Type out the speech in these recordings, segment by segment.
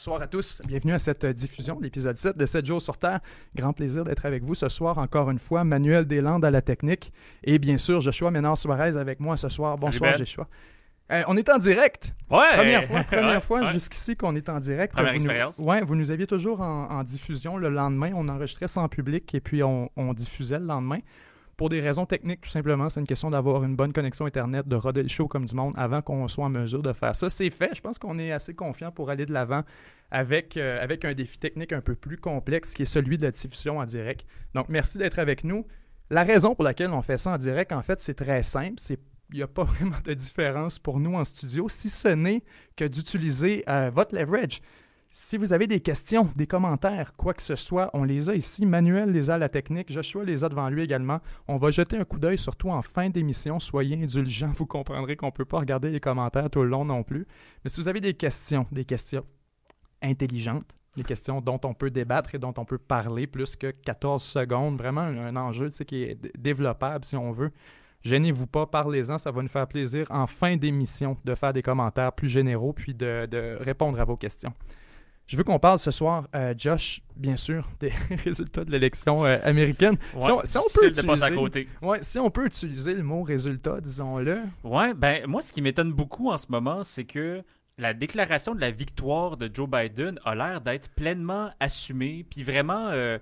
Bonsoir à tous, bienvenue à cette diffusion de l'épisode 7 de 7 jours sur Terre. Grand plaisir d'être avec vous ce soir encore une fois. Manuel Deslandes à la technique et bien sûr Joshua Ménard Suarez avec moi ce soir. Bonsoir Joshua. Euh, on est en direct. Ouais. Première fois, première fois jusqu'ici qu'on est en direct. Première vous expérience. Nous, ouais, vous nous aviez toujours en, diffusion le lendemain. On enregistrait sans public et puis on, on diffusait le lendemain. Pour des raisons techniques, tout simplement, c'est une question d'avoir une bonne connexion Internet, de roder le show comme du monde avant qu'on soit en mesure de faire ça. C'est fait. Je pense qu'on est assez confiant pour aller de l'avant avec, euh, avec un défi technique un peu plus complexe qui est celui de la diffusion en direct. Donc, merci d'être avec nous. La raison pour laquelle on fait ça en direct, en fait, c'est très simple. C'est il n'y a pas vraiment de différence pour nous en studio, si ce n'est que d'utiliser euh, votre leverage. Si vous avez des questions, des commentaires, quoi que ce soit, on les a ici. Manuel les a à la technique, Joshua les a devant lui également. On va jeter un coup d'œil surtout en fin d'émission. Soyez indulgents, vous comprendrez qu'on ne peut pas regarder les commentaires tout le long non plus. Mais si vous avez des questions, des questions intelligentes, des questions dont on peut débattre et dont on peut parler plus que 14 secondes, vraiment un, enjeu qui est développable si on veut. Gênez-vous pas, parlez-en, ça va nous faire plaisir en fin d'émission de faire des commentaires plus généraux puis de répondre à vos questions. Je veux qu'on parle ce soir, euh, Josh, bien sûr, des résultats de l'élection euh, américaine. si, on, peut utiliser, à côté. Ouais, si on peut utiliser le mot résultat, disons-le. Ouais, ben moi, ce qui m'étonne beaucoup en ce moment, c'est que la déclaration de la victoire de Joe Biden a l'air d'être pleinement assumée, puis vraiment. Euh,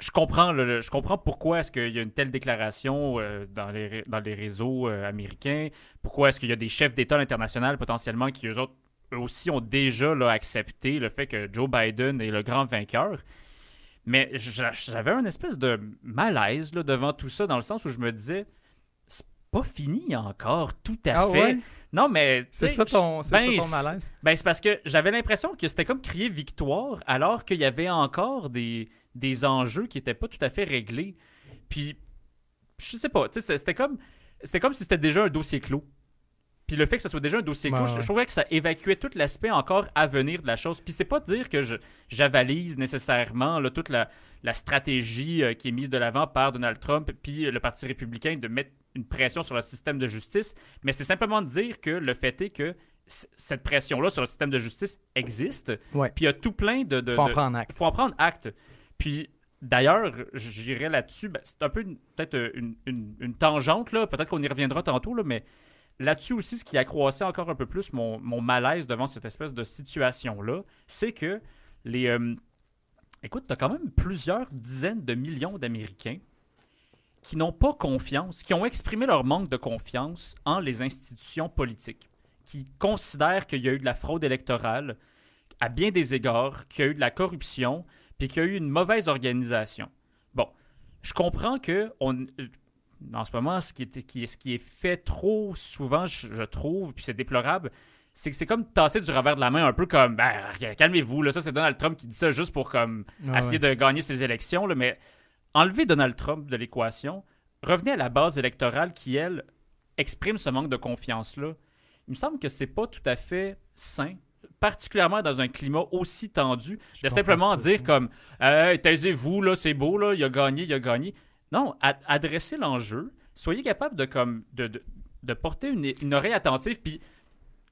je comprends, je comprends pourquoi est-ce qu'il y a une telle déclaration dans, les, dans les réseaux américains, pourquoi est-ce qu'il y a des chefs d'État international potentiellement qui, eux autres, eux aussi ont déjà accepté le fait que Joe Biden est le grand vainqueur. Mais j'avais un espèce de malaise là, devant tout ça, dans le sens où je me disais, c'est pas fini encore, tout à ah fait. Non, mais. C'est ça, ton, ben, malaise? Ben, c'est parce que j'avais l'impression que c'était comme crier victoire, alors qu'il y avait encore des, des enjeux qui n'étaient pas tout à fait réglés. Puis, je sais pas, c'était comme, comme si c'était déjà un dossier clos. Puis le fait que ce soit déjà un dossier clos, je, trouvais que ça évacuait tout l'aspect encore à venir de la chose. Puis c'est pas dire que j'avalise nécessairement toute la, stratégie euh, qui est mise de l'avant par Donald Trump puis le Parti républicain de mettre une pression sur le système de justice, mais c'est simplement de dire que le fait est que cette pression-là sur le système de justice existe. Puis il y a tout plein de... de faut en prendre acte. faut en prendre acte. Puis D'ailleurs, j'irai là-dessus. Ben, c'est un peu peut-être une, une, tangente, là. Peut-être qu'on y reviendra tantôt, là, mais là-dessus aussi, ce qui accroissait encore un peu plus mon, malaise devant cette espèce de situation-là, c'est que les. Euh, écoute, tu as quand même plusieurs dizaines de millions d'Américains qui n'ont pas confiance, qui ont exprimé leur manque de confiance en les institutions politiques, qui considèrent qu'il y a eu de la fraude électorale à bien des égards, qu'il y a eu de la corruption, puis qu'il y a eu une mauvaise organisation. Bon, je comprends que on, en ce moment, ce qui, est, qui, ce qui est fait trop souvent, je, trouve, puis c'est déplorable, c'est que c'est comme tasser du revers de la main, un peu comme ben, calmez-vous, là, ça c'est Donald Trump qui dit ça juste pour comme essayer de gagner ses élections, là, mais enlever Donald Trump de l'équation, revenez à la base électorale qui, elle, exprime ce manque de confiance-là. Il me semble que c'est pas tout à fait sain particulièrement dans un climat aussi tendu, de simplement dire comme hey, taisez-vous, là, c'est beau, là, il a gagné, il a gagné. Non, adressez l'enjeu. Soyez capable de, comme, de, de, porter une, oreille attentive. Puis,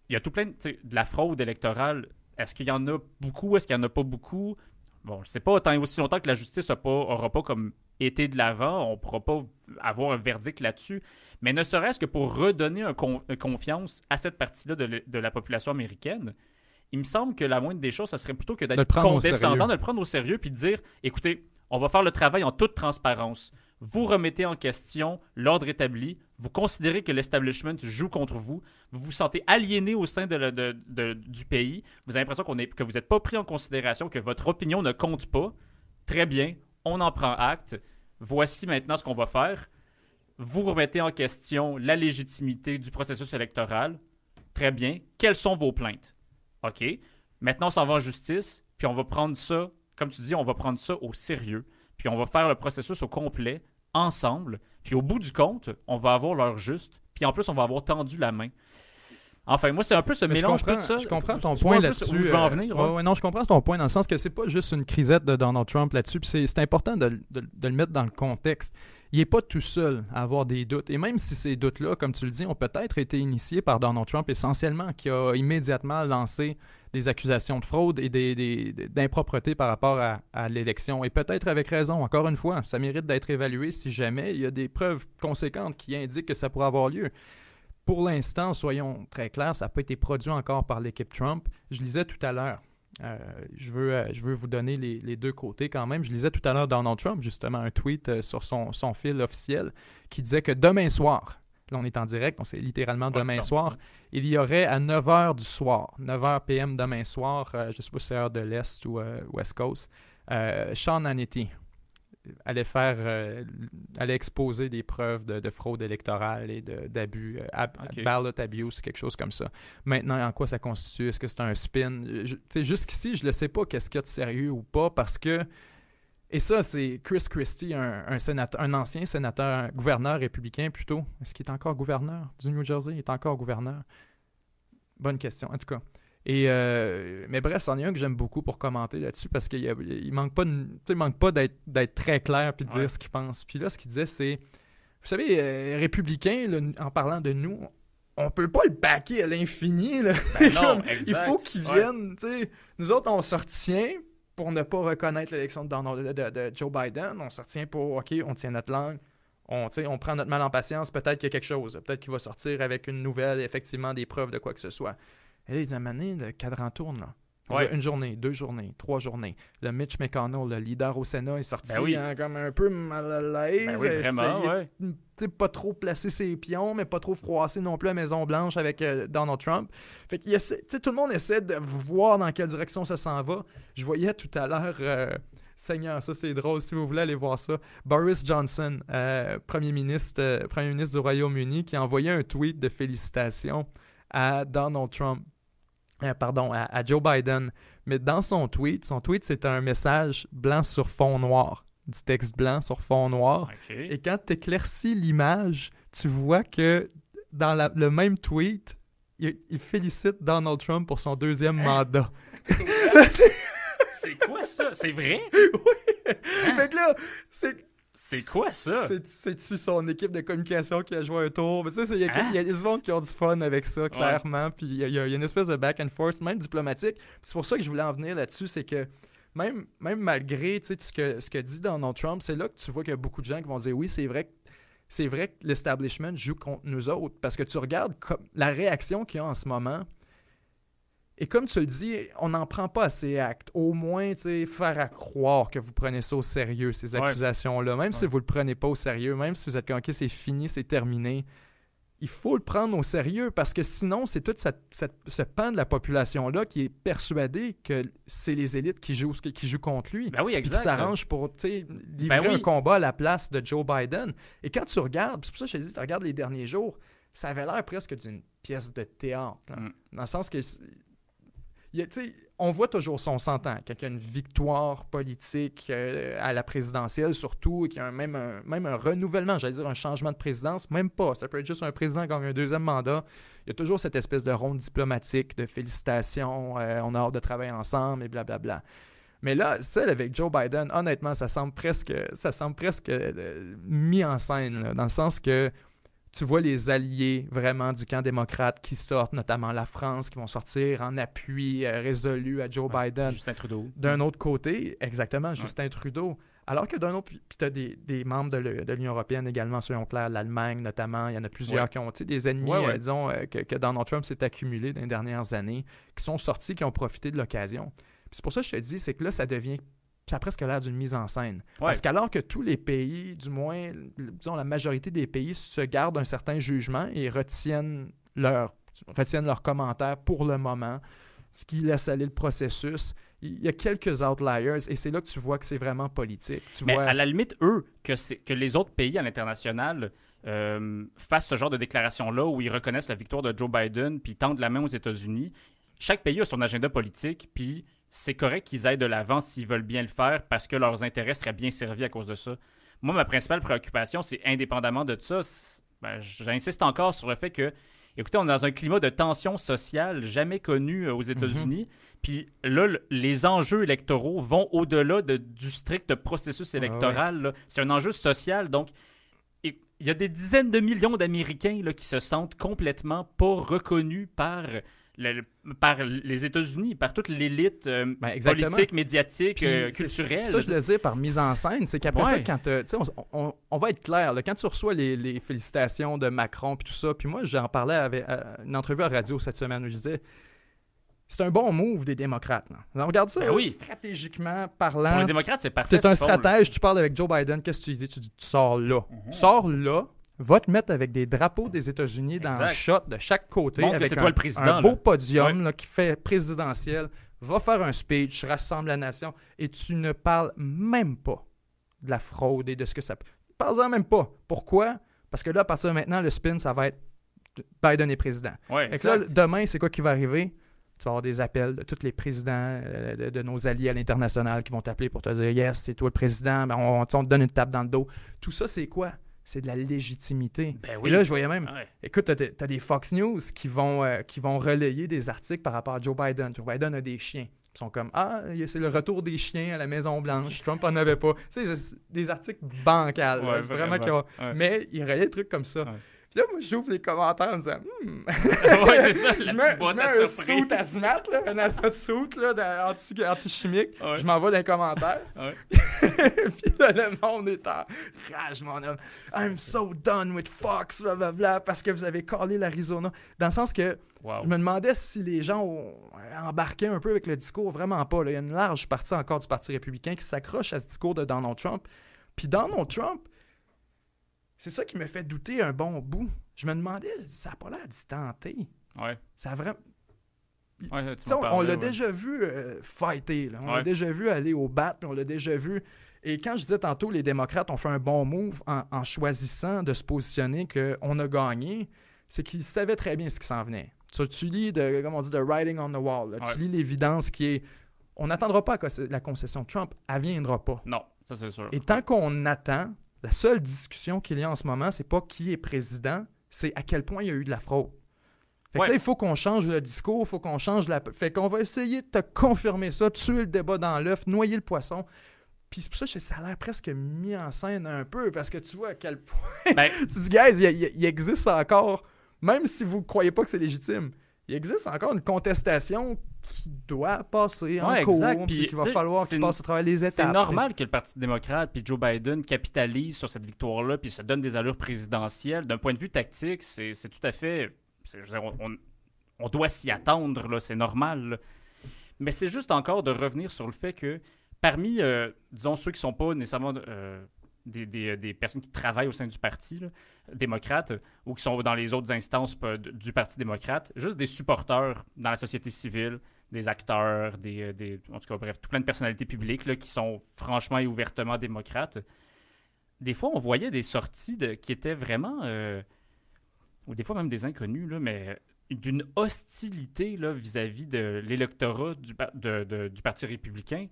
il y a tout plein de, de la fraude électorale. Est-ce qu'il y en a beaucoup? Est-ce qu'il n'y en a pas beaucoup? Bon, je ne sais pas, tant aussi longtemps que la justice n'aura pas, comme été de l'avant, on ne pourra pas avoir un verdict là-dessus. Mais ne serait-ce que pour redonner un une confiance à cette partie-là de, de, la population américaine, il me semble que la moindre des choses, ça serait plutôt que d'être condescendant, de le prendre au sérieux, puis de dire, écoutez, on va faire le travail en toute transparence vous remettez en question l'ordre établi, vous considérez que l'establishment joue contre vous, vous vous sentez aliéné au sein du pays, vous avez l'impression que vous n'êtes pas pris en considération, que votre opinion ne compte pas. Très bien, on en prend acte. Voici maintenant ce qu'on va faire. Vous remettez en question la légitimité du processus électoral. Très bien. Quelles sont vos plaintes? OK. Maintenant, on s'en va en justice, puis on va prendre ça, comme tu dis, on va prendre ça au sérieux puis on va faire le processus au complet ensemble. Puis au bout du compte, on va avoir l'heure juste, puis en plus, on va avoir tendu la main. Enfin, moi, c'est un peu ce Mais mélange tout ça. je comprends ton point là-dessus. Je veux en euh, venir. ouais, ouais. ouais, non, je comprends ton point dans le sens que c'est pas juste une crisette de Donald Trump là-dessus. puis C'est c'est important de, de- de le mettre dans le contexte. Il n'est pas tout seul à avoir des doutes. Et même si ces doutes-là, comme tu le dis, ont peut-être été initiés par Donald Trump essentiellement, qui a immédiatement lancé des accusations de fraude et des, des- des- d'impropreté par rapport à, à l'élection. Et peut-être avec raison. Encore une fois, ça mérite d'être évalué si jamais il y a des preuves conséquentes qui indiquent que ça pourrait avoir lieu. Pour l'instant, soyons très clairs, ça n'a pas été produit encore par l'équipe Trump. Je lisais tout à l'heure, euh, je, veux, euh, je veux vous donner les, les deux côtés quand même. Je lisais tout à l'heure Donald Trump, justement, un tweet euh, sur son, son fil officiel qui disait que demain soir, là on est en direct, donc c'est littéralement demain soir, il y aurait à 9h du soir, 9h PM demain soir, euh, je ne sais pas si c'est heure de l'Est ou euh, West Coast, euh, Sean Hannity allait faire, euh, allait exposer des preuves de, de fraude électorale et d'abus, ab- ballot abuse, quelque chose comme ça. Maintenant, en quoi ça constitue? Est-ce que c'est un spin? Je- Tu sais, jusqu'ici, je ne sais pas qu'est-ce qu'il y a de sérieux ou pas parce que. Et ça, c'est Chris Christie, un, un sénateur, un ancien sénateur, un gouverneur républicain plutôt. Est-ce qu'il est encore gouverneur du New Jersey? Il est encore gouverneur? Bonne question, en tout cas. Et euh, mais bref, c'en est un que j'aime beaucoup pour commenter là-dessus parce qu'il il manque pas, il manque pas d'être très clair puis de Ouais. dire ce qu'il pense. Puis là, ce qu'il disait, c'est, vous savez, euh, républicain, là, en parlant de nous, on peut pas le baquer à l'infini. là. Ben non, Comme, exact. Il faut Ouais. tu sais. Nous autres, on se retient pour ne pas reconnaître l'élection de, de- Joe Biden. On se retient pour, OK, on tient notre langue. On, on prend notre mal en patience. Peut-être qu'il y a quelque chose. Peut-être qu'il va sortir avec une nouvelle, effectivement, des preuves de quoi que ce soit. Et là, années, le cadran tourne. Là. Ouais. Une journée, deux journées, trois journées. Le Mitch McConnell, le leader au Sénat, est sorti Ben oui. hein, comme un peu mal à l'aise. Ben oui, vraiment, ouais. pas trop placer ses pions, mais pas trop froisser non plus à Maison-Blanche avec euh, Donald Trump. Fait sais, tout le monde essaie de voir dans quelle direction ça s'en va. Je voyais tout à l'heure, euh, Seigneur, ça c'est drôle, si vous voulez aller voir ça, Boris Johnson, euh, premier, ministre, euh, premier ministre du Royaume-Uni, qui a envoyé un tweet de félicitations à Donald Trump. Euh, pardon, à, à Joe Biden. Mais dans son tweet, son tweet, c'est un message blanc sur fond noir. Du texte blanc sur fond noir. Et quand tu éclaircis l'image, tu vois que dans la- le même tweet, il, il félicite Donald Trump pour son deuxième mandat. C'est quoi ça? C'est vrai? fait que là, c'est. C'est quoi ça? c'est- C'est-tu son équipe de communication qui a joué un tour? Mais tu sais, il y a, Hein? il y a des gens qui ont du fun avec ça, clairement. Puis il y, a- y une espèce de back and forth, même diplomatique. C'est pour ça que je voulais en venir là-dessus, c'est que même, même malgré ce, que, ce que dit Donald Trump, c'est là que tu vois qu'il y a beaucoup de gens qui vont dire oui, c'est vrai que c'est vrai que l'establishment joue contre nous autres. Parce que tu regardes comme la réaction qu'il y a en ce moment. Et comme tu le dis, on n'en prend pas assez acte. Au moins, tu sais, faire à croire que vous prenez ça au sérieux, ces accusations-là. Même si vous le prenez pas au sérieux, même si vous êtes OK, c'est fini, c'est terminé, il faut le prendre au sérieux parce que sinon, c'est tout cette, cette- ce pan de la population-là qui est persuadé que c'est les élites qui jouent, qui jouent contre lui. Ben oui, Puis qui exact. s'arrangent pour livrer Ben oui. un combat à la place de Joe Biden. Et quand tu regardes, c'est pour ça que je te dis, tu regardes les derniers jours, ça avait l'air presque d'une pièce de théâtre. là. Mm. Dans le sens que. A- on voit toujours son s'entend, qu'il y a une victoire politique euh, à la présidentielle, surtout, et qu'il y a même, un, renouvellement, j'allais dire un changement de présidence, même pas. Ça peut être juste un président qui gagne un deuxième mandat. Il y a toujours cette espèce de ronde diplomatique, de félicitations, euh, on a hâte de travailler ensemble, et blablabla. Mais là, celle avec Joe Biden, honnêtement, ça semble presque, ça semble presque euh, mis en scène, dans le sens que tu vois les alliés vraiment du camp démocrate qui sortent, notamment la France, qui vont sortir en appui euh, résolu à Joe Ouais, Biden. Justin Trudeau. D'un autre côté, exactement, Justin Trudeau. Alors que d'un autre, puis tu as des, des membres de l'Union européenne également, soyons clairs, l'Allemagne notamment, il y en a plusieurs Ouais. qui ont des ennemis, euh, disons, euh, que, que Donald Trump s'est accumulé dans les dernières années, qui sont sortis, qui ont profité de l'occasion. C'est pour ça que je te dis, c'est que là, ça devient, ça a presque l'air d'une mise en scène. Ouais. Parce qu'alors que tous les pays, du moins, disons, la majorité des pays se gardent un certain jugement et retiennent leur, retiennent leurs commentaires pour le moment, ce qui laisse aller le processus. Il y a quelques outliers et c'est là que tu vois que c'est vraiment politique. Tu Mais vois, à la limite, eux, que, que les autres pays à l'international euh, fassent ce genre de déclaration-là où ils reconnaissent la victoire de Joe Biden puis tendent la main aux États-Unis, chaque pays a son agenda politique, puis c'est correct qu'ils aillent de l'avant s'ils veulent bien le faire parce que leurs intérêts seraient bien servis à cause de ça. Moi, ma principale préoccupation, c'est indépendamment de ça, ben, j'insiste encore sur le fait que Écoutez, on est dans un climat de tension sociale jamais connu euh, aux États-Unis. Puis là, le- les enjeux électoraux vont au-delà de- du strict processus Ouais, électoral. C'est un enjeu social. Donc, il y a des dizaines de millions d'Américains qui se sentent complètement pas reconnus par, le- par les États-Unis, par toute l'élite euh, Ben, politique, médiatique, Puis, euh, culturelle. Ça, je le dis par mise en scène, c'est qu'après Ouais. ça, quand euh, on, on- on va être clair, là, quand tu reçois les, les félicitations de Macron puis tout ça, puis moi, j'en parlais avec à une entrevue à radio cette semaine où je disais, c'est un bon move des démocrates. là. Alors, regarde ça, Ben oui. stratégiquement Pour parlant. les démocrates, c'est parfait. Tu es un là. stratège, tu parles avec Joe Biden, qu'est-ce que tu dis? Tu dis, tu sors là. Mhm. Sors là, va te mettre avec des drapeaux des États-Unis dans le shot de chaque côté, Montre avec un, toi le président, un beau là. podium là, qui fait présidentiel, va faire un speech, rassemble la nation, et tu ne parles même pas de la fraude et de ce que ça peut. Parle-en même pas. Pourquoi? Parce que là, à partir de maintenant, le spin, ça va être Biden est président. Ouais, que là, demain, c'est quoi qui va arriver? Tu vas avoir des appels de tous les présidents euh, de, de nos alliés à l'international qui vont t'appeler pour te dire Yes, c'est toi le président, ben, on, on te donne une tape dans le dos. Tout ça, c'est quoi? C'est de la légitimité. Ben Et oui. là, je voyais même, Ouais. écoute, t'as des, t'as des Fox News qui vont, euh, qui vont relayer des articles par rapport à Joe Biden. Joe Biden a des chiens. Ils sont comme Ah, c'est le retour des chiens à la Maison-Blanche. Trump en avait pas. Tu sais, c'est des articles bancals. là, vraiment. vraiment. qui ont- Ouais. Mais ils relaient des trucs comme ça. Là, moi, j'ouvre les commentaires en me disant Hmm, ouais, c'est ça. je mets, je mets un suit hazmat, là, un là, de- anti, anti-chimique. Ouais. Je m'envoie dans les commentaires. Ouais. Puis là, le monde est en rage, mon homme. I'm so done with Fox, blablabla, parce que vous avez collé l'Arizona. Dans le sens que Wow. je me demandais si les gens ont embarqué un peu avec le discours. Vraiment pas. là. Il y a une large partie encore du Parti républicain qui s'accroche à ce discours de Donald Trump. Puis Donald Trump, c'est ça qui me fait douter un bon bout. Je me demandais, ça n'a pas l'air d'y tenter. Ouais. Ça a vraiment. Ouais, tu on, l'a ouais. déjà vu euh, fighter, là. on l'a déjà vu aller au bat, puis on l'a déjà vu. Et quand je disais tantôt, les démocrates ont fait un bon move en, en choisissant de se positionner qu'on a gagné, c'est qu'ils savaient très bien ce qui s'en venait. Tu, tu lis, de, comme on dit, de writing on the wall. là. Tu lis l'évidence qui est. On n'attendra pas que la concession de Trump, elle viendra pas. Non, ça c'est sûr. Et tant qu'on attend, la seule discussion qu'il y a en ce moment, c'est pas qui est président, c'est à quel point il y a eu de la fraude. Fait que Ouais. là, il faut qu'on change le discours, il faut qu'on change la. Fait qu'on va essayer de te confirmer ça, tuer le débat dans l'œuf, noyer le poisson. Puis c'est pour ça que ça a l'air presque mis en scène un peu, parce que tu vois à quel point. Ben, tu dis, guys, il, il- il existe encore, même si vous ne croyez pas que c'est légitime, il existe encore une contestation qui doit passer en Ouais, cours, exact. puis Puis, qu'il va falloir qu'il passe à travers les étapes. c'est normal que le Parti démocrate puis Joe Biden capitalisent sur cette victoire-là puis se donnent des allures présidentielles. D'un point de vue tactique, c'est tout à fait. c'est- je veux dire, on, doit s'y attendre, c'est normal. là. Mais c'est juste encore de revenir sur le fait que parmi, euh, disons, ceux qui sont pas nécessairement euh, des, des- des personnes qui travaillent au sein du Parti là, démocrate euh, ou qui sont dans les autres instances euh, du Parti démocrate, juste des supporters dans la société civile, des acteurs, des, euh, des- en tout cas, bref, tout plein de personnalités publiques là, qui sont franchement et ouvertement démocrates. Des fois, on voyait des sorties qui étaient vraiment, euh, ou des fois même des inconnus, là, mais d'une hostilité vis-à-vis de l'électorat du, Parti républicain.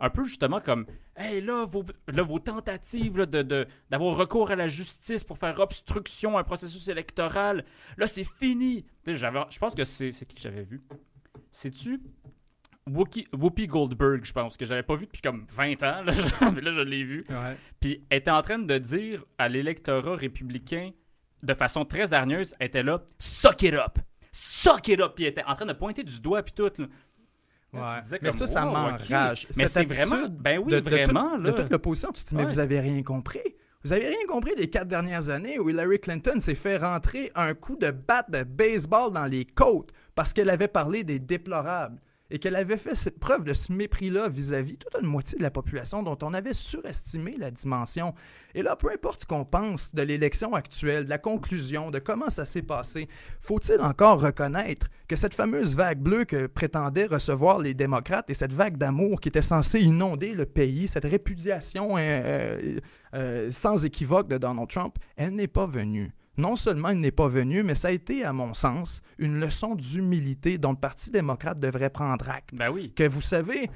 Un peu justement comme, hey, là, vos, là, vos tentatives de, d'avoir recours à la justice pour faire obstruction à un processus électoral, là, c'est fini. Je pense que c'est, c'est qui que j'avais vu? C'est-tu Whoopi, Whoopi Goldberg, je pense, que j'avais pas vu depuis comme 20 ans, là, mais là, je l'ai vu. Ouais. Puis elle était en train de dire à l'électorat républicain de façon très hargneuse, elle était là, suck it up, suck it up, puis elle était en train de pointer du doigt puis tout. Là. Ouais. Mais ça, ça wow, m'enrage. Mais c'est vraiment, ben oui, de, de vraiment toute- là. de toute l'opposition, tu te dis, mais vous avez rien compris. Vous avez rien compris des quatre dernières années où Hillary Clinton s'est fait rentrer un coup de batte de baseball dans les côtes parce qu'elle avait parlé des déplorables et qu'elle avait fait preuve de ce mépris-là vis-à-vis toute une moitié de la population dont on avait surestimé la dimension. Et là, peu importe ce qu'on pense de l'élection actuelle, de la conclusion, de comment ça s'est passé, faut-il encore reconnaître que cette fameuse vague bleue que prétendaient recevoir les démocrates et cette vague d'amour qui était censée inonder le pays, cette répudiation euh, euh, euh, sans équivoque de Donald Trump, elle n'est pas venue. Non seulement elle n'est pas venue, mais ça a été, à mon sens, une leçon d'humilité dont le Parti démocrate devrait prendre acte Ben oui. que vous savez,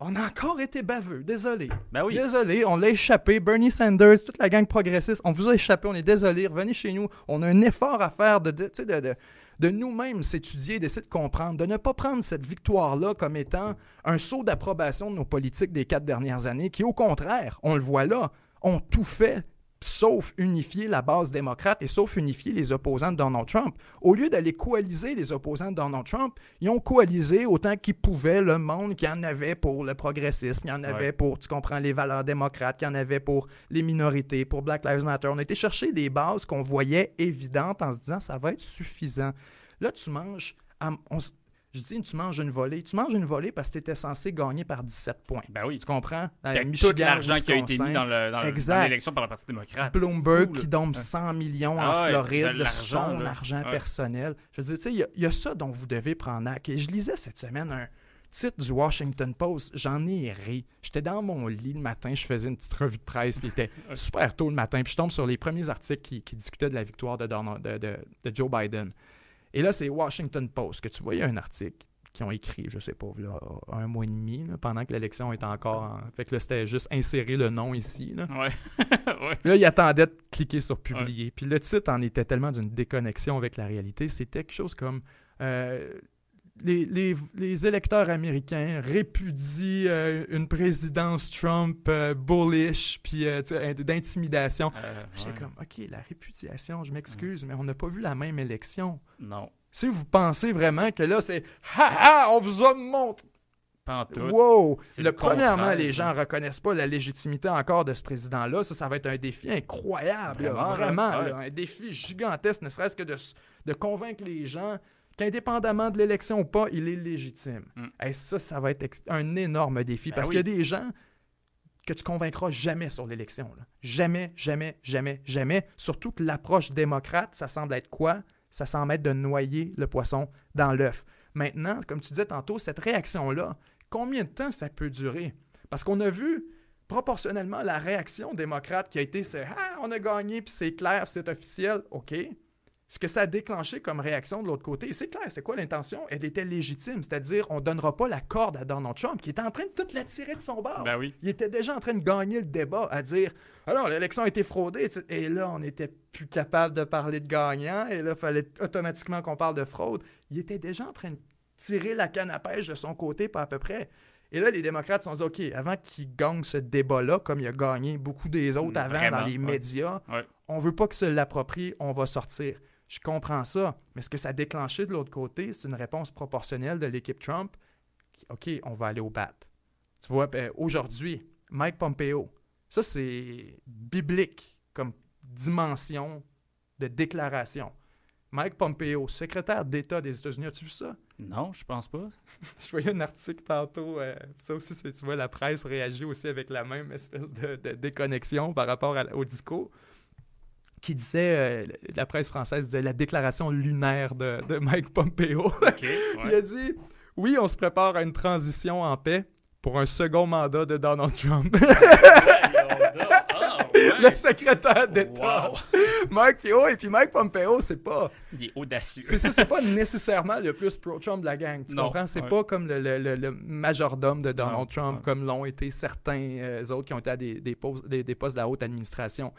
On a encore été baveux, désolé. Ben oui. Désolé, on l'a échappé. Bernie Sanders, toute la gang progressiste, on vous a échappé, on est désolé. Revenez chez nous. On a un effort à faire de, de, tu sais, de, de, de nous-mêmes s'étudier, d'essayer de comprendre, de ne pas prendre cette victoire-là comme étant un saut d'approbation de nos politiques des quatre dernières années, qui au contraire, on le voit là, ont tout fait sauf unifier la base démocrate et sauf unifier les opposants de Donald Trump. Au lieu d'aller coaliser les opposants de Donald Trump, ils ont coalisé autant qu'ils pouvaient le monde qui en avait pour le progressisme, qui en avait Ouais. pour, tu comprends, les valeurs démocrates, qui en avait pour les minorités, pour Black Lives Matter. On a été chercher des bases qu'on voyait évidentes en se disant ça va être suffisant. Là, tu manges, à- on je dis tu manges une volée. Tu manges une volée parce que tu étais censé gagner par 17 points. Ben oui. Tu comprends? Avec Michigan, tout l'argent qui a été mis dans l'élection par le Parti démocrate. Bloomberg fou, qui donne 100 millions en Ah ouais, Floride de son là. argent personnel. Je veux dire, tu sais, il y a- il y, a ça dont vous devez prendre acte. Et je lisais cette semaine un titre du Washington Post. J'en ai ri. J'étais dans mon lit le matin, je faisais une petite revue de presse, puis il était super tôt le matin, puis je tombe sur les premiers articles qui, qui discutaient de la victoire de, Donald- de, de- de Joe Biden. Et là, c'est Washington Post que tu voyais un article qui ont écrit, je sais pas, là, un mois et demi, là, pendant que l'élection était encore en... Fait que là, c'était juste insérer le nom ici, là. Ouais. ouais. Puis là, il attendait de cliquer sur publier. Puis le titre en était tellement d'une déconnexion avec la réalité. C'était quelque chose comme euh, les, les- les électeurs américains répudient euh, une présidence Trump euh, bullish, puis euh, d'intimidation. Euh, J'étais ouais. comme, OK, la répudiation, je m'excuse, mais on n'a pas vu la même élection. Non. Si vous pensez vraiment que là, c'est Ha ha, on vous a montré. Wow! Le, le premièrement, les gens reconnaissent pas la légitimité encore de ce président-là. Ça, ça va être un défi incroyable. Vraiment, là. Vraiment, Ouais. là, un défi gigantesque, ne serait-ce que de, de convaincre les gens qu'indépendamment de l'élection ou pas, il est légitime. Mm. Et ça, ça va être un énorme défi. Ben parce oui. qu'il y a des gens que tu convaincras jamais sur l'élection. Jamais, jamais, jamais, jamais. Surtout que l'approche démocrate, ça semble être quoi? Ça semble être de noyer le poisson dans l'œuf. Maintenant, comme tu disais tantôt, cette réaction-là, combien de temps ça peut durer? Parce qu'on a vu proportionnellement la réaction démocrate qui a été c'est Ah, on a gagné, puis c'est clair, c'est officiel. OK. Ce que ça a déclenché comme réaction de l'autre côté, c'est clair, c'est quoi l'intention? Elle était légitime, c'est-à-dire on donnera pas la corde à Donald Trump qui était en train de tout la tirer de son bord. Ben oui. Il était déjà en train de gagner le débat à dire alors l'élection a été fraudée et là on n'était plus capable de parler de gagnant et là il fallait automatiquement qu'on parle de fraude. Il était déjà en train de tirer la canne à pêche de son côté pas à peu près. Et là les démocrates se sont dit OK, avant qu'il gagne ce débat-là comme il a gagné beaucoup des autres Mm, avant vraiment, dans les ouais. médias, Ouais. on veut pas que se l'approprie, on va sortir. Je comprends ça, mais ce que ça a déclenché de l'autre côté, c'est une réponse proportionnelle de l'équipe Trump. qui, OK, on va aller au bat. Tu vois, ben, aujourd'hui, Mike Pompeo, ça c'est biblique comme dimension de déclaration. Mike Pompeo, secrétaire d'État des États-Unis, as-tu vu ça? Non, je pense pas. Je voyais un article tantôt, euh, ça aussi, tu vois, la presse réagit aussi avec la même espèce de, de déconnexion par rapport à- au discours, qui disait, euh, la presse française disait la déclaration lunaire de, de Mike Pompeo. OK. Il a dit, oui, on se prépare à une transition en paix pour un second mandat de Donald Trump. Ah, le secrétaire d'État. Wow. Mike Pompeo, et puis Mike Pompeo, c'est pas... Il est audacieux. C'est ça, c'est pas nécessairement le plus pro-Trump de la gang. Tu Non, comprends? C'est ouais. pas comme le, le- le- le majordome de Donald Trump, ouais. comme l'ont été certains euh, autres qui ont été à des, des, postes, des, des postes de la haute administration.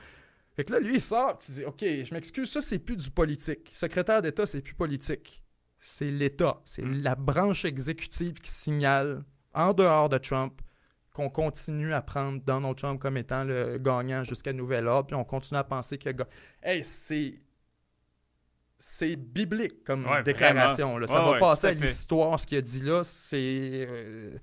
Fait que là, lui, il sort, tu dis, OK, je m'excuse, ça, c'est plus du politique. Secrétaire d'État, c'est plus politique. C'est l'État. C'est Mm. la branche exécutive qui signale, en dehors de Trump, qu'on continue à prendre Donald Trump comme étant le gagnant jusqu'à nouvel ordre, puis on continue à penser qu'il a gagné. Hey, c'est. C'est biblique comme Ouais, déclaration. là. Ça Ouais, va ouais, passer à l'histoire, ce qu'il a dit là. C'est. euh, c'est-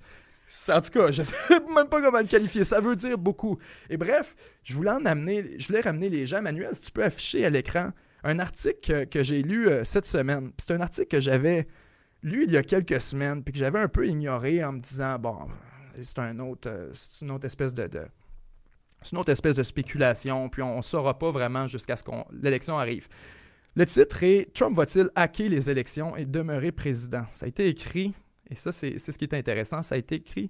en tout cas, je sais même pas comment le qualifier. Ça veut dire beaucoup. Et bref, je voulais en amener. Je voulais ramener les gens. Manuel, si tu peux afficher à l'écran un article que, j'ai lu euh, cette semaine. C'est un article que j'avais lu il y a quelques semaines, puis que j'avais un peu ignoré en me disant bon, c'est un autre, euh, une autre espèce de, de- c'est une autre espèce de spéculation, puis on ne saura pas vraiment jusqu'à ce que l'élection arrive. Le titre est Trump va-t-il hacker les élections et demeurer président Ça a été écrit, et ça c'est ce qui est intéressant, ça a été écrit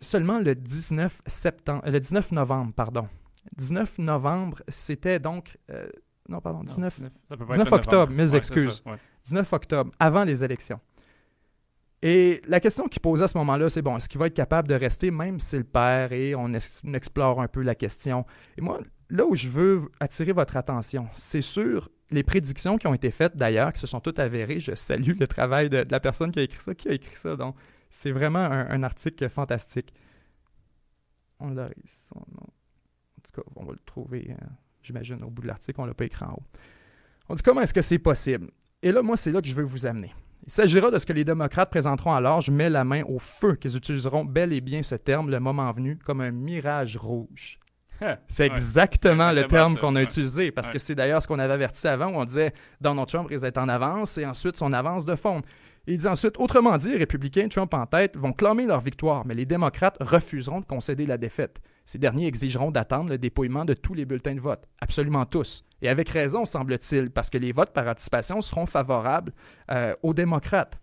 seulement le 19 septembre, euh, le 19 novembre, pardon. 19 novembre, c'était donc euh, non pardon, Non, 19 Ça peut pas 19 être le octobre, mes Ouais, excuses. ça, ouais. 19 octobre, avant les élections. Et la question qu'il posait à ce moment-là, c'est bon, est-ce qu'il va être capable de rester même s'il perd et on, on explore un peu la question? Et moi, là où je veux attirer votre attention, c'est sur les prédictions qui ont été faites d'ailleurs, qui se sont toutes avérées. Je salue le travail de, la personne qui a écrit ça. Qui a écrit ça? Donc, c'est vraiment un, article fantastique. On l'a cas, on va le trouver, euh, j'imagine, au bout de l'article. On l'a pas écrit en haut. On dit comment est-ce que c'est possible? Et là, moi, c'est là que je veux vous amener. Il s'agira de ce que les démocrates présenteront alors. Je mets la main au feu qu'ils utiliseront bel et bien ce terme, le moment venu, comme un mirage rouge. C'est exactement le terme qu'on a utilisé, parce que c'est d'ailleurs ce qu'on avait averti avant, où on disait Donald Trump risque d'être en avance, et ensuite son avance de fond. il dit ensuite, autrement dit, les républicains, Trump en tête, vont clamer leur victoire, mais les démocrates refuseront de concéder la défaite. Ces derniers exigeront d'attendre le dépouillement de tous les bulletins de vote, absolument tous. Et avec raison, semble-t-il, parce que les votes par anticipation seront favorables euh, aux démocrates.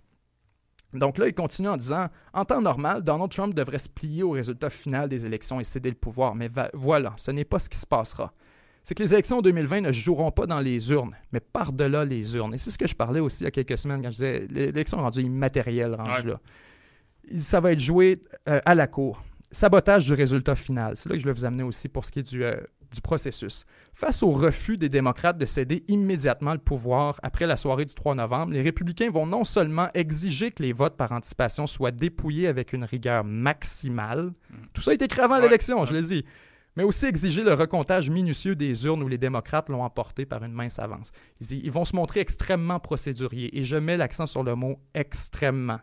Donc là, il continue en disant En temps normal, Donald Trump devrait se plier au résultat final des élections et céder le pouvoir. Mais voilà, ce n'est pas ce qui se passera. C'est que les élections 2020 ne joueront pas dans les urnes, mais par-delà les urnes. Et c'est ce que je parlais aussi il y a quelques semaines quand je disais l'élection est rendue immatérielle, rendue là. Ça va être joué euh, à la cour. Sabotage du résultat final. C'est là que je vais vous amener aussi pour ce qui est du, euh, du processus. Face au refus des démocrates de céder immédiatement le pouvoir après la soirée du 3 novembre, les républicains vont non seulement exiger que les votes par anticipation soient dépouillés avec une rigueur maximale, mm. tout ça a été écrit avant l'élection, je l'ai dit, mais aussi exiger le recomptage minutieux des urnes où les démocrates l'ont emporté par une mince avance. ils vont se montrer extrêmement procéduriers, et je mets l'accent sur le mot extrêmement.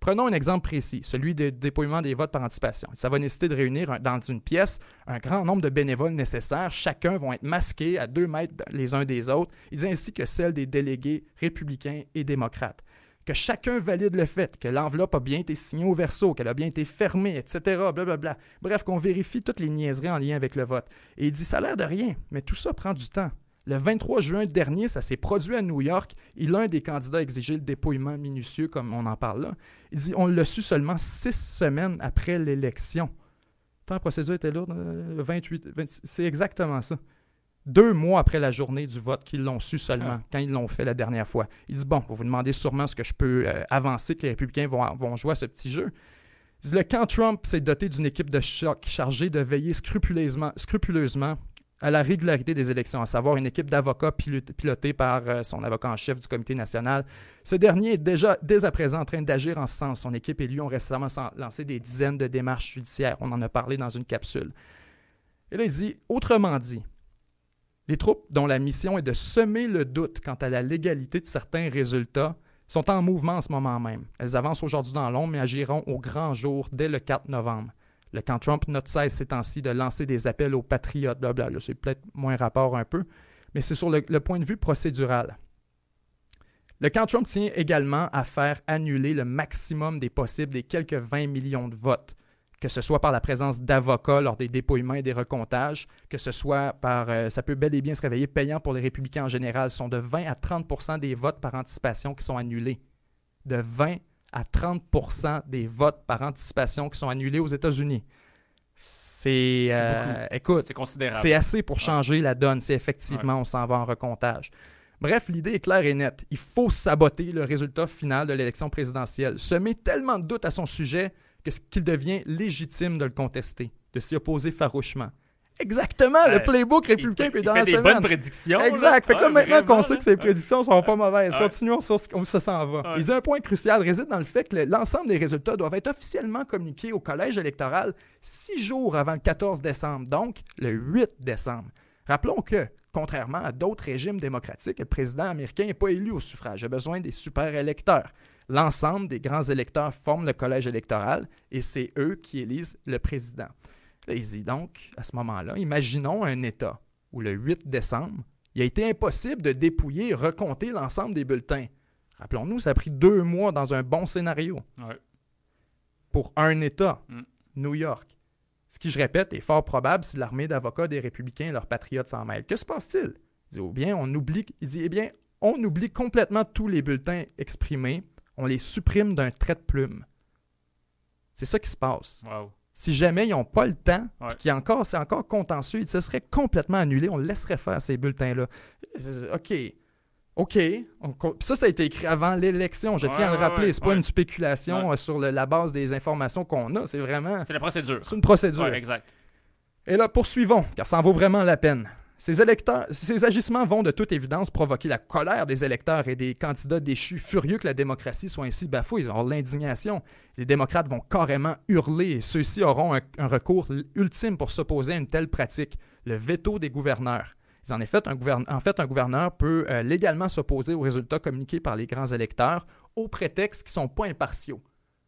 Prenons un exemple précis, celui du dépouillement des votes par anticipation. Ça va nécessiter de réunir dans une pièce un grand nombre de bénévoles nécessaires. Chacun vont être masqués à deux mètres les uns des autres, ainsi que celle des délégués républicains et démocrates. Que chacun valide le fait que l'enveloppe a bien été signée au verso, qu'elle a bien été fermée, etc. Blablabla. Bref, qu'on vérifie toutes les niaiseries en lien avec le vote. Et il dit ça a l'air de rien, mais tout ça prend du temps. Le 23 juin dernier, ça s'est produit à New York et l'un des candidats a exigé le dépouillement minutieux, comme on en parle là. Il dit on l'a su seulement six semaines après l'élection. la procédure était lourde, 28, euh, c'est exactement ça. Deux mois après la journée du vote qu'ils l'ont su seulement, ah. quand ils l'ont fait la dernière fois. Il dit Bon, vous vous demandez sûrement ce que je peux euh, avancer, que les républicains vont, vont jouer à ce petit jeu. Il dit, le camp Trump s'est doté d'une équipe de choc chargée de veiller scrupuleusement, scrupuleusement à la régularité des élections, à savoir une équipe d'avocats pilotée par euh, son avocat en chef du comité national. Ce dernier est déjà dès à présent en train d'agir en ce sens. Son équipe et lui ont récemment lancé des dizaines de démarches judiciaires. On en a parlé dans une capsule. Et là, il dit, autrement dit, les troupes dont la mission est de semer le doute quant à la légalité de certains résultats sont en mouvement en ce moment même. Elles avancent aujourd'hui dans l'ombre, mais agiront au grand jour dès le 4 novembre. Le camp Trump note cesse ces temps-ci de lancer des appels aux patriotes, blablabla. C'est peut-être moins rapport un peu, mais c'est sur le, point de vue procédural. Le camp Trump tient également à faire annuler le maximum des possibles des quelques 20 millions de votes, que ce soit par la présence d'avocats lors des dépouillements et des recomptages, que ce soit par, euh, ça peut bel et bien se réveiller payant pour les républicains en général, ce sont de 20 à 30% des votes par anticipation qui sont annulés. De 20 à 30% des votes par anticipation qui sont annulés aux États-Unis. C'est. Euh, écoute, c'est considérable. C'est assez pour changer la donne si effectivement on s'en va en recomptage. Bref, l'idée est claire et nette. Il faut saboter le résultat final de l'élection présidentielle, semer tellement de doutes à son sujet qu'il devient légitime de le contester, de s'y opposer farouchement. Exactement, le playbook républicain puis dans fait des bonnes prédictions. Exact. Fait que là, maintenant qu'on sait que ces prédictions sont pas mauvaises, continuons sur ce, où ça s'en va. Il y a un point crucial réside dans le fait que l'ensemble des résultats doivent être officiellement communiqués au collège électoral six jours avant le 14 décembre, donc le 8 décembre. Rappelons que, contrairement à d'autres régimes démocratiques, le président américain n'est pas élu au suffrage. Il a besoin des super électeurs. L'ensemble des grands électeurs forment le collège électoral et c'est eux qui élisent le président donc, à ce moment-là, imaginons un État où le 8 décembre, il a été impossible de dépouiller et recompter l'ensemble des bulletins. Rappelons-nous, ça a pris deux mois dans un bon scénario. Pour un État, mm. New York. Ce qui, je répète, est fort probable si l'armée d'avocats des républicains et leurs patriotes s'en mêlent. Que se passe-t-il? Il dit, ou bien, on oublie, il dit, eh bien, on oublie complètement tous les bulletins exprimés, on les supprime d'un trait de plume. C'est ça qui se passe. Wow si jamais ils n'ont pas le temps, ouais. encore, c'est encore contentieux, ils se seraient complètement annulés, on laisserait faire ces bulletins-là. OK. OK. on Puis ça, ça a été écrit avant l'élection. Je Ouais, tiens à le rappeler. c'est pas ouais. une spéculation euh, sur le- la base des informations qu'on a. C'est vraiment. C'est la procédure. C'est une procédure. Exact. Et là, poursuivons, car ça en vaut vraiment la peine. Ces, agissements vont de toute évidence provoquer la colère des électeurs et des candidats déchus, furieux que la démocratie soit ainsi bafouée. Ils auront l'indignation. Les démocrates vont carrément hurler et ceux-ci auront un, recours ultime pour s'opposer à une telle pratique, le veto des gouverneurs. En fait, un gouverneur peut euh, légalement s'opposer aux résultats communiqués par les grands électeurs au prétexte qu'ils ne sont pas impartiaux.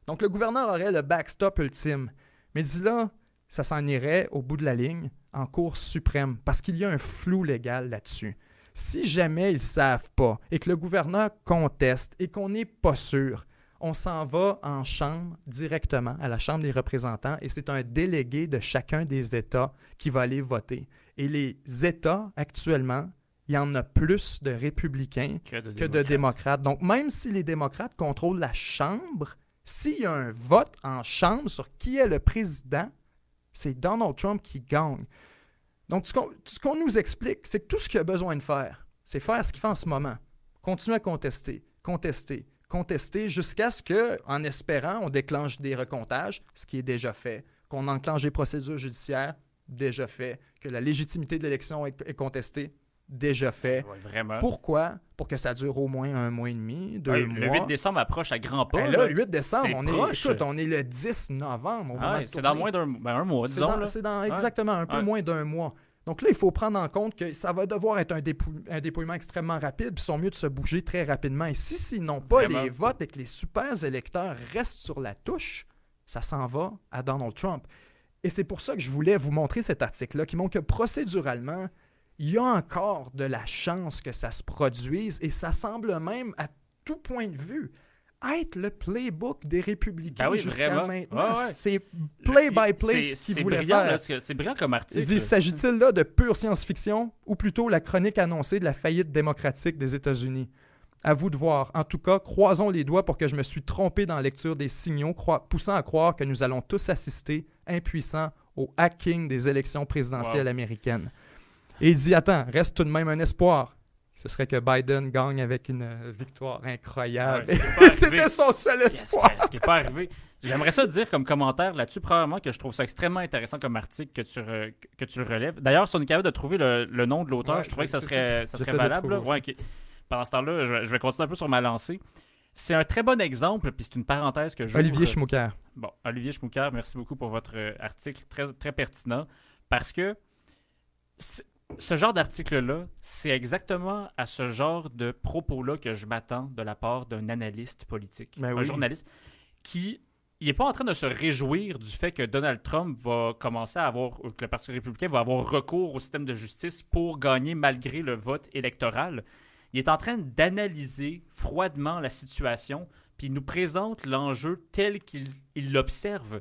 Donc le gouverneur aurait le backstop ultime. Mais dis là, ça s'en irait au bout de la ligne en Cour suprême parce qu'il y a un flou légal là-dessus. Si jamais ils ne savent pas et que le gouverneur conteste et qu'on n'est pas sûr, on s'en va en chambre directement à la Chambre des représentants et c'est un délégué de chacun des États qui va aller voter. Et les États, actuellement, il y en a plus de républicains Que de, que de démocrates. Donc, même si les démocrates contrôlent la Chambre, s'il y a un vote en Chambre sur qui est le président, c'est Donald Trump qui gagne. Donc, ce qu'on nous explique, c'est que tout ce qu'il a besoin de faire, c'est faire ce qu'il fait en ce moment. Continuer à contester, contester, contester, jusqu'à ce que, en espérant, on déclenche des recomptages, ce qui est déjà fait, qu'on enclenche des procédures judiciaires, déjà fait, que la légitimité de l'élection est contestée, déjà fait. Ouais, vraiment. Pourquoi? Pour que ça dure au moins un mois et demi, deux Ouais, mois. le 8 décembre approche à grands pas. Ben là, le 8 décembre, c'est on proche. est, écoute, on est le 10 novembre. ouais, c'est dans moins d'un ben, un mois, C'est disons. c'est dans exactement un peu moins d'un mois. Donc là, il faut prendre en compte que ça va devoir être un, dépou- un dépouillement extrêmement rapide, puis ils sont mieux de se bouger très rapidement. Et si s'ils n'ont pas Vraiment. les votes et que les super électeurs restent sur la touche, ça s'en va à Donald Trump. Et c'est pour ça que je voulais vous montrer cet article-là qui montre que procéduralement, il y a encore de la chance que ça se produise et ça semble même, à tout point de vue, être le playbook des républicains Ben oui, jusqu'à vraiment. maintenant. Ouais, ouais. C'est play by play ce qu'ils voulaient faire. c'est brillant comme article. Il dit S'agit-il là de pure science-fiction ou plutôt la chronique annoncée de la faillite démocratique des États-Unis? À vous de voir. En tout cas, croisons les doigts pour que je me suis trompé dans la lecture des signaux, poussant à croire que nous allons tous assister, impuissants, au hacking des élections présidentielles Wow. américaines. Et il dit Attends, reste tout de même un espoir. Ce serait que Biden gagne avec une euh, victoire incroyable. Ouais. C'était son seul Yes, espoir. ce qui n'est pas arrivé. J'aimerais ça dire comme commentaire là-dessus, probablement que je trouve ça extrêmement intéressant comme article que tu, re- que tu le relèves. D'ailleurs, si on est capable de trouver le, le nom de l'auteur, Ouais, je trouvais que ça serait, ça serait valable. Ouais, ok. Pendant ce temps-là, je, je vais continuer un peu sur ma lancée. C'est un très bon exemple, puis c'est une parenthèse que je. Olivier Schmucker. Bon, Olivier Schmucker, merci beaucoup pour votre euh, article très, très pertinent. Parce que ce genre d'article-là, c'est exactement à ce genre de propos-là que je m'attends de la part d'un analyste politique, Ben un oui. journaliste qui il n'est pas en train de se réjouir du fait que Donald Trump va commencer à avoir, que le Parti républicain va avoir recours au système de justice pour gagner malgré le vote électoral. Il est en train d'analyser froidement la situation, puis il nous présente l'enjeu tel qu'il il l'observe.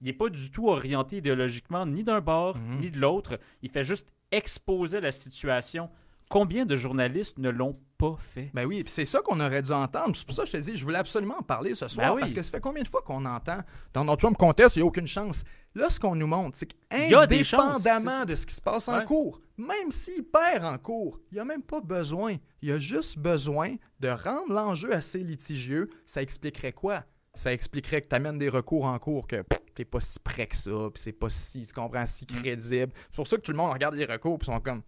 Il n'est pas du tout orienté idéologiquement ni d'un bord Mhm. ni de l'autre. Il fait juste exposer la situation. Combien de journalistes ne l'ont pas fait? Ben oui, c'est ça qu'on aurait dû entendre. C'est pour ça que je te dis, je voulais absolument en parler ce soir, Ben oui. parce que ça fait combien de fois qu'on entend Donald Trump conteste, il n'y a aucune chance. Là, ce qu'on nous montre, c'est y qu'indépendamment de ce qui se passe en Ouais. cours, même s'il perd en cours, il n'y a même pas besoin. Il a juste besoin de rendre l'enjeu assez litigieux. Ça expliquerait quoi? Ça expliquerait que tu amènes des recours en cours, que t'es pas si près que ça, puis c'est pas si, tu comprends, si Mm. crédible. C'est pour ça que tout le monde regarde les recours, puis sont comme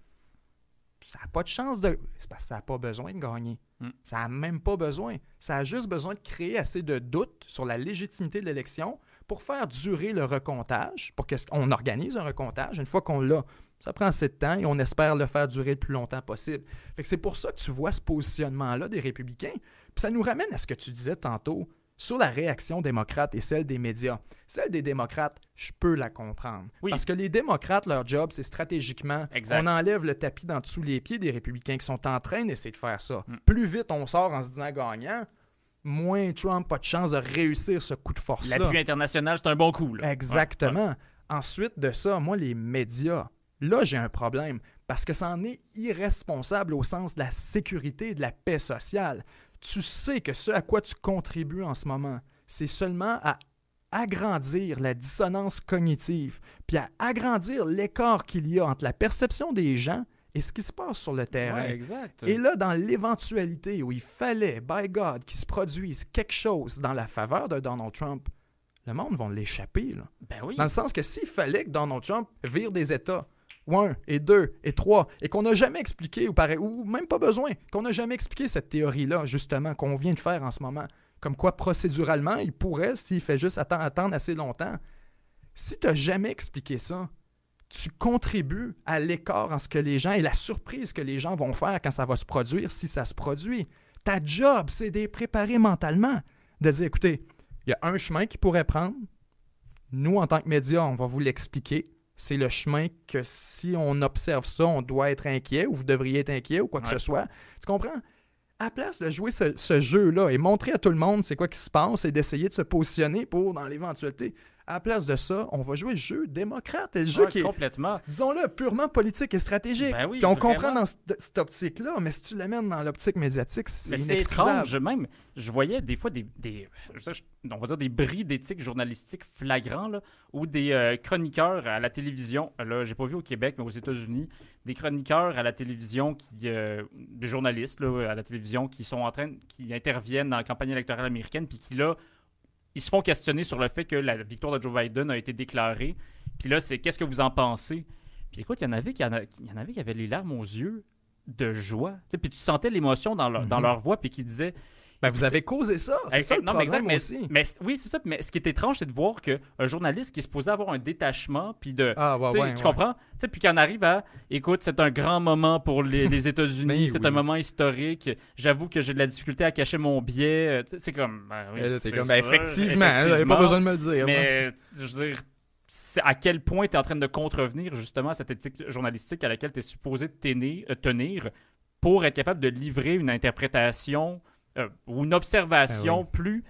ça n'a pas de chance de. C'est parce que ça n'a pas besoin de gagner. Mm. Ça n'a même pas besoin. Ça a juste besoin de créer assez de doutes sur la légitimité de l'élection pour faire durer le recomptage, pour qu'on organise un recomptage. Une fois qu'on l'a, ça prend assez de temps et on espère le faire durer le plus longtemps possible. Fait que c'est pour ça que tu vois ce positionnement-là des républicains. Puis ça nous ramène à ce que tu disais tantôt sur la réaction démocrate et celle des médias. Celle des démocrates, je peux la comprendre. Oui. Parce que les démocrates, leur job, c'est stratégiquement, Exact. on enlève le tapis d'en dessous les pieds des républicains qui sont en train d'essayer de faire ça. Mm. Plus vite on sort en se disant gagnant, moins Trump a de chance de réussir ce coup de force-là. L'appui international, c'est un bon coup. là. Exactement. Ouais, Ensuite de ça, moi, les médias, là, j'ai un problème parce que ça en est irresponsable au sens de la sécurité et de la paix sociale. Tu sais que ce à quoi tu contribues en ce moment, c'est seulement à agrandir la dissonance cognitive, puis à agrandir l'écart qu'il y a entre la perception des gens et ce qui se passe sur le terrain. Ouais, exact. Et là, dans l'éventualité où il fallait, by God, qu'il se produise quelque chose dans la faveur de Donald Trump, le monde va l'échapper. là. ben oui. Dans le sens que s'il fallait que Donald Trump vire des États, un, et deux, et trois, et qu'on n'a jamais expliqué, ou, pareil, ou même pas besoin, qu'on n'a jamais expliqué cette théorie-là, justement, qu'on vient de faire en ce moment, comme quoi procéduralement, il pourrait, s'il fait juste atten- attendre assez longtemps, si tu n'as jamais expliqué ça, tu contribues à l'écart en ce que les gens et la surprise que les gens vont faire quand ça va se produire, si ça se produit. Ta job, c'est de les préparer mentalement, de dire, écoutez, il y a un chemin qu'ils pourraient prendre. Nous, en tant que médias, on va vous l'expliquer. C'est le chemin que si on observe ça, on doit être inquiet ou vous devriez être inquiet ou quoi que Ouais. ce soit. Tu comprends? À la place de jouer ce, ce jeu-là et montrer à tout le monde c'est quoi qui se passe et d'essayer de se positionner pour dans l'éventualité, à la place de ça, on va jouer le jeu démocrate le jeu Ouais, qui est, complètement. disons-le, purement politique et stratégique. Ben oui, Puis on vraiment. comprend dans cette, cette optique-là, mais si tu l'amènes dans l'optique médiatique, c'est Mais c'est inexcusable. étrange, même. Je voyais des fois des, des je je- on va dire des bris d'éthique journalistique flagrants, là, ou des euh, chroniqueurs à la télévision, là, j'ai pas vu au Québec, mais aux États-Unis, des chroniqueurs à la télévision, qui, euh, des journalistes là, à la télévision qui sont en train, qui interviennent dans la campagne électorale américaine, puis qui là, ils se font questionner sur le fait que la victoire de Joe Biden a été déclarée. Puis là, c'est qu'est-ce que vous en pensez? Puis écoute, il y en avait qui, en a- il y en avait qui avaient les larmes aux yeux de joie. Puis tu sentais l'émotion dans, leur, dans Mhm. leur voix, puis qui disaient Ben, vous avez causé ça, c'est ça le non, mais exact, problème mais, aussi. mais oui, c'est ça. Mais ce qui est étrange, c'est de voir qu'un journaliste qui est supposé avoir un détachement, puis de. Ah, ouais, ouais, tu ouais. comprends? Puis qu'on arrive à. Écoute, c'est un grand moment pour les, les États-Unis, Mais c'est oui. un moment historique. J'avoue que j'ai de la difficulté à cacher mon biais. Euh, C'est comme. ben oui, là, comme, ben, ça, effectivement, hein, j'avais pas besoin de me le dire. Mais, je veux dire, à quel point tu es en train de contrevenir justement à cette éthique journalistique à laquelle tu es supposé tenir, euh, tenir pour être capable de livrer une interprétation euh, ou une observation Ah oui. plus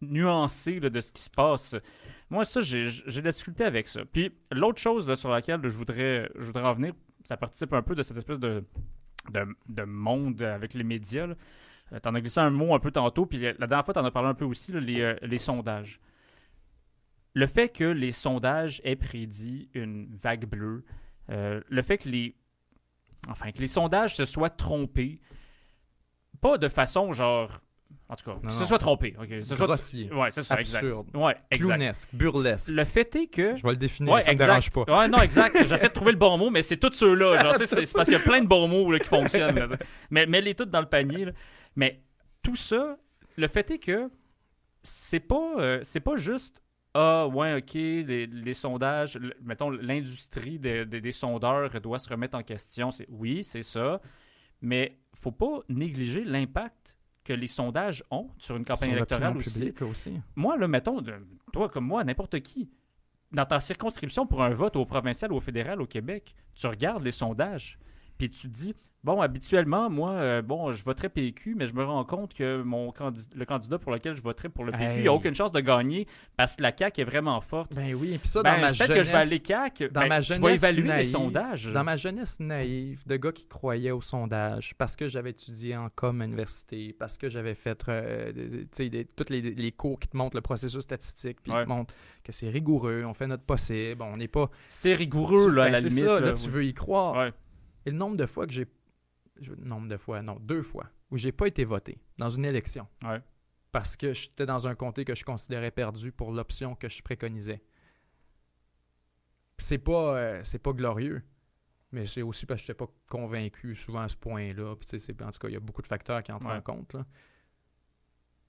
nuancée là, de ce qui se passe. Moi, ça, j'ai de la difficulté avec ça. Puis, l'autre chose là, sur laquelle je voudrais, je voudrais en venir, ça participe un peu de cette espèce de, de, de monde avec les médias. Euh, T'en as glissé un mot un peu tantôt, puis la dernière fois, t'en as parlé un peu aussi, là, les, euh, les sondages. Le fait que les sondages aient prédit une vague bleue, euh, le fait que les, enfin, que les sondages se soient trompés, pas de façon genre, en tout cas, que ce soit trompé, ok, ce soit, Grossier, ouais, c'est ça, exact, absurde, ouais, exact. clownesque, burlesque. Le fait est que Je vais le définir, Ouais, ça me exact. dérange pas. Ouais, non, exact. J'essaie de trouver le bon mot, mais c'est tous ceux-là. Genre, c'est c'est parce qu'il y a plein de bons mots là, qui fonctionnent. là. Mais mets-les tous dans le panier. là. Mais tout ça, le fait est que c'est pas, euh, c'est pas juste ah, ouais, ok, les, les sondages, mettons, l'industrie des- des- des sondeurs doit se remettre en question. C'est Oui, c'est ça. Mais faut pas négliger l'impact que les sondages ont sur une campagne électorale aussi. moi, là, mettons, toi comme moi, n'importe qui, dans ta circonscription pour un vote au provincial ou au fédéral au Québec, tu regardes les sondages, puis tu te dis, bon, habituellement, moi, euh, bon, je voterais PQ, mais je me rends compte que mon candi- le candidat pour lequel je voterais pour le PQ, il Hey. n'a aucune chance de gagner parce que la CAQ est vraiment forte. Ben oui, et puis ça, Ben, dans ma peut-être que je vais jeunesse- aller CAQ. dans Ben, ma tu vas jeunesse évaluer les naïve, sondages. Dans ma jeunesse naïve, de gars qui croyaient aux sondages, parce que j'avais étudié en com à l'université, parce que j'avais fait euh, tu sais, tous les, les cours qui te montrent le processus statistique, puis Ouais. qui te montrent que c'est rigoureux, on fait notre possible, on n'est pas... C'est rigoureux, là, à Ben, la c'est limite. ça, là, là, tu oui. veux y croire. Ouais. Et le nombre de fois que j'ai... je- Nombre de fois, non, deux fois, où j'ai pas été voté dans une élection. Ouais. Parce que j'étais dans un comté que je considérais perdu pour l'option que je préconisais. C'est pas, euh, c'est pas glorieux. Mais c'est aussi parce que je n'étais pas convaincu souvent à ce point-là. C'est- en tout cas, il y a beaucoup de facteurs qui entrent Ouais. en compte. là.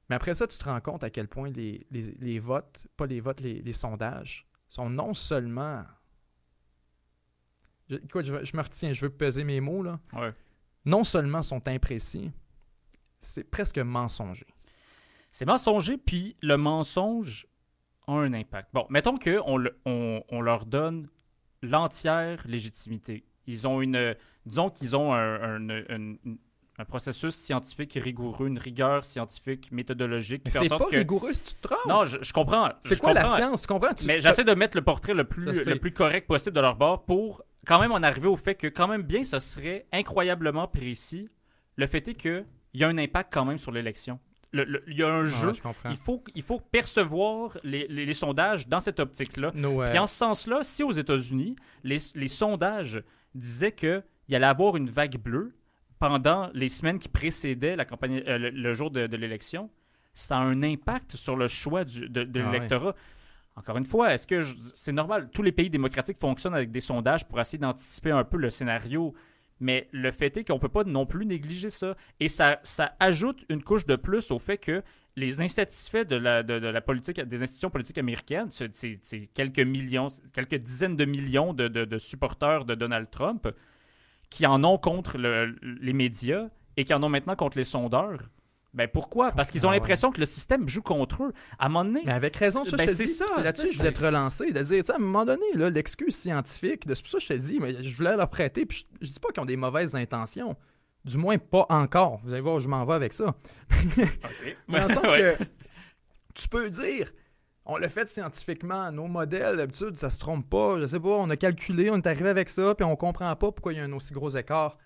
Mais après ça, tu te rends compte à quel point les, les- les votes, pas les votes, les, les sondages, sont non seulement. Je- écoute, je, je me retiens, je veux peser mes mots. là. Ouais. Non seulement sont imprécis, c'est presque mensonger. C'est mensonger, puis le mensonge a un impact. Bon, mettons qu'on le- on, on leur donne l'entière légitimité. Ils ont une. Disons qu'ils ont un, un- un- un processus scientifique rigoureux, une rigueur scientifique, méthodologique. C'est pas que- rigoureux si tu te trompes. Non, je, je comprends. c'est quoi la science? Tu comprends? Tu- Mais j'essaie de mettre le portrait le plus, le plus correct possible de leur bord pour quand même en arriver au fait que, quand même bien, ce serait incroyablement précis. Le fait est qu'il y a un impact quand même sur l'élection. Le- le- Il y a un jeu. je. Il faut, il faut percevoir les, les- les sondages dans cette optique-là. No, Puis en ce sens-là, si aux États-Unis, les, les sondages disaient qu'il il allait avoir une vague bleue pendant les semaines qui précédaient la campagne, euh, le, le jour de, de l'élection. Ça a un impact sur le choix du- de, de Ah l'électorat. Encore une fois, est-ce que c'est normal? Tous les pays démocratiques fonctionnent avec des sondages pour essayer d'anticiper un peu le scénario. Mais le fait est qu'on ne peut pas non plus négliger ça. Et ça, ajoute une couche de plus au fait que les insatisfaits de des institutions politiques américaines, c'est- quelques millions, quelques dizaines de millions de, supporters de Donald Trump qui en ont contre le- les médias et qui en ont maintenant contre les sondeurs. Ben pourquoi? Parce qu'ils ont l'impression que le système joue contre eux. À un moment donné, Mais avec raison, ça, Ben, je te c'est dis, ça, c'est là-dessus que je voulais te relancer, de dire, tu sais, à un moment donné, là, l'excuse scientifique, de- c'est pour ça que je te dis, mais je voulais leur prêter, puis je, je dis pas qu'ils ont des mauvaises intentions, du moins pas encore. Vous allez voir je m'en vais avec ça. OK. Mais dans le sens Ouais. que tu peux dire, on l'a fait scientifiquement, nos modèles, d'habitude, ça se trompe pas, je sais pas, on a calculé, on est arrivé avec ça, puis on comprend pas pourquoi il y a un aussi gros écart.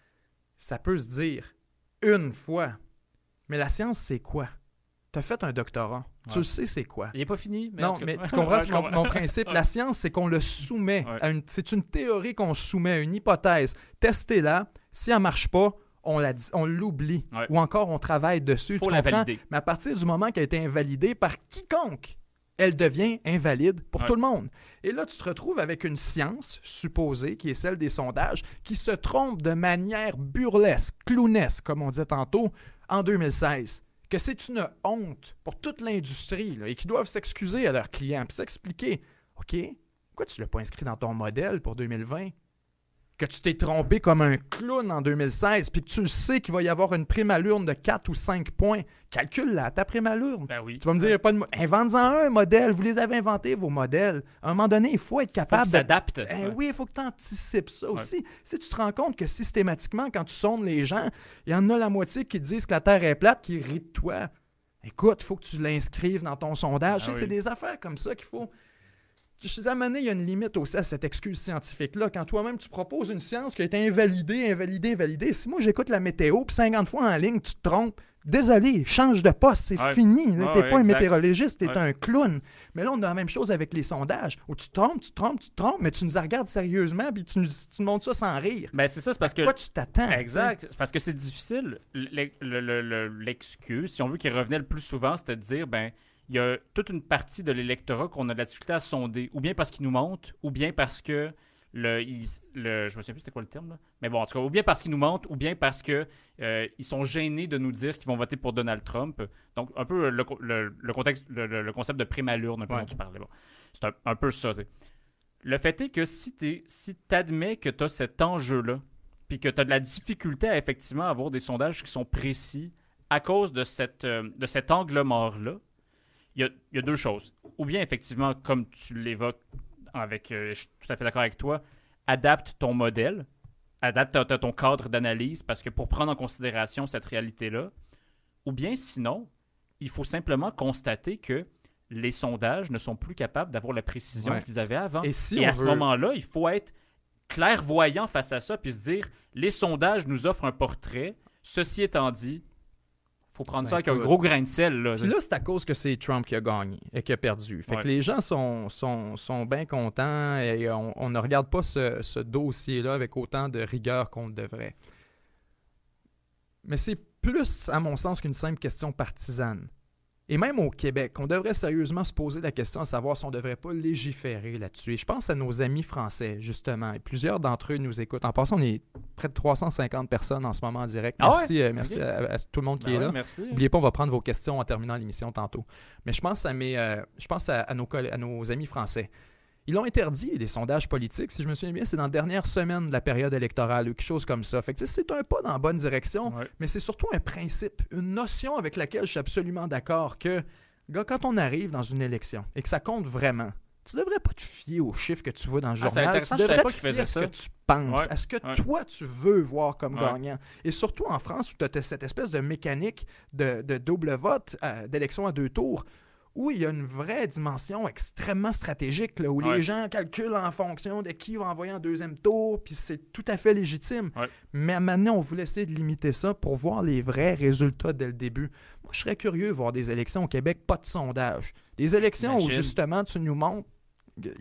Ça peut se dire une fois. Mais la science, c'est quoi? Tu as fait un doctorat. Tu Ouais. sais, c'est quoi? Il n'est pas fini. Mais non, mais tu comprends Ouais, mon, principe? La science, c'est qu'on le soumet. Ouais. à une- C'est une théorie qu'on soumet à une hypothèse. Testez-la. Si elle marche pas, on la on l'oublie. Ou encore, on travaille dessus. faut tu la comprends? valider. Mais à partir du moment qu'elle a été invalidée par quiconque, elle devient invalide pour tout le monde. Et là, tu te retrouves avec une science supposée, qui est celle des sondages, qui se trompe de manière burlesque, clownesque, comme on disait tantôt, en 2016. Que c'est une honte pour toute l'industrie et qu'ils doivent s'excuser à leurs clients puis s'expliquer. OK, pourquoi tu ne l'as pas inscrit dans ton modèle pour 2020? Que tu t'es trompé comme un clown en 2016, puis que tu sais qu'il va y avoir une prime à l'urne de 4 ou 5 points, calcule-la, ta prime à l'urne. Ben oui. Tu vas me dire, il y a pas de invente-en un, modèle. Vous les avez inventés, vos modèles. À un moment donné, il faut être Faut capable de... s'adaptent. Eh Ouais. oui, il faut que tu anticipes ça aussi. Si tu te rends compte que systématiquement, quand tu sondes les gens, il y en a la moitié qui disent que la Terre est plate, qui rient de toi. Écoute, il faut que tu l'inscrives dans ton sondage. Ah oui. C'est des affaires comme ça qu'il faut. Je suis amené, il y a une limite aussi à cette excuse scientifique-là. Quand toi-même tu proposes une science qui a été invalidée, invalidée, invalidée, si moi j'écoute la météo, puis 50 fois en ligne, tu te trompes, désolé, change de poste, c'est Ouais. fini. ouais, pas un exact. météorologiste, t'es Ouais. un clown. Mais là, on a la même chose avec les sondages, où tu te trompes, tu te trompes, tu te trompes, mais tu nous regardes sérieusement, puis tu nous, tu nous montres ça sans rire. Ben c'est ça, c'est parce que. Quoi tu t'attends? Exact. C'est parce que c'est difficile. L'e- le- le- le- L'excuse, si on veut, qui revenait le plus souvent, c'était de dire, ben, il y a toute une partie de l'électorat qu'on a de la difficulté à sonder, ou bien parce qu'il nous monte, ou bien parce que le, il- le je me souviens plus c'était quoi le terme là, mais bon en tout cas, ou bien parce qu'ils nous montent, ou bien parce que euh, ils sont gênés de nous dire qu'ils vont voter pour Donald Trump. Donc un peu le, co- le- le contexte, le, concept de peu Ouais. dont tu parlais. Bon. C'est un, un peu ça. tu sais. Le fait est que si tu si admets que tu as cet enjeu-là, puis que tu as de la difficulté à effectivement avoir des sondages qui sont précis à cause de, cette, euh, de cet angle mort-là, il y a, il y a deux choses. Ou bien, effectivement, comme tu l'évoques, avec, euh, je suis tout à fait d'accord avec toi, adapte ton modèle, adapte ton cadre d'analyse, parce que pour prendre en considération cette réalité-là, ou bien sinon, il faut simplement constater que les sondages ne sont plus capables d'avoir la précision Ouais. qu'ils avaient avant. Et si Et à ce moment-là, il faut être clairvoyant face à ça, puis se dire, les sondages nous offrent un portrait. Ceci étant dit, faut prendre Ben, ça avec un gros grain de sel. Là. Puis là, c'est à cause que c'est Trump qui a gagné et qui a perdu. Fait Ouais. que les gens sont, sont, sont bien contents et on, on ne regarde pas ce, ce dossier-là avec autant de rigueur qu'on le devrait. Mais c'est plus, à mon sens, qu'une simple question partisane. Et même au Québec, on devrait sérieusement se poser la question à savoir si on ne devrait pas légiférer là-dessus. Et je pense à nos amis français, justement. Et plusieurs d'entre eux nous écoutent. En passant, on est près de 350 personnes en ce moment en direct. Ah ouais? Merci, euh, merci à, à tout le monde qui Ben est ouais, là. Merci. N'oubliez pas, on va prendre vos questions en terminant l'émission tantôt. Mais je pense à mes, euh, je pense à, à nos, coll- à nos amis français. Ils l'ont interdit, les sondages politiques. Si je me souviens bien, c'est dans la dernière semaine de la période électorale ou quelque chose comme ça. Fait que c'est un pas dans la bonne direction, Ouais. mais c'est surtout un principe, une notion avec laquelle je suis absolument d'accord que, gars, quand on arrive dans une élection et que ça compte vraiment, tu devrais pas te fier aux chiffres que tu vois dans le Ah, journal. intéressant, tu devrais pas te fier à ce ça. que tu penses, Ouais, à ce que ouais. toi, tu veux voir comme Ouais. gagnant. Et surtout en France, où tu as cette espèce de mécanique de, de double vote, euh, d'élection à deux tours, où il y a une vraie dimension extrêmement stratégique, là, où Ouais. les gens calculent en fonction de qui va envoyer en deuxième tour, puis c'est tout à fait légitime. Ouais. Mais maintenant, on voulait essayer de limiter ça pour voir les vrais résultats dès le début. Moi, je serais curieux de voir des élections au Québec, pas de sondage. Des élections où justement tu nous montres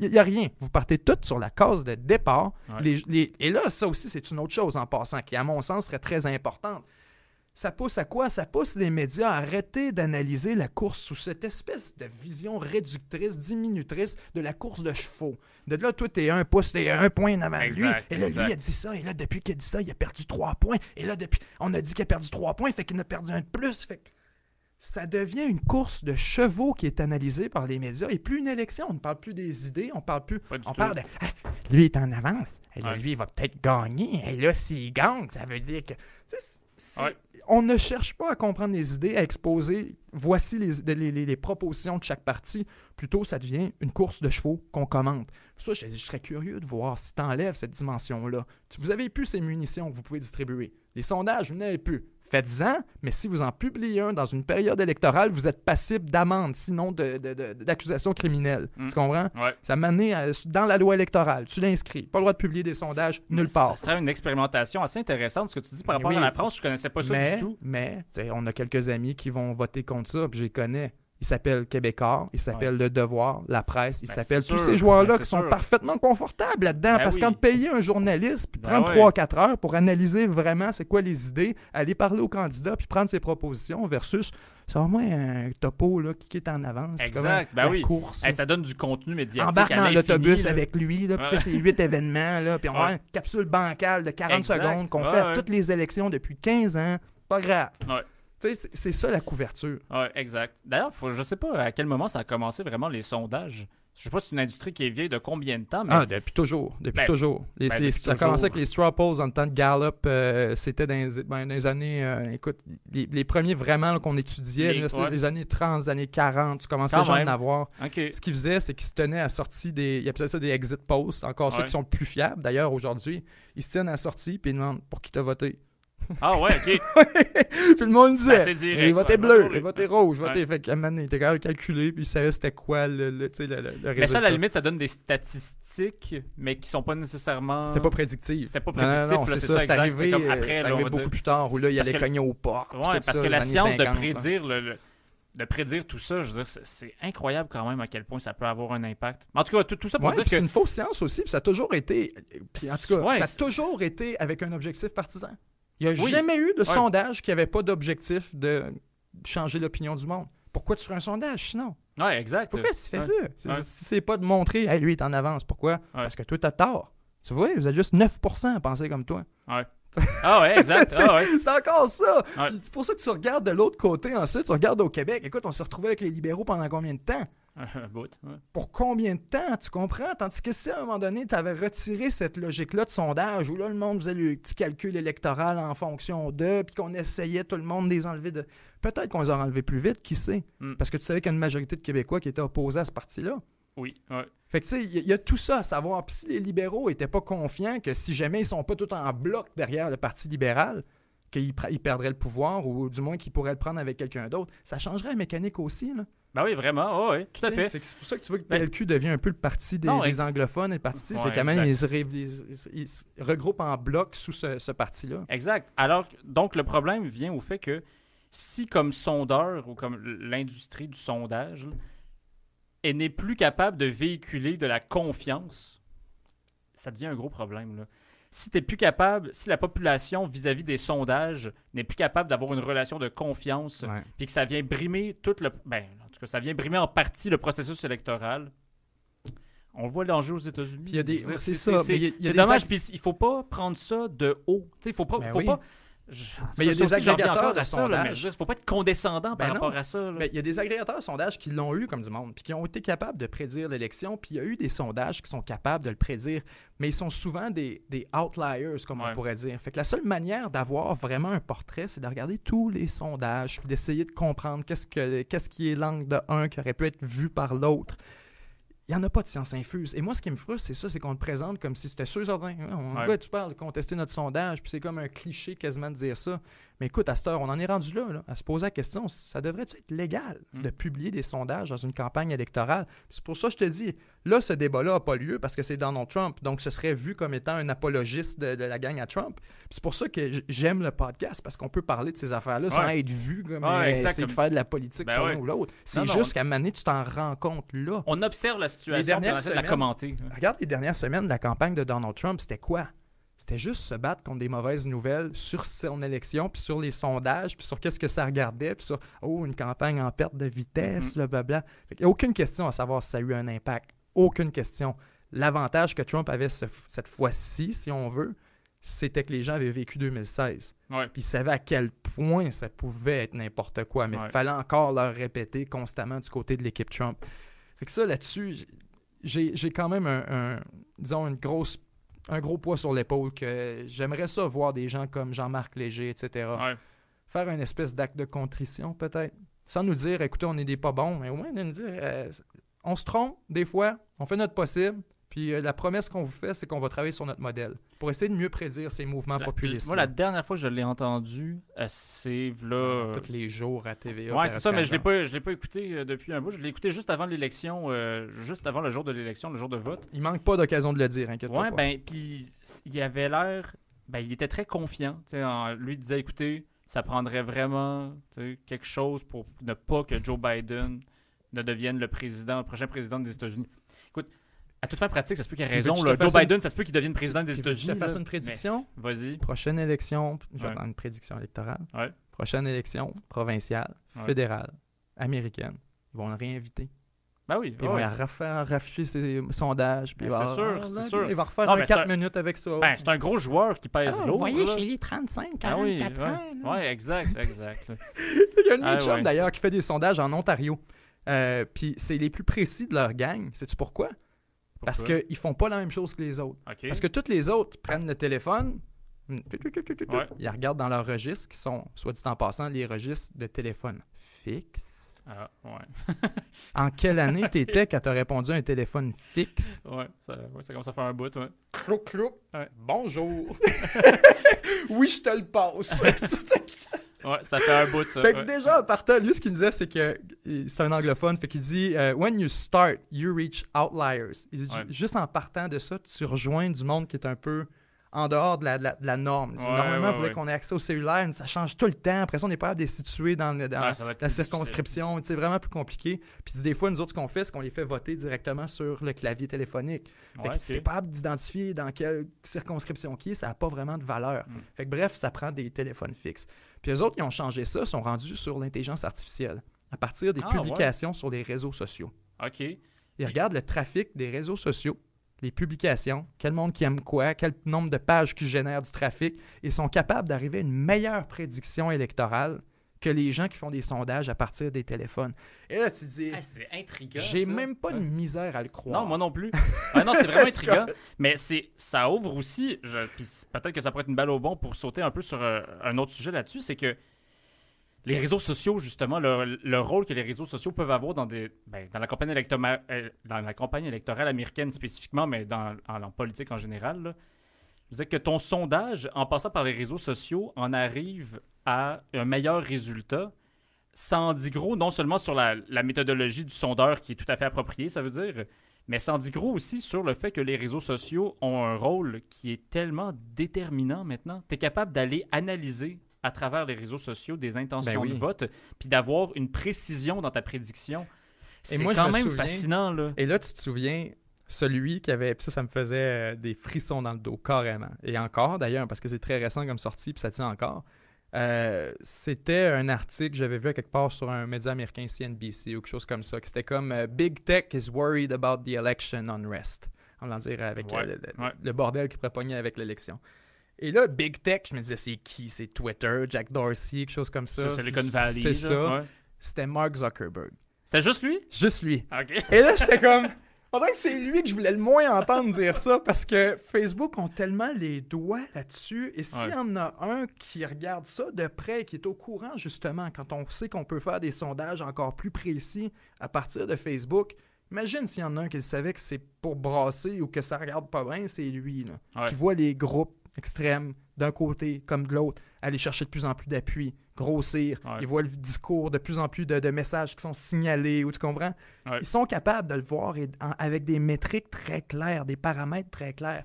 Il n'y a rien. Vous partez toutes sur la case de départ. Ouais. Les- les- et là, ça aussi, c'est une autre chose en passant, qui, à mon sens, serait très importante. Ça pousse à quoi? Ça pousse les médias à arrêter d'analyser la course sous cette espèce de vision réductrice, diminutrice de la course de chevaux. De là, toi, t'es un pouce, t'es un point en avant lui. Et là, exact. lui, il a dit ça. Et là, depuis qu'il a dit ça, il a perdu trois points. Et là, depuis, on a dit qu'il a perdu trois points, fait qu'il a perdu un de plus. Fait que ça devient une course de chevaux qui est analysée par les médias et plus une élection. On ne parle plus des idées, on parle plus. On tout. parle de Ah, lui est en avance. Et là, Ouais. lui, il va peut-être gagner. Et là, s'il gagne, ça veut dire que. Tu sais, Ouais. On ne cherche pas à comprendre les idées, à exposer. Voici les, les- les- les propositions de chaque parti. Plutôt, ça devient une course de chevaux qu'on commente. Ça, je, je serais curieux de voir si tu enlèves cette dimension-là. Vous avez plus ces munitions que vous pouvez distribuer. Les sondages, vous n'avez plus. Faites-en, mais si vous en publiez un dans une période électorale, vous êtes passible d'amende, sinon de- de- criminelles. Mm. Tu comprends? Ouais. Ça m'a dans la loi électorale. Tu l'inscris. Pas le droit de publier des sondages nulle part. Ça serait une expérimentation assez intéressante, ce que tu dis par rapport oui. à la France. Je connaissais pas ça mais, du tout. mais on a quelques amis qui vont voter contre ça, puis je les connais. Ils s'appellent Québécois, ils s'appellent Le Devoir, La Presse, ils Ben, s'appellent c'est tous ces joueurs-là Ben, qui sont parfaitement confortables là-dedans. Ben parce oui. qu'en payer un journaliste, puis prendre ouais. 3-4 heures pour analyser vraiment c'est quoi les idées, aller parler au candidat, puis prendre ses propositions, versus, c'est au moins un topo là, qui est en avance. Exact. comme Ben oui. course. Hey, ça donne du contenu médiatique. embarque dans l'autobus avec lui, là, puis Ouais. fait ses huit événements, là, puis on Ouais. avoir une capsule bancale de 40 Exact. secondes qu'on Ouais, fait à toutes les élections depuis 15 ans. Pas grave. C'est- ça la couverture. Ouais, exact. D'ailleurs, je sais pas à quel moment ça a commencé vraiment les sondages. Je sais pas si c'est une industrie qui est vieille de combien de temps, mais Ah, depuis toujours. Depuis Ben, toujours. Les- ben, depuis ça a commencé avec les straw polls en temps de Gallup. euh, C'était dans, les- ben, dans les années. euh, écoute, les, les premiers vraiment qu'on étudiait, Les- là, les années 30, les années 40. Tu commençais à en avoir. Ce qu'ils faisaient, c'est qu'ils se tenaient à sortie des. Ils appelaient ça des exit posts. Encore ceux qui sont plus fiables, d'ailleurs, aujourd'hui. Ils se tiennent à sortie puis ils demandent pour qui t'as voté. Ah ouais, ok. puis le monde disait direct, voté ouais, bleu, ouais, voté rouge, Ouais. voté. Fait qu'à un il était capable de calculer, puis il savait c'était quoi le, le, le, le- résultat. Mais ça, à la limite, ça donne des statistiques, mais qui sont pas nécessairement. C'était pas prédictif. C'était pas prédictif, c'est ça, c'est arrivé, comme euh, après, là, arrivé beaucoup plus tard, où là, il allait cogner au port. puis Ouais, parce que la science 50, là. de prédire le, de prédire tout ça, je veux dire, c'est- incroyable quand même à quel point ça peut avoir un impact. En tout cas, tout, tout ça pour Ouais, dire que c'est une fausse science aussi, puis ça a toujours été. puis en tout cas, Ouais, ça a toujours été avec un objectif partisan. Il n'y a Oui. jamais eu de Ouais. sondage qui n'avait pas d'objectif de changer l'opinion du monde. Pourquoi tu ferais un sondage sinon? Ouais, exact. Pourquoi tu fais Ouais. ça? C'est- Ouais. Si c'est pas de montrer, hey, lui, il est en avance. Pourquoi? Parce que toi, t'as tort. Tu vois, vous êtes juste 9% à penser comme toi. Ah ouais, exact. C'est- Ah ouais. C'est encore ça. Ouais. C'est pour ça que tu regardes de l'autre côté ensuite, tu regardes au Québec. Écoute, on s'est retrouvé avec les libéraux pendant combien de temps? Un bout, ouais. Pour combien de temps, tu comprends? Tandis que si à un moment donné, tu avais retiré cette logique-là de sondage, où là, le monde faisait le petit calcul électoral en fonction d'eux, puis qu'on essayait tout le monde de les enlever de... Peut-être qu'on les aurait enlevés plus vite, qui sait? Mm. Parce que tu savais qu'il y a une majorité de Québécois qui étaient opposés à ce parti-là. Oui, ouais. Fait que tu sais, il y, a- y a tout ça à savoir. Puis si les libéraux étaient pas confiants que si jamais ils sont pas tout en bloc derrière le Parti libéral, qu'ils perdraient le pouvoir ou du moins qu'ils pourraient le prendre avec quelqu'un d'autre, ça changerait la mécanique aussi. Là. Ben oui, vraiment. Ouais, ouais, tout à fait. C'est pour ça que tu vois que Ben- PLQ devient un peu le parti des, Non, des ex- anglophones et le parti, Ouais, c'est quand même ils, se ré- ils- ils se regroupent en bloc sous ce, ce parti-là. Exact. Alors, donc, le problème vient au fait que si, comme sondeur ou comme l'industrie du sondage, elle n'est plus capable de véhiculer de la confiance, ça devient un gros problème. Là. Si tu plus capable, si la population vis-à-vis des sondages n'est plus capable d'avoir une relation de confiance, puis que ça vient brimer tout le. Ben, cas, ça vient brimer en partie le processus électoral. On voit l'enjeu aux États-Unis. C'est dommage, ag- puis il faut pas prendre ça de haut. Il faut pas. Ben faut oui. pas je- Mais il y a des agrégateurs de sondages. dire, faut pas être condescendant Ben par non. rapport à ça. là. Ben, Il y a des agrégateurs de sondages qui l'ont eu comme du monde, puis qui ont été capables de prédire l'élection, puis il y a eu des sondages qui sont capables de le prédire, mais ils sont souvent des, des outliers, comme Ouais. on pourrait dire. Fait que la seule manière d'avoir vraiment un portrait, c'est de regarder tous les sondages, puis d'essayer de comprendre qu'est-ce, que, qu'est-ce qui est l'angle de un qui aurait pu être vu par l'autre. Il n'y en a pas de science infuse. Et moi, ce qui me frustre, c'est ça, c'est qu'on le présente comme si c'était sûr certain. On Ouais. tu parles de contester notre sondage, puis c'est comme un cliché quasiment de dire ça. Mais écoute, à cette heure, on en est rendu là, là, à se poser la question, ça devrait être légal Mm. de publier des sondages dans une campagne électorale? C'est pour ça que je te dis, là, ce débat-là n'a pas lieu parce que c'est Donald Trump. Donc, ce serait vu comme étant un apologiste de, de la gang à Trump. C'est pour ça que j'aime le podcast, parce qu'on peut parler de ces affaires-là sans être vu comme Ouais, euh, essayer de faire de la politique Ben pour ouais. l'un ou l'autre. C'est juste qu'à un moment donné, tu t'en rends compte là. On observe la situation, puis dernières on essaie de la commenter. Regarde les dernières semaines de la campagne de Donald Trump, c'était quoi? C'était juste se battre contre des mauvaises nouvelles sur son élection, puis sur les sondages, puis sur qu'est-ce que ça regardait, puis sur oh, une campagne en perte de vitesse, blablabla. Fait qu'il y a aucune question à savoir si ça a eu un impact. Aucune question. L'avantage que Trump avait ce- cette fois-ci, si on veut, c'était que les gens avaient vécu 2016. Ouais. Puis ils savaient à quel point ça pouvait être n'importe quoi, mais il Ouais. fallait encore leur répéter constamment du côté de l'équipe Trump. Fait que ça, là-dessus, j'ai j'ai quand même un, un- disons, une grosse, un gros poids sur l'épaule que j'aimerais ça voir des gens comme Jean-Marc Léger, etc. Ouais. Faire une espèce d'acte de contrition, peut-être. Sans nous dire, écoutez, on est des pas bons, mais au moins de nous dire, euh, on se trompe des fois, on fait notre possible, puis euh, la promesse qu'on vous fait, c'est qu'on va travailler sur notre modèle pour essayer de mieux prédire ces mouvements La- populistes. Moi, la dernière fois que je l'ai entendu, euh, c'est là. Tous les jours à TVA. Ouais, c'est ça, mais je l'ai pas, je l'ai pas écouté euh, depuis un bout. Je l'ai écouté juste avant l'élection, euh, juste avant le jour de l'élection, le jour de vote. Il manque pas d'occasion de le dire, inquiète Ouais, pas. ben, puis il avait l'air, ben, il était très confiant. en- lui il disait, écoutez, ça prendrait vraiment quelque chose pour ne pas que Joe Biden ne devienne le président, le prochain président des États-Unis. Écoute, à toute fin pratique, ça se peut qu'il ait raison. là. Joe une- Biden, ça se peut qu'il devienne président des États-Unis. je te fasse une prédiction? Mais, Vas-y. Prochaine élection, je vais Ouais. une prédiction électorale. Ouais. Prochaine élection provinciale, Ouais. fédérale, américaine. Ils vont le réinviter. Ben oui. Puis ils ouais. vont refaire rafficher ses sondages. Puis Ben, c'est sûr, Ah, c'est sûr. Il va refaire Non, c'est 4 un- minutes avec ça. Ben, c'est un gros joueur qui pèse Ah, lourd. vous voyez, chez les 35, Ah oui, 44 ouais. ans. là. Ouais, exact, exact. Il y a un Ah, ouais. d'ailleurs qui fait des sondages en Ontario. Euh, puis c'est les plus précis de leur gang. Sais-tu pourquoi? Parce qu'ils font pas la même chose que les autres. Parce que tous les autres prennent le téléphone, mm, Ouais. ils regardent dans leurs registres, qui sont, soit dit en passant, les registres de téléphone fixe. Ah, ouais. En quelle année t'étais quand t'as répondu à un téléphone fixe? Ouais, ça, ouais, ça commence à faire un bout, ouais. Clouc, clouc. Ouais. Bonjour. oui, je te le passe. Ouais, ça fait un bout, ça. Fait que ouais. déjà, en partant, lui, ce qu'il me disait, c'est que c'est un anglophone. Fait qu'il dit euh, When you start, you reach outliers. Il dit, Ouais. Juste en partant de ça, tu rejoins du monde qui est un peu en dehors de la, de la- de la norme. Ouais, Normalement, il ouais, faudrait ouais. qu'on ait accès au cellulaire, mais ça change tout le temps. Après ça, on n'est pas capable de les situer dans, le- être la circonscription. C'est vraiment plus compliqué. Puis des fois, nous autres, ce qu'on fait, c'est qu'on les fait voter directement sur le clavier téléphonique. Fait que ok. si t'es pas capable d'identifier dans quelle circonscription qui est, ça n'a pas vraiment de valeur. Mm. Fait que bref, ça prend des téléphones fixes. Puis eux autres, ils ont changé ça, sont rendus sur l'intelligence artificielle à partir des Ah, publications sur les réseaux sociaux. OK. Ils regardent le trafic des réseaux sociaux, les publications, quel monde qui aime quoi, quel nombre de pages qui génèrent du trafic, et sont capables d'arriver à une meilleure prédiction électorale que les gens qui font des sondages à partir des téléphones. Et là, tu te dis, Ah, c'est intriguant. j'ai même pas de misère à le croire. Non, moi non plus. Ah non, c'est vraiment intriguant. Mais c'est, ça ouvre aussi, je- peut-être que ça pourrait être une balle au bon pour sauter un peu sur euh, un autre sujet là-dessus, c'est que les réseaux sociaux, justement, le, le rôle que les réseaux sociaux peuvent avoir dans, ben, dans, la, campagne électorale, américaine spécifiquement, mais dans, en, politique en général, là, je que ton sondage, en passant par les réseaux sociaux, en arrive à un meilleur résultat. Ça en gros, non seulement sur la, méthodologie du sondeur qui est tout à fait appropriée, ça veut dire, mais ça en gros aussi sur le fait que les réseaux sociaux ont un rôle qui est tellement déterminant maintenant. Tu es capable d'aller analyser à travers les réseaux sociaux des intentions Ben oui. de vote, puis d'avoir une précision dans ta prédiction. C'est quand me même souviens- fascinant, là. Et là, tu te souviens, celui qui avait. Puis ça, ça me faisait euh, des frissons dans le dos, carrément. Et encore, d'ailleurs, parce que c'est très récent comme sortie, puis ça tient encore. Euh, c'était un article que j'avais vu à quelque part sur un média américain CNBC ou quelque chose comme ça, qui c'était comme euh, Big Tech is worried about the election unrest. On va dire avec Ouais, le, le- ouais. le bordel qui pourrait pogner avec l'élection. Et là, Big Tech, je me disais, c'est qui? C'est Twitter, Jack Dorsey, quelque chose comme ça. C'est Silicon Valley. C'est ça. ouais. C'était Mark Zuckerberg. C'était juste lui? Juste lui. Et là, j'étais comme. On dirait que c'est lui que je voulais le moins entendre dire ça parce que Facebook ont tellement les doigts là-dessus. Et s'il y en a un qui regarde ça de près, qui est au courant justement, quand on sait qu'on peut faire des sondages encore plus précis à partir de Facebook, imagine s'il y en a un qui savait que c'est pour brasser ou que ça regarde pas bien, c'est lui. Là, Ouais. Qui voit les groupes extrêmes d'un côté comme de l'autre aller chercher de plus en plus d'appui, grossir. Ouais. Il voit le discours, de plus en plus de, de messages qui sont signalés, ou tu comprends? Ouais. Ils sont capables de le voir et- en- avec des métriques très claires, des paramètres très clairs.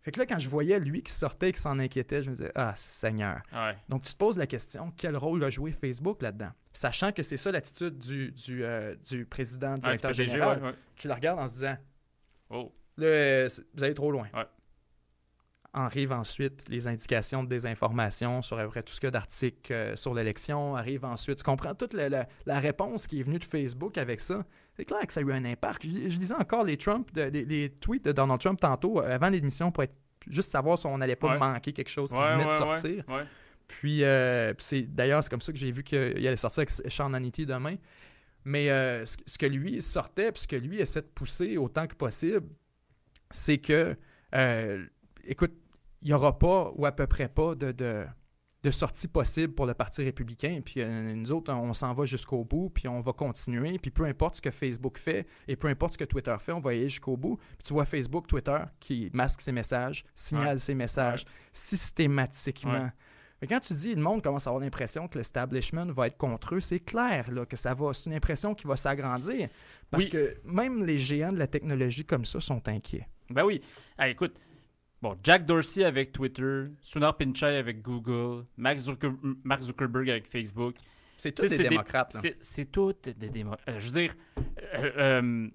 Fait que là, quand je voyais lui qui sortait et qui s'en inquiétait, je me disais, ah, Seigneur. Ouais. Donc, tu te poses la question, quel rôle a joué Facebook là-dedans? Sachant que c'est ça l'attitude du, du, euh, du président, directeur du PDG, général, qui le regarde en se disant, Oh. c'est- vous allez trop loin. Arrivent ensuite les indications de désinformation sur à peu près tout ce qu'il y a d'articles euh, sur l'élection. Arrive ensuite, tu comprends toute la, la- la réponse qui est venue de Facebook avec ça? C'est clair que ça a eu un impact. Je, je lisais encore les, Trump, de- les, les tweets de Donald Trump tantôt, euh, avant l'émission, pour être juste savoir si on n'allait pas Ouais. manquer quelque chose qui Ouais, venait ouais, de sortir. Puis, euh, puis c'est d'ailleurs, c'est comme ça que j'ai vu qu'il allait sortir avec Sean Hannity demain. Mais euh, ce, ce que lui sortait, puis ce que lui essaie de pousser autant que possible, c'est que, euh, écoute, il n'y aura pas, ou à peu près pas, de, de, de sortie possible pour le Parti républicain. Puis euh, nous autres, on s'en va jusqu'au bout, puis on va continuer. Puis peu importe ce que Facebook fait et peu importe ce que Twitter fait, on va y aller jusqu'au bout. Puis tu vois Facebook, Twitter qui masque ses messages, signale ses messages systématiquement. Ouais. Mais quand tu dis le monde commence à avoir l'impression que l'establishment va être contre eux, c'est clair là, que ça va. C'est une impression qui va s'agrandir. Parce Oui. que même les géants de la technologie comme ça sont inquiets. Ben oui. Ah, écoute, bon, Jack Dorsey avec Twitter, Sundar Pichai avec Google, Zucker- Mark Zuckerberg avec Facebook. C'est tous tous des démocrates. C'est tout des démocrates. je veux dire, euh, euh,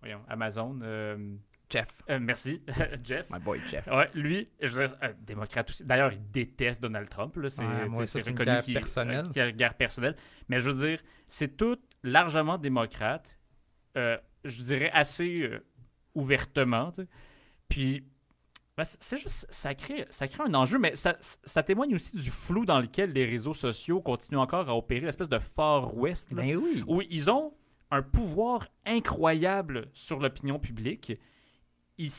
voyons, Amazon. euh, Jeff. euh, merci, Jeff. My boy Jeff. Ouais, lui, je veux dire, euh, démocrate aussi. D'ailleurs, il déteste Donald Trump. C'est, Ouais, une guerre personnelle. euh, guerre. Mais je veux dire, c'est tout largement démocrate. euh, je dirais assez euh, ouvertement. Puis, ben, c'est juste, ça crée, ça crée un enjeu, mais ça, ça témoigne aussi du flou dans lequel les réseaux sociaux continuent encore à opérer, l'espèce de Far West. là, Ben oui. où ils ont un pouvoir incroyable sur l'opinion publique. Ils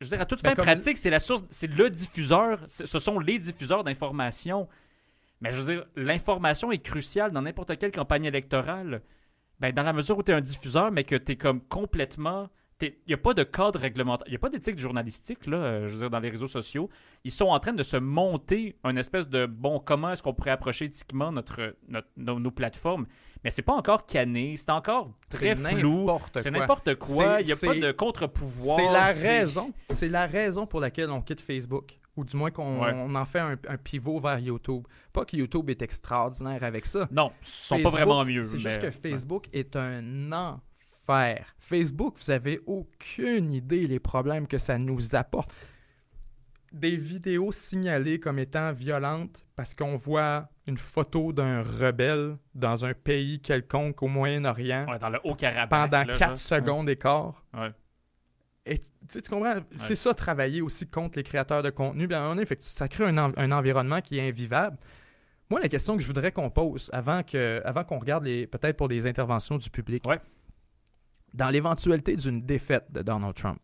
je veux dire, à toute Ben, fin comme- pratique, c'est la source, c'est le diffuseur, ce sont les diffuseurs d'informations. Mais je veux dire, l'information est cruciale dans n'importe quelle campagne électorale. Ben, dans la mesure où tu es un diffuseur, mais que tu es comme complètement. Il n'y a pas de cadre réglementaire. Il n'y a pas d'éthique journalistique, là, euh, je veux dire, dans les réseaux sociaux. Ils sont en train de se monter un espèce de bon, comment est-ce qu'on pourrait approcher éthiquement notre, notre- nos, nos plateformes. Mais c'est pas encore canné, c'est encore très C'est flou. C'est n'importe quoi. C'est- Il n'y a pas de contre-pouvoir. C'est la raison. C'est la raison pour laquelle on quitte Facebook. Ou du moins qu'on Ouais. on en fait un, un pivot vers YouTube. Pas que YouTube est extraordinaire avec ça. Non, ils sont Facebook, pas vraiment mieux. C'est mais- juste que Facebook est un Facebook, vous avez aucune idée les problèmes que ça nous apporte. Des vidéos signalées comme étant violentes parce qu'on voit une photo d'un rebelle dans un pays quelconque au Moyen-Orient Ouais, dans le Haut-Karabakh. pendant là, 4 genre. secondes et quart. Ouais. Et tu sais, tu comprends? C'est ça, travailler aussi contre les créateurs de contenu. Bien, on est, ça crée un, en- un environnement qui est invivable. Moi, la question que je voudrais qu'on pose avant que, avant qu'on regarde les, peut-être pour des interventions du public, Ouais. Dans l'éventualité d'une défaite de Donald Trump,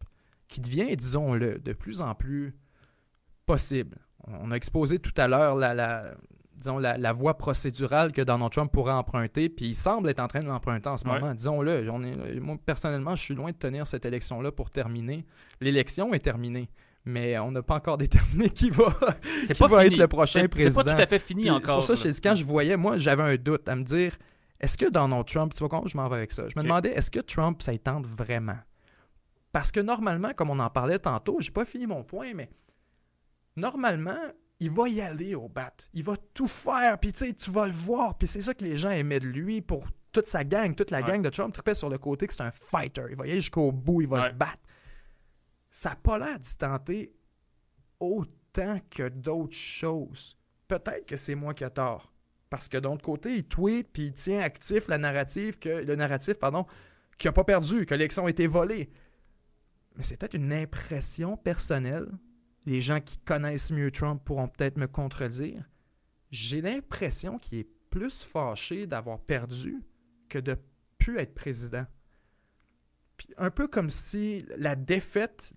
qui devient, disons-le, de plus en plus possible. On a exposé tout à l'heure la, la- disons, la, la voie procédurale que Donald Trump pourrait emprunter, puis il semble être en train de l'emprunter en ce Ouais. moment. Disons-le, moi, personnellement, je suis loin de tenir cette élection-là pour terminer. L'élection est terminée, mais on n'a pas encore déterminé qui va, qui pas va être le prochain président. C'est pas tout à fait fini Puis encore. C'est pour ça là. quand je voyais, moi, j'avais un doute à me dire est-ce que Donald Trump, tu vois comment je m'en vais avec ça? Je me demandais est-ce que Trump, ça y tente vraiment? Parce que normalement, comme on en parlait tantôt, j'ai pas fini mon point, mais normalement, il va y aller au bat. Il va tout faire, puis tu sais, tu vas le voir. Puis c'est ça que les gens aimaient de lui pour toute sa gang, toute la Ouais. gang de Trump trippait sur le côté que c'est un fighter. Il va y aller jusqu'au bout, il va Ouais. se battre. Ça n'a pas l'air d'y tenter autant que d'autres choses. Peut-être que c'est moi qui ai tort. Parce que d'un côté, il tweet puis il tient actif la narrative que, le narratif qu'il n'a pas perdu, que l'élection a été volée. Mais c'est peut-être une impression personnelle. Les gens qui connaissent mieux Trump pourront peut-être me contredire. J'ai l'impression qu'il est plus fâché d'avoir perdu que de plus être président. Un peu comme si la défaite,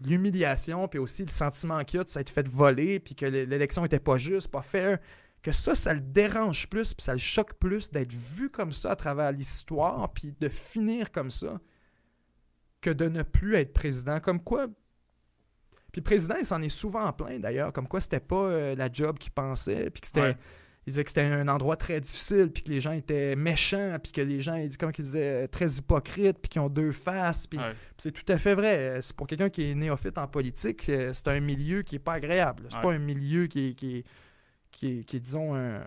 l'humiliation, puis aussi le sentiment qu'il y a de s'être fait voler, puis que l'é- l'élection n'était pas juste, pas fair, que ça, ça le dérange plus, puis ça le choque plus d'être vu comme ça à travers l'histoire, puis de finir comme ça, que de ne plus être président. Comme quoi. Puis le président, il s'en est souvent plein d'ailleurs, comme quoi c'était pas euh, la job qu'il pensait, puis que c'était. Ouais. il disait que c'était un endroit très difficile, puis que les gens étaient méchants, puis que les gens, il dit, comme il disait, très hypocrites, puis qui ont deux faces. Puis Ouais. c'est tout à fait vrai. C'est pour quelqu'un qui est néophyte en politique, euh, c'est un milieu qui est pas agréable. C'est Ouais. pas un milieu qui est, qui est, qui est- qui est, disons, un-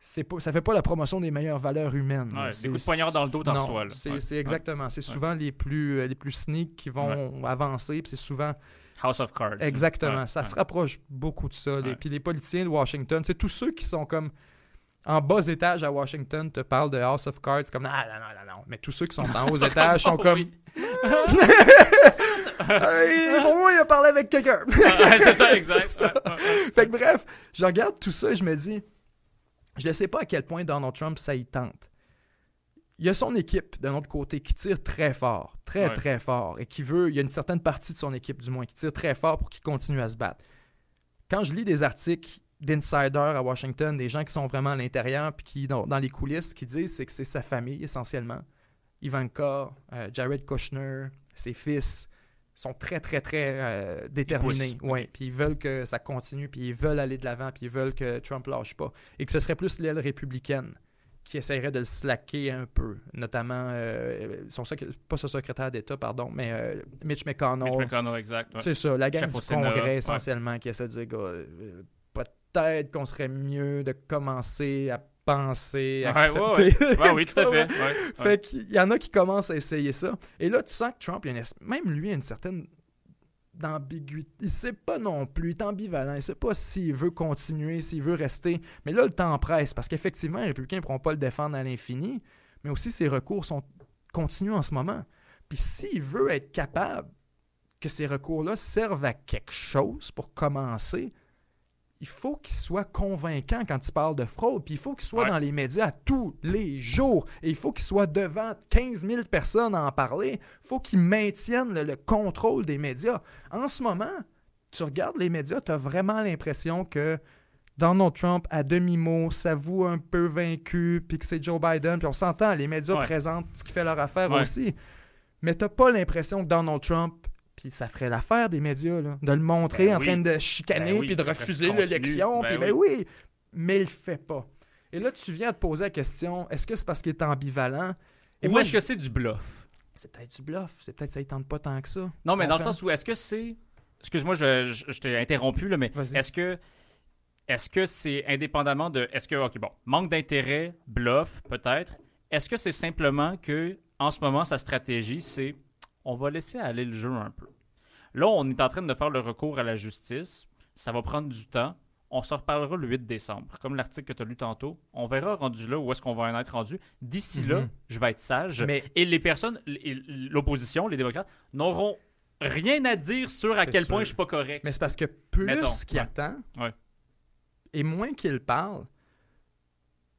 c'est pas, ça fait pas la promotion des meilleures valeurs humaines. Ouais, C'est- des coups de poignard dans le dos, t'en reçois. C'est Ouais. exactement. C'est souvent les plus, euh, les plus sneaks qui vont avancer, puis c'est souvent House of Cards. Exactement. Ça se rapproche beaucoup de ça. Ouais. Puis les politiciens de Washington, c'est tous ceux qui sont comme en bas étage à Washington te parlent de House of Cards comme non, non, non, non, non. Mais tous ceux qui sont en haut Sont étages sont comme, oui. Pour moi, il a parlé avec quelqu'un. Ouais, c'est ça, exact. Ça. Fait que bref, je regarde tout ça et je me dis, je ne sais pas à quel point Donald Trump ça y tente. Il y a son équipe d'un autre côté qui tire très fort, très Ouais. très fort, et qui veut, il y a une certaine partie de son équipe du moins qui tire très fort pour qu'il continue à se battre. Quand je lis des articles d'insiders à Washington, des gens qui sont vraiment à l'intérieur puis qui dans, dans les coulisses, qui disent c'est que c'est sa famille essentiellement. Ivanka, euh, Jared Kushner, ses fils sont très très très euh, déterminés. Ouais, puis ils veulent que ça continue, puis ils veulent aller de l'avant, puis ils veulent que Trump lâche pas et que ce serait plus l'aile républicaine qui essaierait de le slacker un peu, notamment euh, son pas son secrétaire d'État, pardon, mais euh, Mitch McConnell. Mitch McConnell, exact. ouais. C'est ça, la gang Chef du Sénat, Congrès ouais. essentiellement qui essaie de dire gars, euh, peut-être qu'on serait mieux de commencer à penser, à Ouais, accepter. ouais, Ouais, oui, Tu tout à fait. ouais, ouais. Fait qu'il y en a qui commencent à essayer ça. Et là, tu sens que Trump, il y a une même lui, a une certaine d'ambiguïté. Il sait pas non plus, il est ambivalent. Il sait pas s'il veut continuer, s'il veut rester. Mais là, le temps presse parce qu'effectivement, les républicains ne pourront pas le défendre à l'infini, mais aussi ses recours sont continus en ce moment. Puis s'il veut être capable que ces recours-là servent à quelque chose pour commencer, il faut qu'il soit convaincant quand il parle de fraude, puis il faut qu'il soit Ouais. dans les médias tous les jours, et il faut qu'il soit devant 15 000 personnes à en parler. Il faut qu'il maintienne le, le contrôle des médias. En ce moment, tu regardes les médias, tu as vraiment l'impression que Donald Trump, à demi-mot, s'avoue un peu vaincu, puis que c'est Joe Biden, puis on s'entend, les médias Ouais. présentent ce qui fait leur affaire Ouais. aussi. Mais t'as pas l'impression que Donald Trump, puis ça ferait l'affaire des médias, là, de le montrer Ben en oui. train de chicaner, Ben oui, puis de refuser l'élection, Ben puis ben oui. Mais il le fait pas. Et là, tu viens de te poser la question, est-ce que c'est parce qu'il est ambivalent? Et Ou moi, est-ce que c'est du bluff? C'est peut-être du bluff, c'est peut-être ça, il tente pas tant que ça. Non, mais dans le sens où est-ce que c'est. Excuse-moi, je, je, je t'ai interrompu, là, mais est-ce que. Est-ce que c'est indépendamment de. Est-ce que. Ok, bon. Manque d'intérêt, bluff, peut-être. Est-ce que c'est simplement que, en ce moment, sa stratégie, c'est. On va laisser aller le jeu un peu. Là, on est en train de faire le recours à la justice. Ça va prendre du temps. On se reparlera le 8 décembre. Comme l'article que tu as lu tantôt. On verra rendu là où est-ce qu'on va en être rendu. D'ici là, Mhm. je vais être sage. Mais Et les personnes, l'opposition, les démocrates, n'auront rien à dire sur à quel sûr. point je suis pas correct. Mais c'est parce que plus qu'il ouais. attend Ouais. et moins qu'il parle,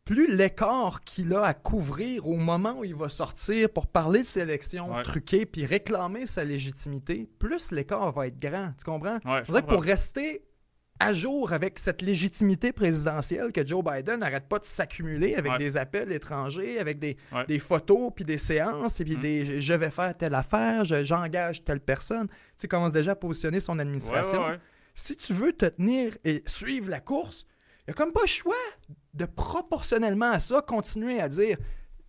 plus l'écart qu'il a à couvrir au moment où il va sortir pour parler de ses élections Ouais. truquées puis réclamer sa légitimité, plus l'écart va être grand. Tu comprends? Ouais, je que pour rester à jour avec cette légitimité présidentielle que Joe Biden n'arrête pas de s'accumuler avec Ouais. des appels étrangers, avec des, Ouais. des photos, puis des séances, et puis Mm. des je vais faire telle affaire, je- j'engage telle personne. Tu sais, il commence déjà à positionner son administration. ouais. Si tu veux te tenir et suivre la course, n'y a comme pas le choix de proportionnellement à ça continuer à dire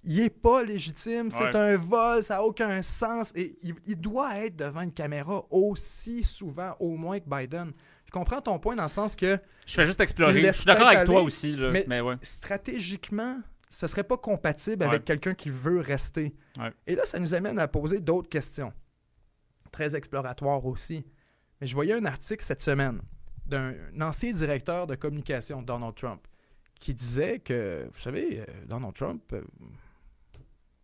il est pas légitime, c'est Ouais. un vol, ça n'a aucun sens. Et il, il doit être devant une caméra aussi souvent, au moins que Biden. Je comprends ton point dans le sens que Je fais juste explorer. Je suis d'accord avec toi aussi. Là. mais- Mais, ouais. stratégiquement, ce serait pas compatible Ouais. avec quelqu'un qui veut rester. Et là, ça nous amène à poser d'autres questions, très exploratoires aussi. Mais je voyais un article cette semaine d'un ancien directeur de communication Donald Trump qui disait que, vous savez, euh, Donald Trump, euh,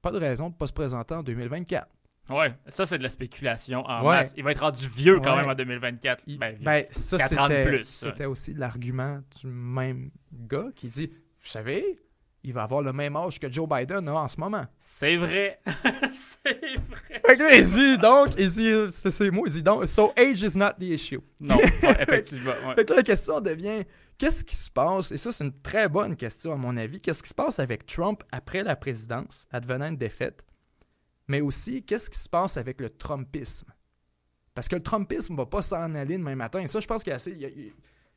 pas de raison de ne pas se présenter en 2024. Ouais, ça, c'est de la spéculation en Ouais. masse. Il va être rendu vieux quand Ouais. même en 2024. Il- Ben, ben, ça, Quatre ans de c'était, plus, c'était aussi l'argument du même gars qui dit, vous savez, il va avoir le même âge que Joe Biden en ce moment. C'est vrai. c'est vrai. Fait que là, il dit donc, il dit, c'est ces mots, il dit donc, so age is not the issue. Non, effectivement. ouais. Fait que là, la question devient, qu'est-ce qui se passe, et ça c'est une très bonne question à mon avis, qu'est-ce qui se passe avec Trump après la présidence, advenant une défaite, mais aussi, qu'est-ce qui se passe avec le Trumpisme? Parce que le Trumpisme va pas s'en aller demain matin, et ça je pense qu'il y a assez... il y a- il-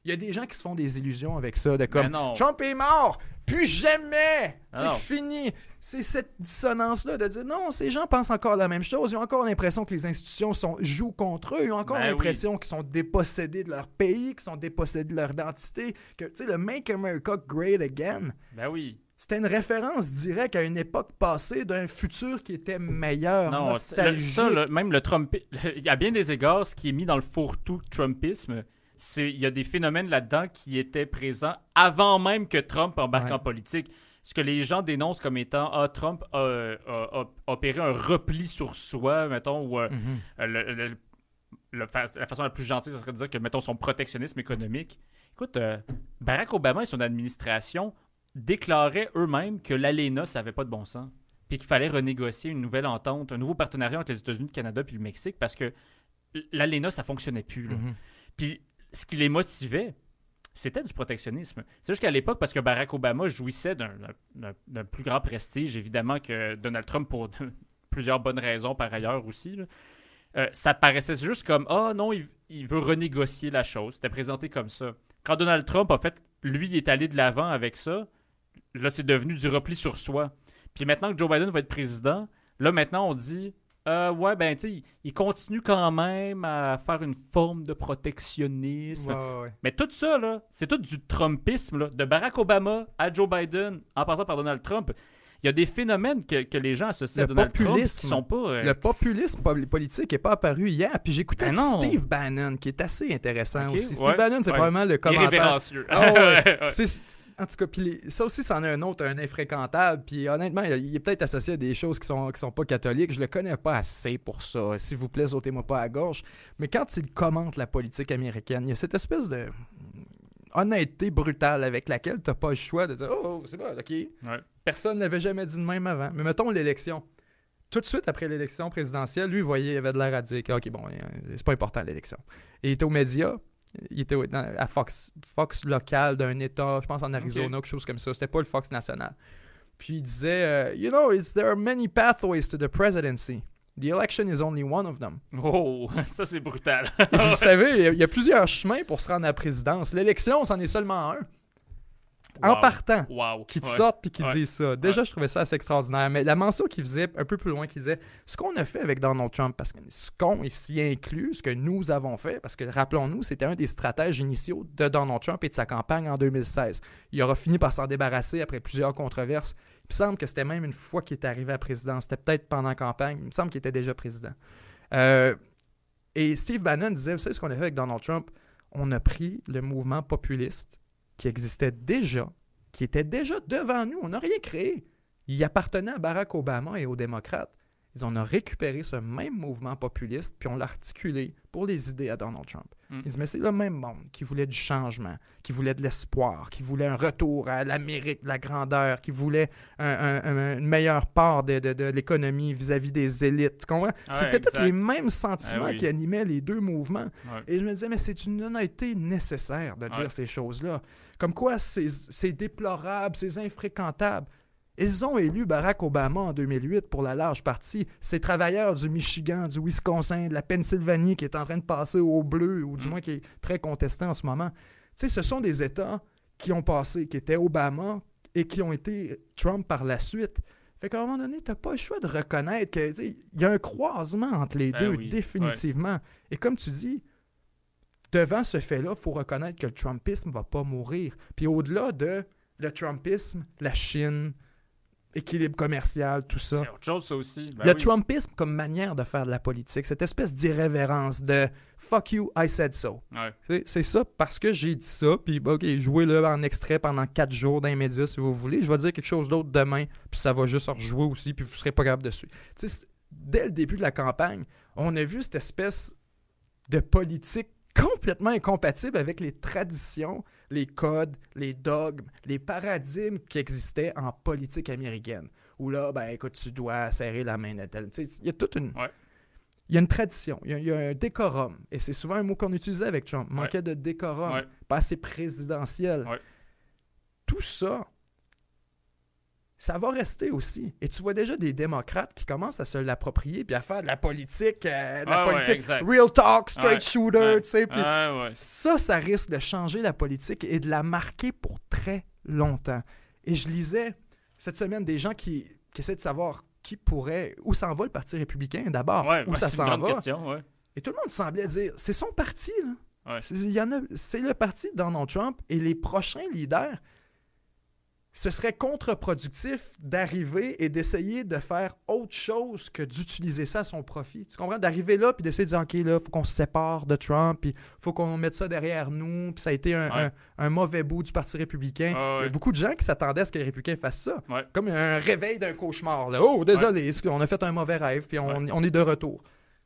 Il y a des gens qui se font des illusions avec ça, de comme non. Trump est mort, plus jamais, Ah c'est fini. C'est cette dissonance-là de dire non, ces gens pensent encore la même chose. Ils ont encore l'impression que les institutions sont, jouent contre eux. Ils ont encore Ben l'impression qu'ils sont dépossédés de leur pays, qu'ils sont dépossédés de leur identité. Que, tu sais, le Make America Great Again, Ben oui. c'était une référence directe à une époque passée d'un futur qui était meilleur, Non, le- ça, le- même le Trump, il y a bien des égards, ce qui est mis dans le fourre-tout Trumpisme, il y a des phénomènes là-dedans qui étaient présents avant même que Trump embarque Ouais. en politique. Ce que les gens dénoncent comme étant ah, Trump a, a- a- a opéré un repli sur soi, mettons, ou euh, Mhm. euh, le- le- le fa- la façon la plus gentille, ce serait de dire que, mettons, son protectionnisme économique. Écoute, euh, Barack Obama et son administration déclaraient eux-mêmes que l'ALENA, ça n'avait pas de bon sens. Puis qu'il fallait renégocier une nouvelle entente, un nouveau partenariat entre les États-Unis, le Canada puis le Mexique parce que l'ALENA, ça fonctionnait plus. là. Mhm. Puis ce qui les motivait, c'était du protectionnisme. C'est juste qu'à l'époque, parce que Barack Obama jouissait d'un- plus grand prestige, évidemment, que Donald Trump pour plusieurs bonnes raisons par ailleurs aussi, euh, ça paraissait juste comme Ah non, il, il veut renégocier la chose. C'était présenté comme ça. Quand Donald Trump, en fait, lui, il est allé de l'avant avec ça, là, c'est devenu du repli sur soi. Puis maintenant que Joe Biden va être président, là, maintenant, on dit euh, ouais, ben, tu sais, il- continue quand même à faire une forme de protectionnisme. Ouais, ouais, ouais. Mais tout ça, là, c'est tout du Trumpisme, là, de Barack Obama à Joe Biden, en passant par Donald Trump. Il y a des phénomènes que, que les gens associent Le à Donald Trump qui populisme. sont pas. euh, Le populisme poli- politique n'est pas apparu hier. Puis j'écoutais Ben. Steve Bannon, qui est assez intéressant aussi. Steve Bannon, c'est probablement le commentaire. Ah. C'est- En tout cas, puis ça aussi, c'en est un autre, un infréquentable. Puis honnêtement, il est peut-être associé à des choses qui sont, qui sont pas catholiques. Je le connais pas assez pour ça. S'il vous plaît, sautez-moi pas à gauche. Mais quand il commente la politique américaine, il y a cette espèce de honnêteté brutale avec laquelle t'as pas le choix de dire Oh, oh, c'est bon, ok. Ouais. Personne ne l'avait jamais dit de même avant. Mais mettons l'élection. Tout de suite après l'élection présidentielle, lui, il voyait, il avait de l'air à dire que, OK, bon, euh, c'est pas important l'élection. Et il était aux médias. Il était à Fox, Fox local d'un État, je pense en Arizona, quelque chose comme ça. C'était pas le Fox national. Puis il disait, euh, You know, there are many pathways to the presidency? The election is only one of them. Oh, ça c'est brutal. Et vous savez, il y a- il y, a plusieurs chemins pour se rendre à la présidence. L'élection, c'en est seulement un. En partant Wow. qui te Ouais. sortent puis qui Ouais. disent ça. Déjà, je trouvais ça assez extraordinaire. Mais la mention qu'il faisait un peu plus loin, qu'il disait ce qu'on a fait avec Donald Trump, parce que ce qu'on ici inclut, ce que nous avons fait, parce que rappelons-nous, c'était un des stratèges initiaux de Donald Trump et de sa campagne en 2016. Il aura fini par s'en débarrasser après plusieurs controverses. Il me semble que c'était même une fois qu'il est arrivé à la présidence. C'était peut-être pendant la campagne. Il me semble qu'il était déjà président. Euh, et Steve Bannon disait, vous savez ce qu'on a fait avec Donald Trump? On a pris le mouvement populiste qui existait déjà, qui était déjà devant nous. On n'a rien créé. Il appartenait à Barack Obama et aux démocrates. Ils en ont récupéré ce même mouvement populiste, puis on l'a articulé pour les idées à Donald Trump. Mm. Ils disent, mais c'est le même monde qui voulait du changement, qui voulait de l'espoir, qui voulait un retour à l'Amérique, la grandeur, qui voulait un- un- un- une meilleure part de, de- de l'économie vis-à-vis des élites. Ouais, C'était exact. les mêmes sentiments Ah oui. qui animaient les deux mouvements. Ouais. Et je me disais, mais c'est une honnêteté nécessaire de dire Ouais. ces choses-là. Comme quoi, c'est déplorable, c'est infréquentable. Ils ont élu Barack Obama en 2008 pour la large partie. Ces travailleurs du Michigan, du Wisconsin, de la Pennsylvanie qui est en train de passer au bleu, ou du Mm. moins qui est très contesté en ce moment. Tu sais, ce sont des États qui ont passé, qui étaient Obama et qui ont été Trump par la suite. Fait qu'à un moment donné, tu n'as pas le choix de reconnaître que tu sais, il y a un croisement entre les Ben deux, oui, définitivement. Et comme tu dis, devant ce fait-là, il faut reconnaître que le Trumpisme va pas mourir. Puis au-delà de le Trumpisme, la Chine, équilibre commercial, tout ça. C'est autre chose, ça aussi. Ben le oui. Trumpisme comme manière de faire de la politique, cette espèce d'irrévérence de fuck you, I said so. Ouais. C'est- ça parce que j'ai dit ça, puis ok, jouez-le en extrait pendant quatre jours dans les médias si vous voulez. Je vais dire quelque chose d'autre demain, puis ça va juste en rejouer aussi, puis vous serez pas capable de suivre. Tu sais, c'est- dès le début de la campagne, on a vu cette espèce de politique complètement incompatible avec les traditions, les codes, les dogmes, les paradigmes qui existaient en politique américaine. Où là, ben écoute, tu dois serrer la main de tel. Il y a toute une. Ouais. Il y a une tradition, il y a, il y a un décorum. Et c'est souvent un mot qu'on utilisait avec Trump. Manquait de décorum, Ouais. pas assez présidentiel. Tout ça ça va rester aussi. Et tu vois déjà des démocrates qui commencent à se l'approprier puis à faire de la politique, euh, de la ouais, politique real talk, straight Ouais, shooter, tu sais. ça, ça risque de changer la politique et de la marquer pour très longtemps. Et je lisais cette semaine des gens qui, qui essaient de savoir qui pourrait, où s'en va le Parti républicain d'abord, où ouais, ça s'en va. question. Et tout le monde semblait dire, c'est son parti, là. C'est le parti de Donald Trump et les prochains leaders. Ce serait contre-productif d'arriver et d'essayer de faire autre chose que d'utiliser ça à son profit. Tu comprends? D'arriver là puis d'essayer de dire, OK, là, faut qu'on se sépare de Trump, puis faut qu'on mette ça derrière nous, puis ça a été un, Ouais. un- un mauvais bout du Parti républicain. Ah Il y a beaucoup de gens qui s'attendaient à ce que les républicains fassent ça. Ouais. Comme un réveil d'un cauchemar. Là. Oh, désolé, on a fait un mauvais rêve, puis on est de retour.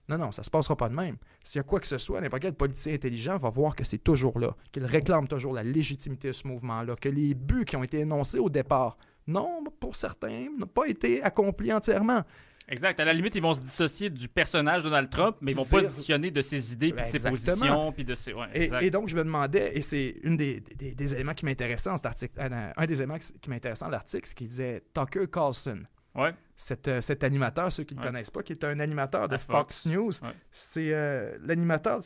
Non, non, ça se passera pas de même. S'il y a quoi que ce soit, n'importe quel politicien intelligent va voir que c'est toujours là, qu'il réclame toujours la légitimité de ce mouvement-là, que les buts qui ont été énoncés au départ, non, pour certains, n'ont pas été accomplis entièrement. Exact. À la limite, ils vont se dissocier du personnage Donald Trump, mais ils vont pas se dissocier de ses idées, puis de ses positions, puis de ses. Ouais, Et, donc, je me demandais, et c'est une des, des- des éléments qui m'intéressait dans cet article, un, un des éléments qui m'intéressait dans l'article, c'est qu'il disait Tucker Carlson. Ouais. Cet, euh, cet animateur, ceux qui ne Ouais. le connaissent pas, qui est un animateur de Fox, Fox. News, Ouais. c'est euh, l'animateur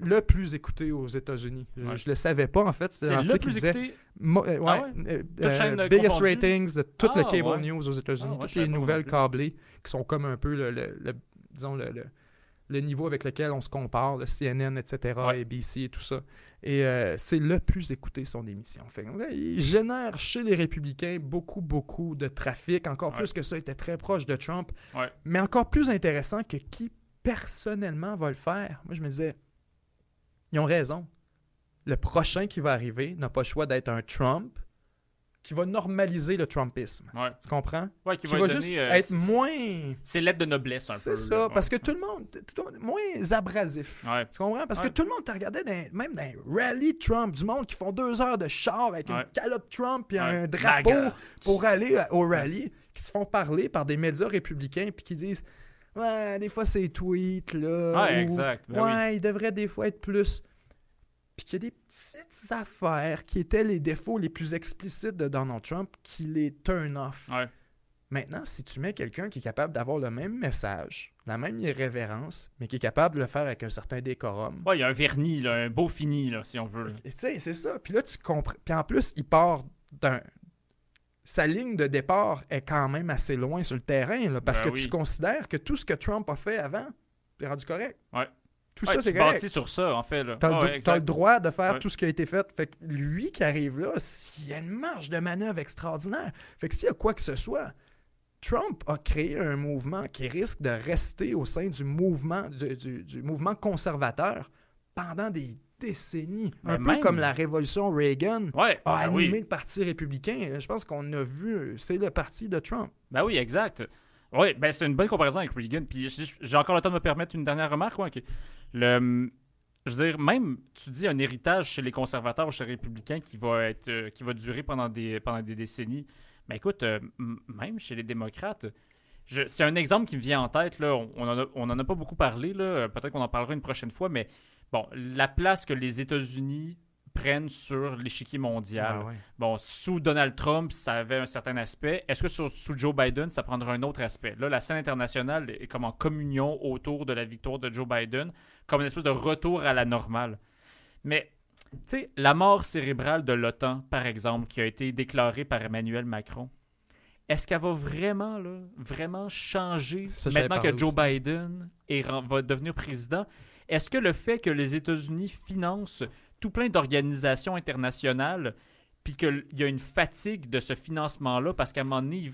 le plus écouté aux États-Unis. Je, Ouais. je le savais pas, en fait. C'est le plus écouté? Euh, Ah euh, Toutes euh, biggest ratings de toute Ah, le cable news aux États-Unis, Ah, toutes les nouvelles câblées qui sont comme un peu le, le- le- disons le, le- le niveau avec lequel on se compare, le CNN, etc.. ABC et tout ça. Et euh, c'est le plus écouté son émission. Fait là, il génère chez les républicains beaucoup, beaucoup de trafic. Encore Ouais. plus que ça, il était très proche de Trump. Ouais. Mais encore plus intéressant que qui personnellement va le faire. Moi, je me disais, ils ont raison. Le prochain qui va arriver n'a pas le choix d'être un Trump qui va normaliser le Trumpisme. Ouais. Tu comprends? Ouais, qui Qui va, juste euh, être moins... C'est l'aide de noblesse un peu. C'est ça, Ouais. parce que tout le monde... tout le monde- moins abrasif. Tu comprends? Parce que tout le monde te regardait dans- même dans un rally Trump, du monde qui font deux heures de char avec une calotte Trump Ouais. un drapeau MAGA. pour aller à- au rallye, qui se font parler par des médias républicains puis qui disent Ouais, des fois c'est tweets, là. Ouais, ou, exact. Ben ouais, oui. il devrait des fois être plus. Puis qu'il y a des petites affaires qui étaient les défauts les plus explicites de Donald Trump qui les turn off. Ouais. Maintenant, si tu mets quelqu'un qui est capable d'avoir le même message, la même irrévérence, mais qui est capable de le faire avec un certain décorum. Ouais, il y a un vernis, là, un beau fini, là, si on veut. Tu sais, c'est ça. Puis là, tu comprends. Puis en plus, il part d'un. Sa ligne de départ est quand même assez loin sur le terrain, là, parce Ben que oui. tu considères que tout ce que Trump a fait avant, c'est rendu correct. Ouais. Tout Ouais, ça, c'est correct. sur ça, en fait. T'as le, Ouais, droit de faire Ouais. tout ce qui a été fait. Fait que lui qui arrive là, s'il y a une marge de manœuvre extraordinaire. Fait que s'il y a quoi que ce soit, Trump a créé un mouvement qui risque de rester au sein du mouvement, du, du- du mouvement conservateur pendant des décennies. Mais un peu comme la révolution Reagan Ouais, a ben animé oui. le Parti républicain. Je pense qu'on a vu, c'est le parti de Trump. Ben oui, exact. Oui, ben c'est une bonne comparaison avec Reagan. Puis j'ai encore le temps de me permettre une dernière remarque. ouais, que le, je veux dire, même, tu dis un héritage chez les conservateurs ou chez les républicains qui va, être, euh, qui va durer pendant des, pendant des décennies. Mais écoute, euh, même chez les démocrates, c'est un exemple qui me vient en tête. Là, on, on en a, on a pas beaucoup parlé. Peut-être qu'on en parlera une prochaine fois. Mais bon, la place que les États-Unis prennent sur l'échiquier mondial. Ah ouais. Bon, sous Donald Trump, ça avait un certain aspect. Est-ce que sur- sous Joe Biden, ça prendra un autre aspect? Là, la scène internationale est comme en communion autour de la victoire de Joe Biden, comme une espèce de retour à la normale. Mais, tu sais, la mort cérébrale de l'OTAN, par exemple, qui a été déclarée par Emmanuel Macron, est-ce qu'elle va vraiment, là, vraiment changer Ça, maintenant que Joe aussi. Biden est va devenir président? Est-ce que le fait que les États-Unis financent tout plein d'organisations internationales, puis qu'il y a une fatigue de ce financement-là, parce qu'à un moment donné, ils,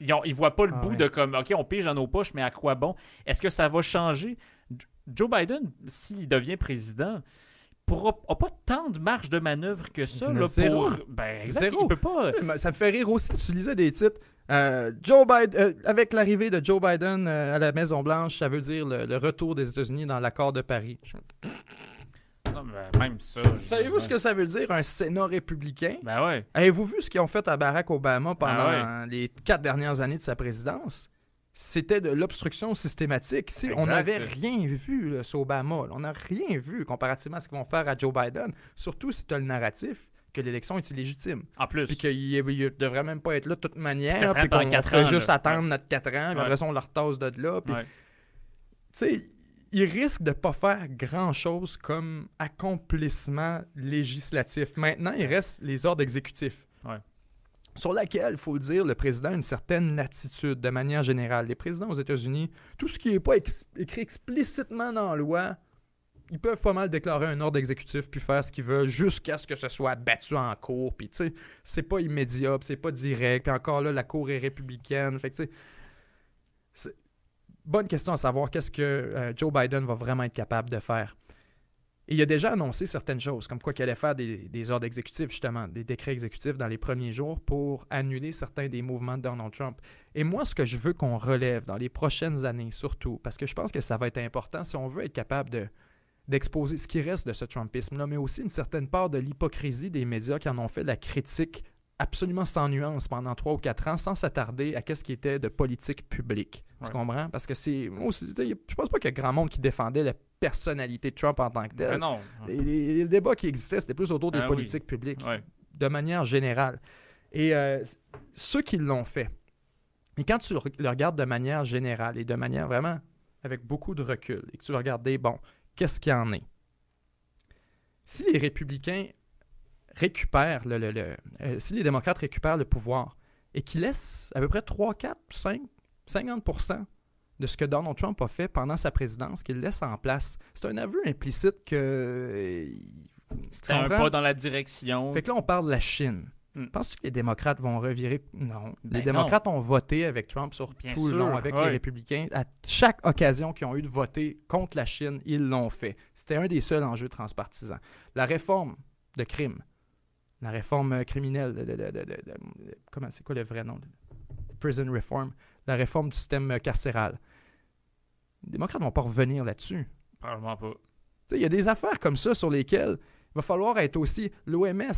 ils, ont- ils voient pas le Ah bout ouais. de comme, OK, on pige dans nos poches, mais à quoi bon? Est-ce que ça va changer? Joe Biden, s'il devient président, pourra a pas tant de marge de manœuvre que ça là, zéro. pour. Ben, exact, Zéro. il peut pas. Mais Ça me fait rire aussi. Tu lisais des titres. euh, Joe Biden, euh, avec l'arrivée de Joe Biden euh, à la Maison Blanche, ça veut dire le, le retour des États-Unis dans l'accord de Paris. Je- Non, mais même ça. Savez-vous ce que ça veut dire un Sénat républicain? Ben ouais. Avez-vous vu ce qu'ils ont fait à Barack Obama pendant Ah les quatre dernières années de sa présidence? C'était de l'obstruction systématique. On n'avait rien vu là, sur Obama. là. On n'a rien vu comparativement à ce qu'ils vont faire à Joe Biden. Surtout si tu as le narratif que l'élection est illégitime. En plus. Puis qu'il ne devrait même pas être là de toute manière. Puis pendant qu'on ferait juste là. attendre notre 4 ans. Puis après ça, on leur tasse de là. Puis, Ouais. tu sais, il risque de pas faire grand-chose comme accomplissement législatif. Maintenant, il reste les ordres exécutifs. Ouais. Sur laquelle, il faut le dire, le président a une certaine latitude de manière générale. Les présidents aux États-Unis, tout ce qui n'est pas ex- écrit explicitement dans la loi, ils peuvent pas mal déclarer un ordre exécutif puis faire ce qu'ils veulent jusqu'à ce que ce soit battu en cours. Puis, tu sais, c'est pas immédiat, c'est pas direct. Puis encore là, la cour est républicaine. Fait que, tu sais, bonne question à savoir qu'est-ce que euh, Joe Biden va vraiment être capable de faire? Il a déjà annoncé certaines choses, comme quoi qu'il allait faire des, ordres exécutifs, justement, des décrets exécutifs dans les premiers jours pour annuler certains des mouvements de Donald Trump. Et moi, ce que je veux qu'on relève dans les prochaines années, surtout, parce que je pense que ça va être important si on veut être capable de d'exposer ce qui reste de ce Trumpisme-là, mais aussi une certaine part de l'hypocrisie des médias qui en ont fait de la critique absolument sans nuance pendant trois ou quatre ans, sans s'attarder à qu'est-ce qui était de politique publique. Tu Ouais. comprends? Parce que c'est... Tu je pense pas qu'il y a grand monde qui défendait la personnalité de Trump en tant que tel. Non. Les débats qui existaient, c'était plus autour des Ah oui. politiques publiques, Ouais. de manière générale. Et euh, ceux qui l'ont fait, et quand tu le le regardes de manière générale et de manière vraiment avec beaucoup de recul, et que tu le regardes, des, bon, qu'est-ce qu'il y en est? Si les républicains récupèrent le, le- le- euh, si les démocrates récupèrent le pouvoir et qu'ils laissent à peu près 3, 4, 5, 50% de ce que Donald Trump a fait pendant sa présidence, qu'il laisse en place, c'est un aveu implicite que. euh, C'est un comprends? pas dans la direction. Fait que là, on parle de la Chine. Hmm. Penses-tu que les démocrates vont revirer? Non. Ben les démocrates ont voté avec Trump sur Bien tout sûr, le long, avec les républicains. À chaque occasion qu'ils ont eu de voter contre la Chine, ils l'ont fait. C'était un des seuls enjeux transpartisans. La réforme de crime, la réforme euh, criminelle, de, comment c'est quoi le vrai nom? Prison Reform, la réforme du système euh, carcéral. Les démocrates ne vont pas revenir là-dessus. Probablement pas. Tu sais, Il y a des affaires comme ça sur lesquelles il va falloir être aussi l'OMS.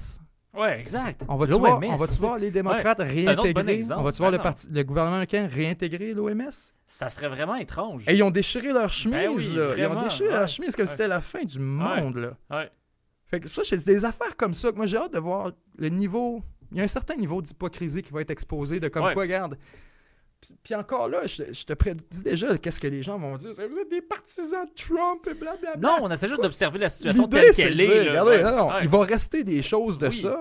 Ouais, exact. On va-tu voir, on va-tu voir les démocrates bon réintégrer? On va-tu voir le, parti, le gouvernement américain réintégrer l'OMS? Ça serait vraiment étrange. Et ils ont déchiré leur chemise, Ben oui, là. Ils ont déchiré ouais. leur chemise comme Ouais. si c'était la fin du monde, là. Fait que ça, c'est des affaires comme ça que moi, j'ai hâte de voir le niveau... Il y a un certain niveau d'hypocrisie qui va être exposé, de comme Ouais. quoi, regarde... Puis, puis encore là, je, je te prédis déjà qu'est-ce que les gens vont dire. Vous êtes des partisans de Trump et blablabla. Non, on essaie juste d'observer la situation telle qu'elle dire, est. là. regardez, Ouais, non, non, ouais. il va rester des choses de Oui, ça.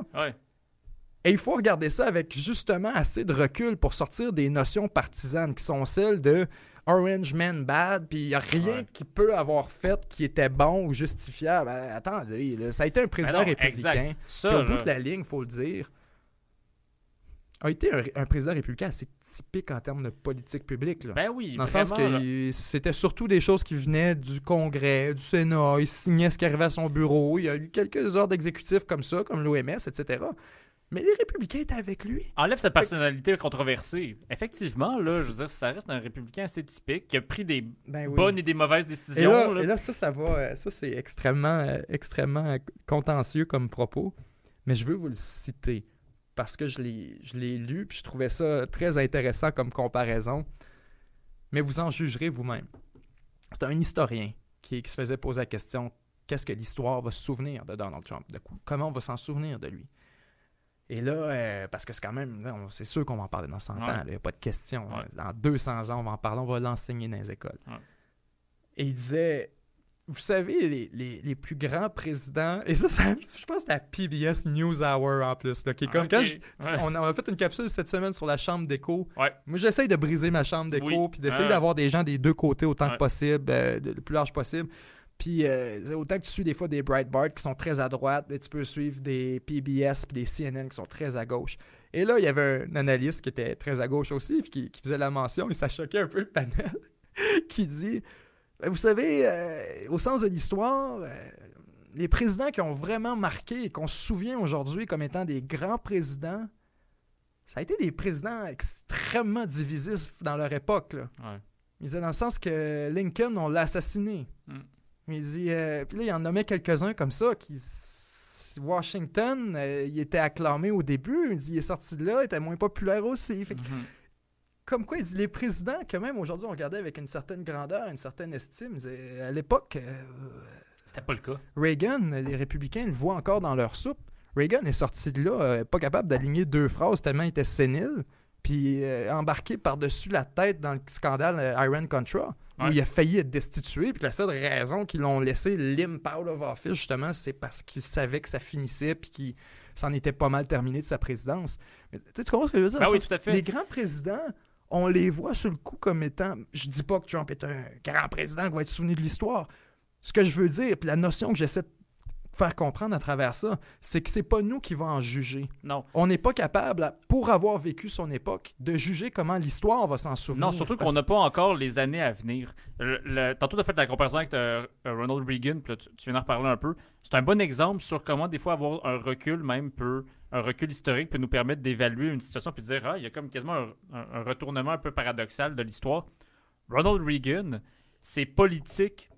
Et il faut regarder ça avec justement assez de recul pour sortir des notions partisanes qui sont celles de Orange Man Bad, puis il n'y a rien Ouais. qui peut avoir fait qui était bon ou justifiable. Attendez, là, ça a été un président non, républicain exact. qui, Ça, au bout de la ligne, il faut le dire, a été un, un président républicain assez typique en termes de politique publique. là. Ben oui, Dans le sens que c'était surtout des choses qui venaient du Congrès, du Sénat, il signait ce qui arrivait à son bureau, il y a eu quelques ordres exécutifs comme ça, comme l'OMS, etc. Mais les républicains étaient avec lui. Enlève sa personnalité controversée. Effectivement, là, je veux dire, ça reste un républicain assez typique qui a pris des Ben bonnes et des mauvaises Et décisions. là, là. et là, ça, ça va, euh, ça c'est extrêmement, euh, extrêmement contentieux comme propos. Mais je veux vous le citer parce que je l'ai, je l'ai lu puis je trouvais ça très intéressant comme comparaison. Mais vous en jugerez vous-même. C'est un historien qui, qui se faisait poser la question qu'est-ce que l'histoire va se souvenir de Donald Trump? De Comment on va s'en souvenir de lui? Et là, euh, parce que c'est quand même, c'est sûr qu'on va en parler dans 100 Ouais. ans, il n'y a pas de question. Ouais. Dans 200 ans, on va en parler, on va l'enseigner dans les écoles. Ouais. Et il disait vous savez, les, les- les plus grands présidents, et ça, ça- je pense que c'est la PBS NewsHour en plus, là, qui est comme Ok, quand je- on, a, fait une capsule cette semaine sur la chambre d'écho. Moi, j'essaye de briser ma chambre d'écho, Oui. puis d'essayer Ouais. d'avoir des gens des deux côtés autant que possible, euh, le plus large possible. Puis euh, autant que tu suis des fois des Breitbart qui sont très à droite, mais tu peux suivre des PBS puis des CNN qui sont très à gauche. Et là, il y avait un analyste qui était très à gauche aussi, puis qui, qui faisait la mention, et ça choquait un peu le panel, qui dit Ben, Vous savez, euh, au sens de l'histoire, euh, les présidents qui ont vraiment marqué et qu'on se souvient aujourd'hui comme étant des grands présidents, ça a été des présidents extrêmement divisifs dans leur époque. Là. Ouais. Il disait dans le sens que Lincoln, on l'a assassiné. Mm. Il dit, euh, puis là, il en nommait quelques-uns comme ça qui. Washington, euh, il était acclamé au début. Il dit, il est sorti de là, il était moins populaire aussi. Fait que, Mhm. comme quoi, il dit, les présidents, que même aujourd'hui, on regardait avec une certaine grandeur, une certaine estime. À l'époque, euh, C'était pas le cas. Reagan, les républicains le voient encore dans leur soupe. Reagan est sorti de là, euh, pas capable d'aligner deux phrases tellement il était sénile, puis euh, embarqué par-dessus la tête dans le scandale euh, Iron Contra, où il a failli être destitué, puis la seule raison qu'ils l'ont laissé limp out of office, justement, c'est parce qu'il savait que ça finissait, puis qu'il s'en était pas mal terminé de sa présidence. Mais, tu comprends ce que je veux dire? Ben Dans oui, le sens- tout à fait. Les grands présidents, on les voit sur le coup comme étant. Je dis pas que Trump est un grand président qui va être souvenu de l'histoire. Ce que je veux dire, puis la notion que j'essaie de faire comprendre à travers ça, c'est que c'est pas nous qui va en juger. Non. On n'est pas capable, pour avoir vécu son époque, de juger comment l'histoire va s'en souvenir. Non, surtout Parce- qu'on n'a pas encore les années à venir. Le- le- tantôt, tu as fait la comparaison avec euh, euh, Ronald Reagan, puis là, tu, tu viens d'en reparler un peu. C'est un bon exemple sur comment, des fois, avoir un recul, même peut, un recul historique, peut nous permettre d'évaluer une situation puis de dire, ah, il y a comme quasiment un, un- un retournement un peu paradoxal de l'histoire. Ronald Reagan, c'est politique,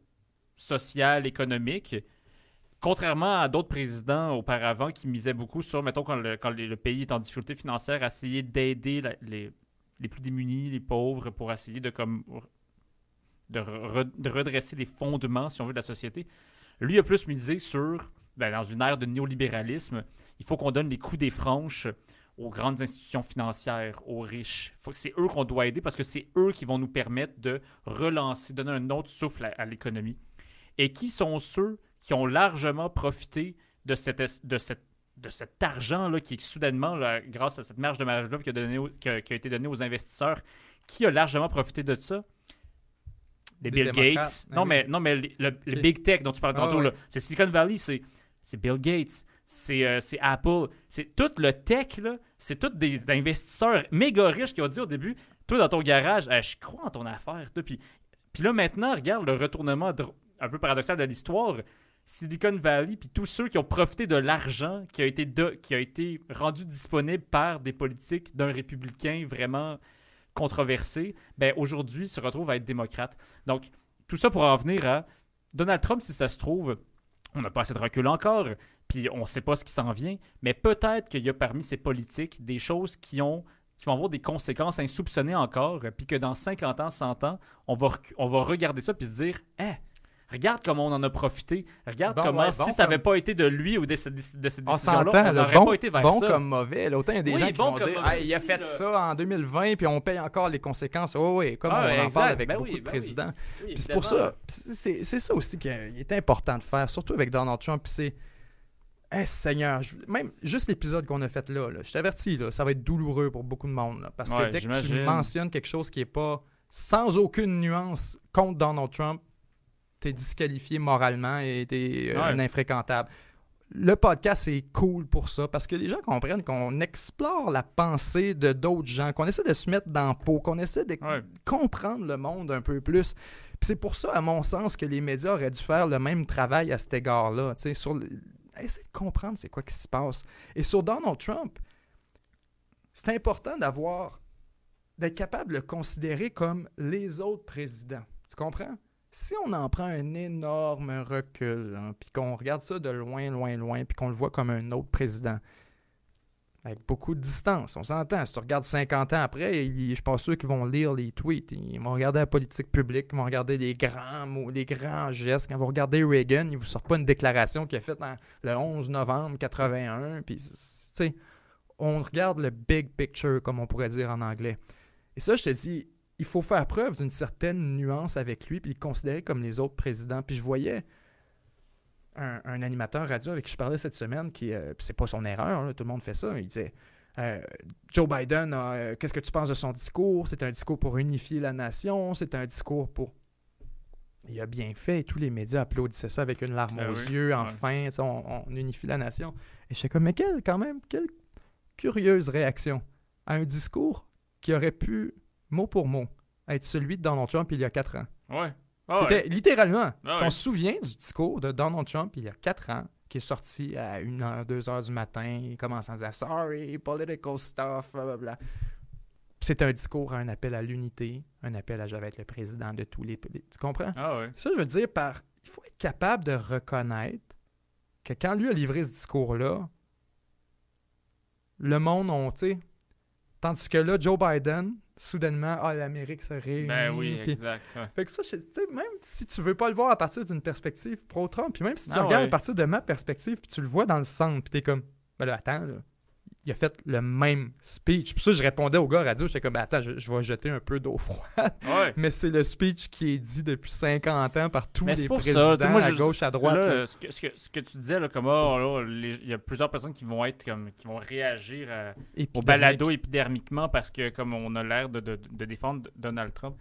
sociale, économique. Contrairement à d'autres présidents auparavant qui misaient beaucoup sur, mettons, quand le, pays est en difficulté financière, essayer d'aider les, les plus démunis, les pauvres, pour essayer de comme de, re- de redresser les fondements, si on veut, de la société. Lui a plus misé sur, ben, dans une ère de néolibéralisme, il faut qu'on donne les coups des franches aux grandes institutions financières, aux riches. C'est eux qu'on doit aider parce que c'est eux qui vont nous permettre de relancer, donner un autre souffle à, à l'économie. Et qui sont ceux qui ont largement profité de, cette, es- de, cette, de cet argent-là qui, soudainement, là, grâce à cette marge de manœuvre qui, qui a- qui a été donnée aux investisseurs, qui a largement profité de ça? Les Bill. Gates. Ah non, mais, non, mais le, le- le Ok. Big Tech dont tu parlais Ah tantôt, ouais. c'est Silicon Valley, c'est Bill Gates, c'est euh, c'est Apple, c'est tout le tech, c'est tous des investisseurs méga riches qui ont dit au début, toi dans ton garage, Eh, je crois en ton affaire, toi. Puis, puis là maintenant, regarde le retournement un peu paradoxal de l'histoire. Silicon Valley, puis tous ceux qui ont profité de l'argent qui a été qui rendu disponible par des politiques d'un républicain vraiment controversé, ben aujourd'hui se retrouvent à être démocrates. Donc tout ça pour en venir à Donald Trump, si ça se trouve, on n'a pas assez de recul encore, puis on ne sait pas ce qui s'en vient, mais peut-être qu'il y a parmi ces politiques des choses qui ont qui vont avoir des conséquences insoupçonnées encore, puis que dans 50 ans, 100 ans, on va, recu- on va regarder ça puis se dire Eh, regarde comment on en a profité, regarde Bon, comment, ouais, si bon ça n'avait comme- pas été de lui ou de, ces- de décisions-là, s'entend, on n'aurait bon, pas été vers bon ça. comme mauvais. Là, autant il y a des Oui, gens qui vont dire Hey, il a fait ça en 2020, puis on paye encore les conséquences. Oh, oui, comme Ah, on en parle avec Ben beaucoup oui, de ben présidents. Oui, c'est pour ça, c'est ça aussi qu'il est important de faire, surtout avec Donald Trump. Puis c'est, Eh, Seigneur, je- même juste l'épisode qu'on a fait là, là, je t'avertis, là, ça va être douloureux pour beaucoup de monde. là, parce Ouais, que dès que tu mentionnes quelque chose qui est pas sans aucune nuance contre Donald Trump, t'es disqualifié moralement et t'es euh, Ouais. infréquentable. Le podcast, c'est cool pour ça, parce que les gens comprennent qu'on explore la pensée de d'autres gens, qu'on essaie de se mettre dans la peau, qu'on essaie de Ouais. comprendre le monde un peu plus. Puis c'est pour ça, à mon sens, que les médias auraient dû faire le même travail à cet égard-là. Sur le- Essayer de comprendre c'est quoi qui se passe. Et sur Donald Trump, c'est important d'avoir d'être capable de le considérer comme les autres présidents. Tu comprends? Si on en prend un énorme recul, hein, puis qu'on regarde ça de loin, loin, loin, puis qu'on le voit comme un autre président, avec beaucoup de distance, on s'entend. Si tu regardes 50 ans après, il- je suis pas sûr qu'ils vont lire les tweets. Ils vont regarder la politique publique, ils vont regarder les grands mots, les grands gestes. Quand vous regardez Reagan, il vous sort pas une déclaration qu'il a faite le 11 novembre 81. Puis, c- tu sais, on regarde le big picture, comme on pourrait dire en anglais. Et ça, je te dis, il faut faire preuve d'une certaine nuance avec lui, puis le considérer comme les autres présidents. Puis je voyais un, un animateur radio avec qui je parlais cette semaine, qui, euh, c'est pas son erreur, là, tout le monde fait ça. Il disait euh, Joe Biden, euh, qu'est-ce que tu penses de son discours? C'est un discours pour unifier la nation, c'est un discours pour. Il a bien fait et tous les médias applaudissaient ça avec une larme Ah aux oui, yeux. ouais. Enfin, sais, on, on unifie la nation. Et j'étais comme, mais quelle, quand même, quelle curieuse réaction à un discours qui aurait pu, mot pour mot, être celui de Donald Trump il y a quatre ans. Ouais. Ah ouais. C'était littéralement. Ah si ouais. on se souvient du discours de Donald Trump il y a quatre ans, qui est sorti à 1h, 2h du matin, il commence à dire Sorry, political stuff, blablabla. C'est un discours, un appel à l'unité, un appel à je vais être le président de tous les pays. Tu comprends? Ah ouais. Ça, je veux dire par. Il faut être capable de reconnaître que quand lui a livré ce discours-là, le monde ont, tu sais. Tandis que là, Joe Biden, soudainement, ah, l'Amérique se réunit. Ben oui, exact. ouais. fait que ça, tu sais, même si tu veux pas le voir à partir d'une perspective pro-Trump, puis même si tu Ah regardes ouais. à partir de ma perspective, puis tu le vois dans le centre, puis t'es comme, Ben là, attends, là. Il a fait le même speech. Puis ça, je répondais au gars à la radio. J'étais comme, ben attends, je, je vais jeter un peu d'eau froide. Ouais. Mais c'est le speech qui est dit depuis 50 ans par tous Mais les pour ça, présidents sais, moi, à je- gauche, à droite. Là, là. euh, ce, que, ce, que, ce que tu disais, là, comme les- il y a plusieurs personnes qui vont être comme qui vont réagir à- au Épidermique. balado épidermiquement parce que comme on a l'air de, de, de défendre Donald Trump.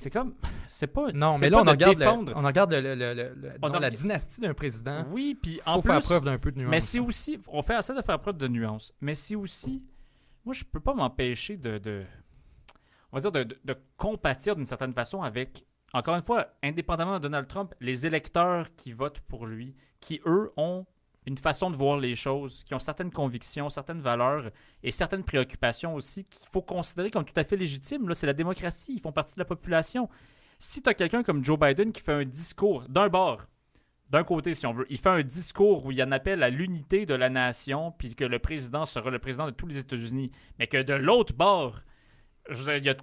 C'est comme c'est pas Non, mais là, on de regarde, le- on regarde le- le- le- le- le- On disons, la en- dynastie d'un président. Oui, puis Il faut en faire plus preuve d'un peu de nuance. mais c'est aussi on fait assez de faire preuve de nuance, mais c'est aussi moi je peux pas m'empêcher de, de- on va dire de, de- de compatir d'une certaine façon avec encore une fois, indépendamment de Donald Trump, les électeurs qui votent pour lui, qui eux ont une façon de voir les choses, qui ont certaines convictions, certaines valeurs et certaines préoccupations aussi qu'il faut considérer comme tout à fait légitimes. Là, c'est la démocratie, ils font partie de la population. Si tu as quelqu'un comme Joe Biden qui fait un discours d'un bord, d'un côté si on veut, il fait un discours où il en appelle à l'unité de la nation, puis que le président sera le président de tous les États-Unis, mais que de l'autre bord, y y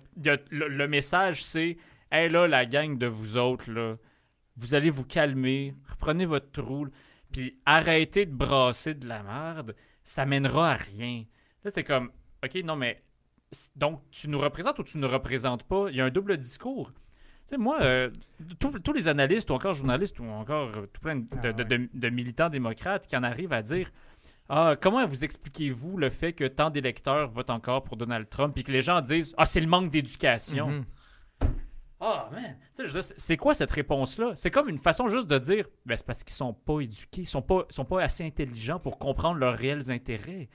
le, message c'est Hey là, la gang de vous autres, là, vous allez vous calmer, reprenez votre trou, puis arrêtez de brasser de la merde, ça mènera à rien. Là, c'est comme, OK, non, mais donc tu nous représentes ou tu nous représentes pas? Il y a un double discours. Tu sais, moi, euh, tous- les analystes ou encore journalistes ou encore euh, tout plein de, Ah de- de- de- de militants démocrates qui en arrivent à dire ah, comment vous expliquez-vous le fait que tant d'électeurs votent encore pour Donald Trump et que les gens disent Ah, c'est le manque d'éducation? Mhm. Ah, man! Tu sais, je veux dire, c'est- quoi cette réponse-là? C'est comme une façon juste de dire ben, c'est parce qu'ils sont pas éduqués, ils sont pas, sont pas assez intelligents pour comprendre leurs réels intérêts.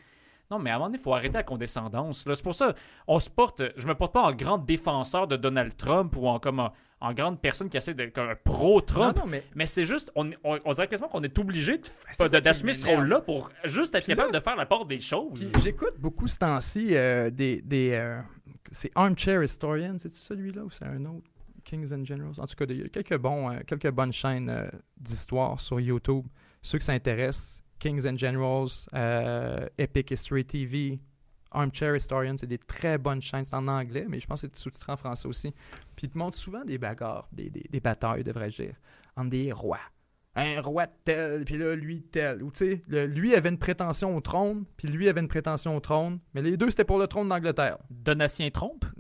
Non, mais à un moment donné, il faut arrêter la condescendance. C'est pour ça, on se porte. Je me porte pas en grand défenseur de Donald Trump ou en, comme en, en grande personne qui essaie d'être un pro-Trump. Non, non, mais Mais c'est juste, on, on, on dirait quasiment qu'on est obligé qui d'assumer ce rôle-là pour juste être Puis capable là- de faire la part des choses. j'écoute beaucoup ce temps-ci euh, des. des euh, c'est Armchair Historian, c'est celui-là ou c'est un autre? Kings and Generals. En tout cas, il y a quelques, bons, euh, quelques bonnes chaînes euh, d'histoire sur YouTube. Ceux qui s'intéressent, Kings and Generals, euh, Epic History TV, Armchair Historian, c'est des très bonnes chaînes. C'est en anglais, mais je pense que c'est sous-titré en français aussi. Puis ils te montrent souvent des bagarres, des, des, des batailles, devrais-je dire, entre des rois. Un roi tel, puis là, lui tel. Ou tu sais, lui avait une prétention au trône, puis lui avait une prétention au trône, mais les deux, c'était pour le trône d'Angleterre. Donatien trompe?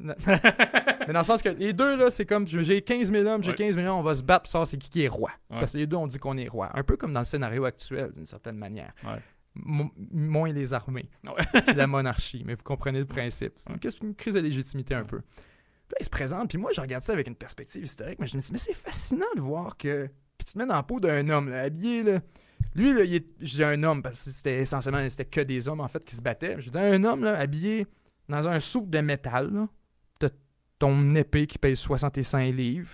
Mais dans le sens que les deux, là, c'est comme j'ai 15 000 hommes, j'ai Ouais. 15 000 hommes, on va se battre pour savoir c'est qui qui est roi. Ouais. Parce que les deux, on dit qu'on est roi. Un peu comme dans le scénario actuel, d'une certaine manière. Ouais. Mo- moins les armées, puis la monarchie. Mais vous comprenez le principe. C'est une, crise de légitimité un peu. Puis là, il se présente, puis moi, je regarde ça avec une perspective historique, mais je me dis, mais c'est fascinant de voir que. Puis tu te mets dans la peau d'un homme, là, habillé, là. Lui, là, il est... je dis un homme, parce que c'était essentiellement, c'était que des hommes, en fait, qui se battaient. Je dis un homme, là, habillé dans un souk de métal. T'as ton épée qui pèse 65 livres.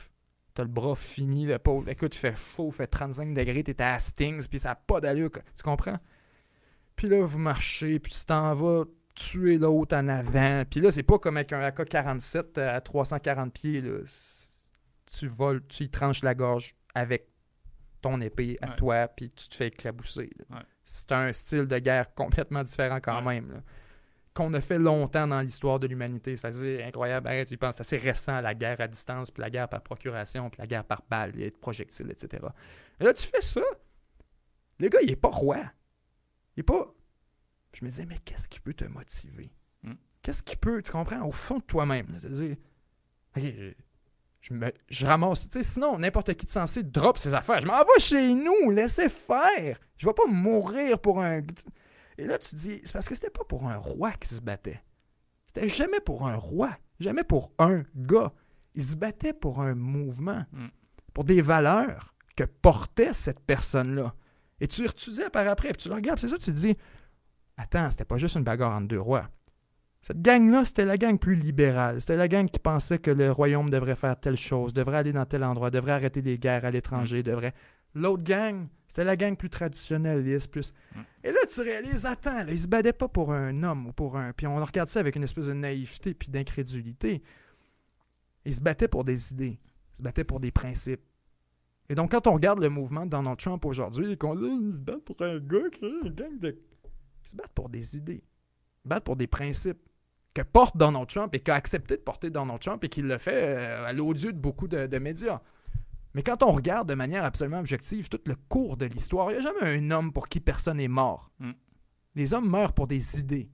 T'as le bras fini, le pauvre. Écoute, il fait chaud, il fait 35 degrés, t'es à Hastings, puis ça n'a pas d'allure. Tu comprends? Puis là, vous marchez, puis tu t'en vas tuer l'autre en avant. Puis là, c'est pas comme avec un AK-47 à 340 pieds. Là. Tu voles, tu y tranches la gorge avec ton épée à Ouais. toi, puis tu te fais éclabousser. Ouais. C'est un style de guerre complètement différent quand Ouais. même. Qu'on a fait longtemps dans l'histoire de l'humanité. C'est assez incroyable. Arrête, tu penses. C'est assez récent, la guerre à distance, puis la guerre par procuration, puis la guerre par balle, les projectiles, etc. Et là, tu fais ça. Le gars, il est pas roi. Il est pas. Je me disais, mais qu'est-ce qui peut te motiver? Hmm. Qu'est-ce qui peut, tu comprends, au fond de toi-même? te dire, je, me, je ramasse. Tu sais, sinon, n'importe qui de censé drop ses affaires. Je m'en vais chez nous, laissez faire. Je vais pas mourir pour un. Et là, tu dis, c'est parce que c'était pas pour un roi qui se battait. C'était jamais pour un roi, jamais pour un gars. Il se battait pour un mouvement, Hmm. pour des valeurs que portait cette personne-là. Et tu étudiais par après, puis tu le regardes, c'est ça, tu te dis, attends, c'était pas juste une bagarre entre deux rois. Cette gang-là, c'était la gang plus libérale. C'était la gang qui pensait que le royaume devrait faire telle chose, devrait aller dans tel endroit, devrait arrêter les guerres à l'étranger, devrait. L'autre gang, c'était la gang plus traditionnaliste, plus. Mm. Et là, tu réalises, attends, là, ils se battaient pas pour un homme ou pour un. Puis on regarde ça avec une espèce de naïveté puis d'incrédulité. Ils se battaient pour des idées. Ils se battaient pour des principes. Et donc, quand on regarde le mouvement de Donald Trump aujourd'hui, qu'on dit, ils se battent pour un gars qui une gang de. Ils se battent pour des idées. Ils se battent pour des principes que porte Donald Trump et qu'a accepté de porter Donald Trump et qu'il le fait euh, à l'odieux de beaucoup de, de médias. Mais quand on regarde de manière absolument objective tout le cours de l'histoire, il n'y a jamais un homme pour qui personne est mort. Mm. Les hommes meurent pour des idées.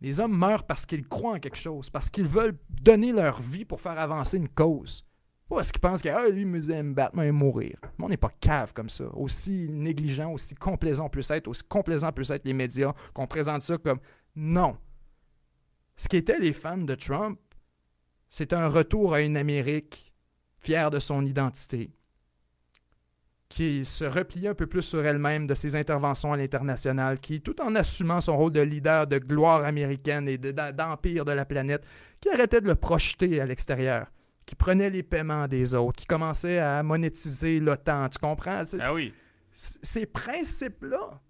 Les hommes meurent parce qu'ils croient en quelque chose, parce qu'ils veulent donner leur vie pour faire avancer une cause. Pas parce qu'ils pensent que ah, lui, me aime Batman et mourir. Mais on n'est pas cave comme ça. Aussi négligent, aussi complaisant peut être, aussi complaisant peut être les médias, qu'on présente ça comme non. Ce qui étaient les fans de Trump, c'est un retour à une Amérique fière de son identité, qui se repliait un peu plus sur elle-même de ses interventions à l'international, qui, tout en assumant son rôle de leader de gloire américaine et d'empire de, la planète, qui arrêtait de le projeter à l'extérieur, qui prenait les paiements des autres, qui commençait à monétiser l'OTAN, tu comprends? Ah oui. Ces principes-là,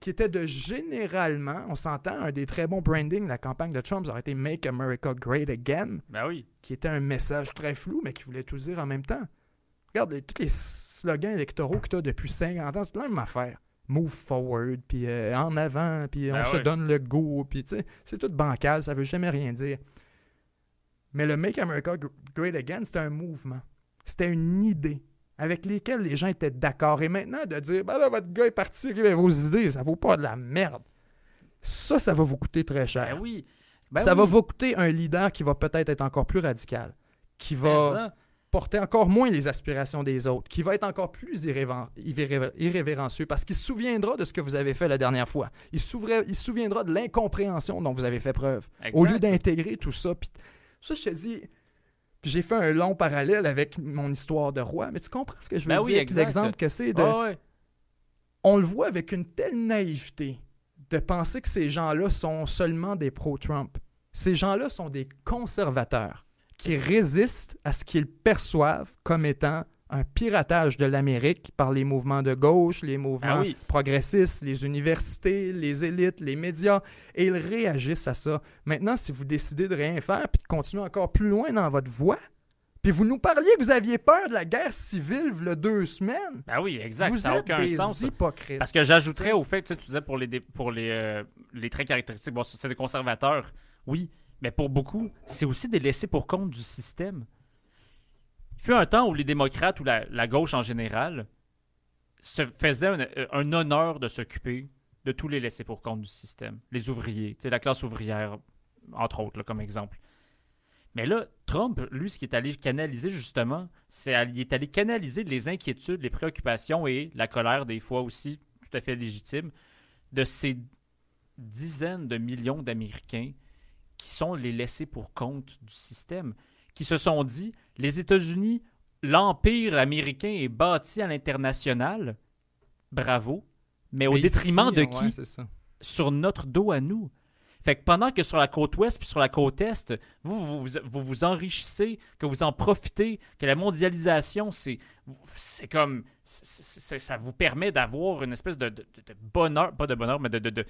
qui étaient de généralement, on s'entend, un des très bons branding de la campagne de Trump, ça aurait été Make America Great Again, ben oui. qui était un message très flou, mais qui voulait tout dire en même temps. Regarde, tous les slogans électoraux que tu as depuis 50 ans, c'est la même affaire. Move forward, puis euh, en avant, puis ben on se donne le go, puis tu sais, c'est tout bancal, ça veut jamais rien dire. Mais le Make America Great Again, c'était un mouvement. C'était une idée avec lesquels les gens étaient d'accord. Et maintenant, de dire, ben là, votre gars est parti, avec vos idées, ça vaut pas de la merde. Ça, ça va vous coûter très cher. Ben oui. Ben ça va vous coûter un leader qui va peut-être être encore plus radical, qui va porter encore moins les aspirations des autres, qui va être encore plus irrévérencieux parce qu'il se souviendra de ce que vous avez fait la dernière fois. Il, il se souviendra de l'incompréhension dont vous avez fait preuve. Au lieu d'intégrer tout ça, puis ça, je te dis, j'ai fait un long parallèle avec mon histoire de roi, mais tu comprends ce que je veux ben dire? Oui, L'exemple que c'est de... On le voit avec une telle naïveté de penser que ces gens-là sont seulement des pro-Trump. Ces gens-là sont des conservateurs qui résistent à ce qu'ils perçoivent comme étant un piratage de l'Amérique par les mouvements de gauche, les mouvements ah progressistes, les universités, les élites, les médias, et ils réagissent à ça. Maintenant, si vous décidez de rien faire puis de continuer encore plus loin dans votre voie, puis vous nous parliez que vous aviez peur de la guerre civile a deux semaines. Ben oui, exact. Vous ça n'a aucun sens. Hypocrites. Parce que j'ajouterais au fait, tu, tu disais pour les, pour les, euh, les traits caractéristiques, bon, c'est des conservateurs, oui, mais pour beaucoup, c'est aussi des laissés pour compte du système. Fut un temps où les démocrates ou la, gauche en général se faisaient un, honneur de s'occuper de tous les laissés pour compte du système. Les ouvriers, la classe ouvrière, entre autres, comme exemple. Mais là, Trump, lui, ce qui est allé canaliser justement, c'est il est allé canaliser les inquiétudes, les préoccupations et la colère des fois aussi, tout à fait légitime, de ces dizaines de millions d'Américains qui sont les laissés pour compte du système, qui se sont dit, les États-Unis, l'empire américain est bâti à l'international, bravo, mais au détriment de qui? Sur notre dos à nous. Fait que pendant que sur la côte ouest puis sur la côte est, vous vous, vous, enrichissez, que vous en profitez, que la mondialisation, c'est c'est comme ça vous permet d'avoir une espèce de, bonheur, pas de bonheur, mais de, de,